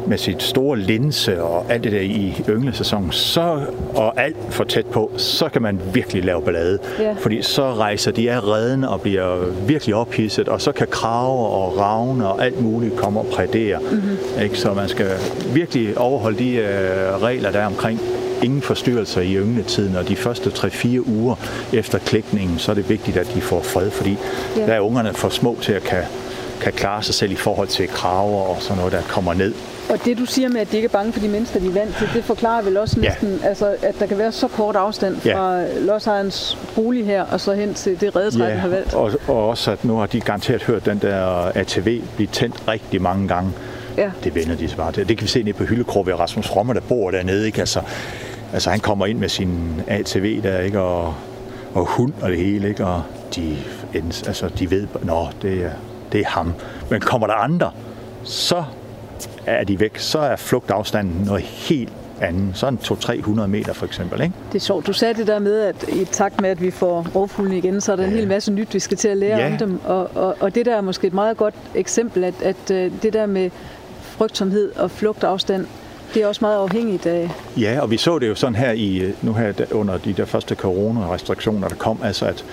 med sit store linse og alt det der i ynglesæsonen, så, og alt for tæt på, så kan man virkelig lave ballade. Ja. Fordi så rejser de af redden og bliver virkelig ophidset, og så kan kraver og ravne og alt muligt komme og prædere. Mm-hmm. Ikke? Så man skal virkelig overholde de øh, regler, der er omkring ingen forstyrrelser i yngletiden, og de første 3-4 uger efter klækningen, så er det vigtigt, at de får fred, fordi Ja. ja. der er ungerne for små til at kan, kan klare sig selv i forhold til kraver og sådan noget, der kommer ned. Og det, du siger med, at de ikke er bange for de mennesker, de er vant til, det forklarer vel også Ja. næsten, altså, at der kan være så kort afstand Ja. fra lodsejerens bolig her, og så hen til det redetræ, den har valgt. og, og også, at nu har de garanteret hørt den der ATV blive tændt rigtig mange gange. Ja. Det vender de bare til. Det kan vi se nede på Hyldekrog ved Rasmus Romme, der bor dernede. Ikke? Altså, altså, han kommer ind med sin ATV der, ikke? Og, og hund og det hele, ikke? Og de, altså, de ved, nå, det er, det er ham. Men kommer der andre, så er de væk. Så er flugtafstanden noget helt andet. Sådan 200-300 meter for eksempel, ikke? Det er sjovt. Du sagde det der med, at i takt med, at vi får rovfuglene igen, så er der en hel masse nyt, vi skal til at lære Ja. om dem. Og, og, og det der er måske et meget godt eksempel, at, at øh, det der med frygtsomhed og flugtafstand, det er også meget afhængigt af... Ja, og vi så det jo sådan her i nu her der- under de der første coronarestriktioner, der kom, altså at,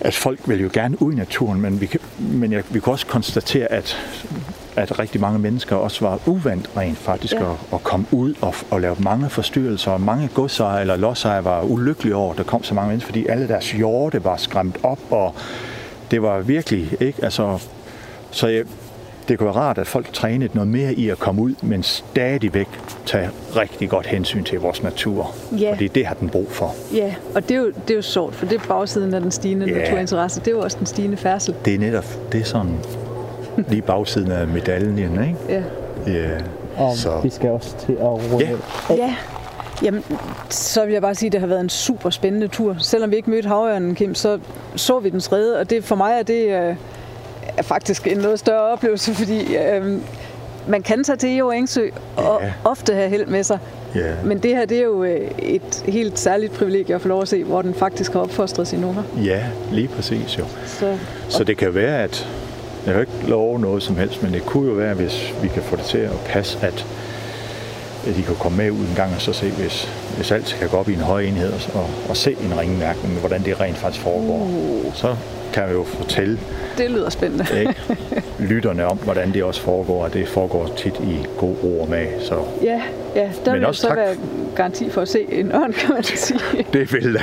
at folk vil jo gerne ud i naturen, men vi, kan, men jeg, vi kunne også konstatere, at, at rigtig mange mennesker også var uvandt rent faktisk ja. at, at komme ud og, og lave mange forstyrrelser. Og mange godsejere eller lodsejere var ulykkelige over, at der kom så mange mennesker, fordi alle deres hjorte var skræmt op, og det var virkelig, ikke? Altså, så jeg, det kunne være rart, at folk trænede noget mere i at komme ud, men stadigvæk tage rigtig godt hensyn til vores natur. Ja. Fordi det har den brug for. Ja, og det er jo, det er jo sjovt, for det er bagsiden af den stigende Ja. naturinteresse. Det er jo også den stigende færdsel. Det er netop, det er sådan lige bagsiden af medaljen, ikke? Ja. Ja. Og Så. vi skal også til at runde Ja. af. Ja, jamen, så vil jeg bare sige, at det har været en super spændende tur. Selvom vi ikke mødte havørnen, Kim, så så vi dens rede, og det, for mig er det øh, er faktisk en noget større oplevelse, fordi øh, man kan tage til Eo Engsø og Ja. ofte have held med sig. Ja. Men det her, det er jo øh, et helt særligt privilegie at få lov at se, hvor den faktisk har opfostret sine unger. ja, lige præcis jo. Så, Så det kan være, at jeg vil ikke love noget som helst, men det kunne jo være, hvis vi kan få det til at passe, at, at de kan komme med ud en gang og så se, hvis, hvis alt kan gå op i en høj enhed og, og, og se en ringmærkning, hvordan det rent faktisk foregår. Uh. Så kan jo fortælle det lyder spændende. ikke, lytterne om, hvordan det også foregår, og det foregår tit i god ro og mag. Så Ja, ja der Men vil også så tak. være garanti for at se en ørn, kan man sige. det vil da.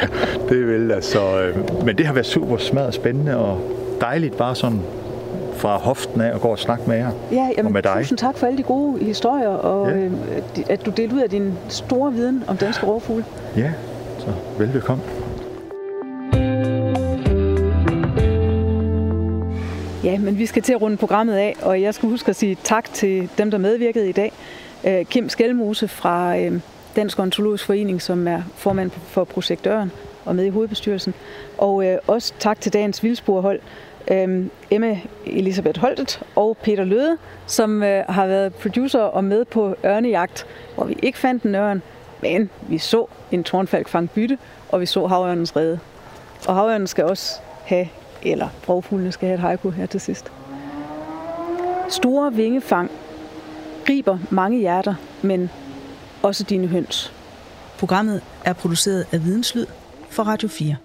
Det vil da. Så, øh, men det har været super smadret spændende og dejligt bare sådan fra hoften af og går og snakke med jer. Ja, jamen, og med dig. tusind tak for alle de gode historier, og ja. øh, at du delte ud af din store viden om danske rovfugle. Ja, så velbekomme. Ja, men vi skal til at runde programmet af, og jeg skal huske at sige tak til dem, der medvirkede i dag. Øh, Kim Skelmose fra øh, Dansk Ontologisk Forening, som er formand for projektøren og med i hovedbestyrelsen. Og øh, også tak til dagens vildsporhold, Emma Elisabeth Holtet og Peter Løde, som har været producer og med på ørnejagt, hvor vi ikke fandt en ørn, men vi så en tårnfalk fange bytte, og vi så havørnens rede. Og havørnen skal også have, eller rovfuglene skal have et haiku her til sidst. Store vingefang griber mange hjerter, men også dine høns. Programmet er produceret af Videnslyd for Radio 4.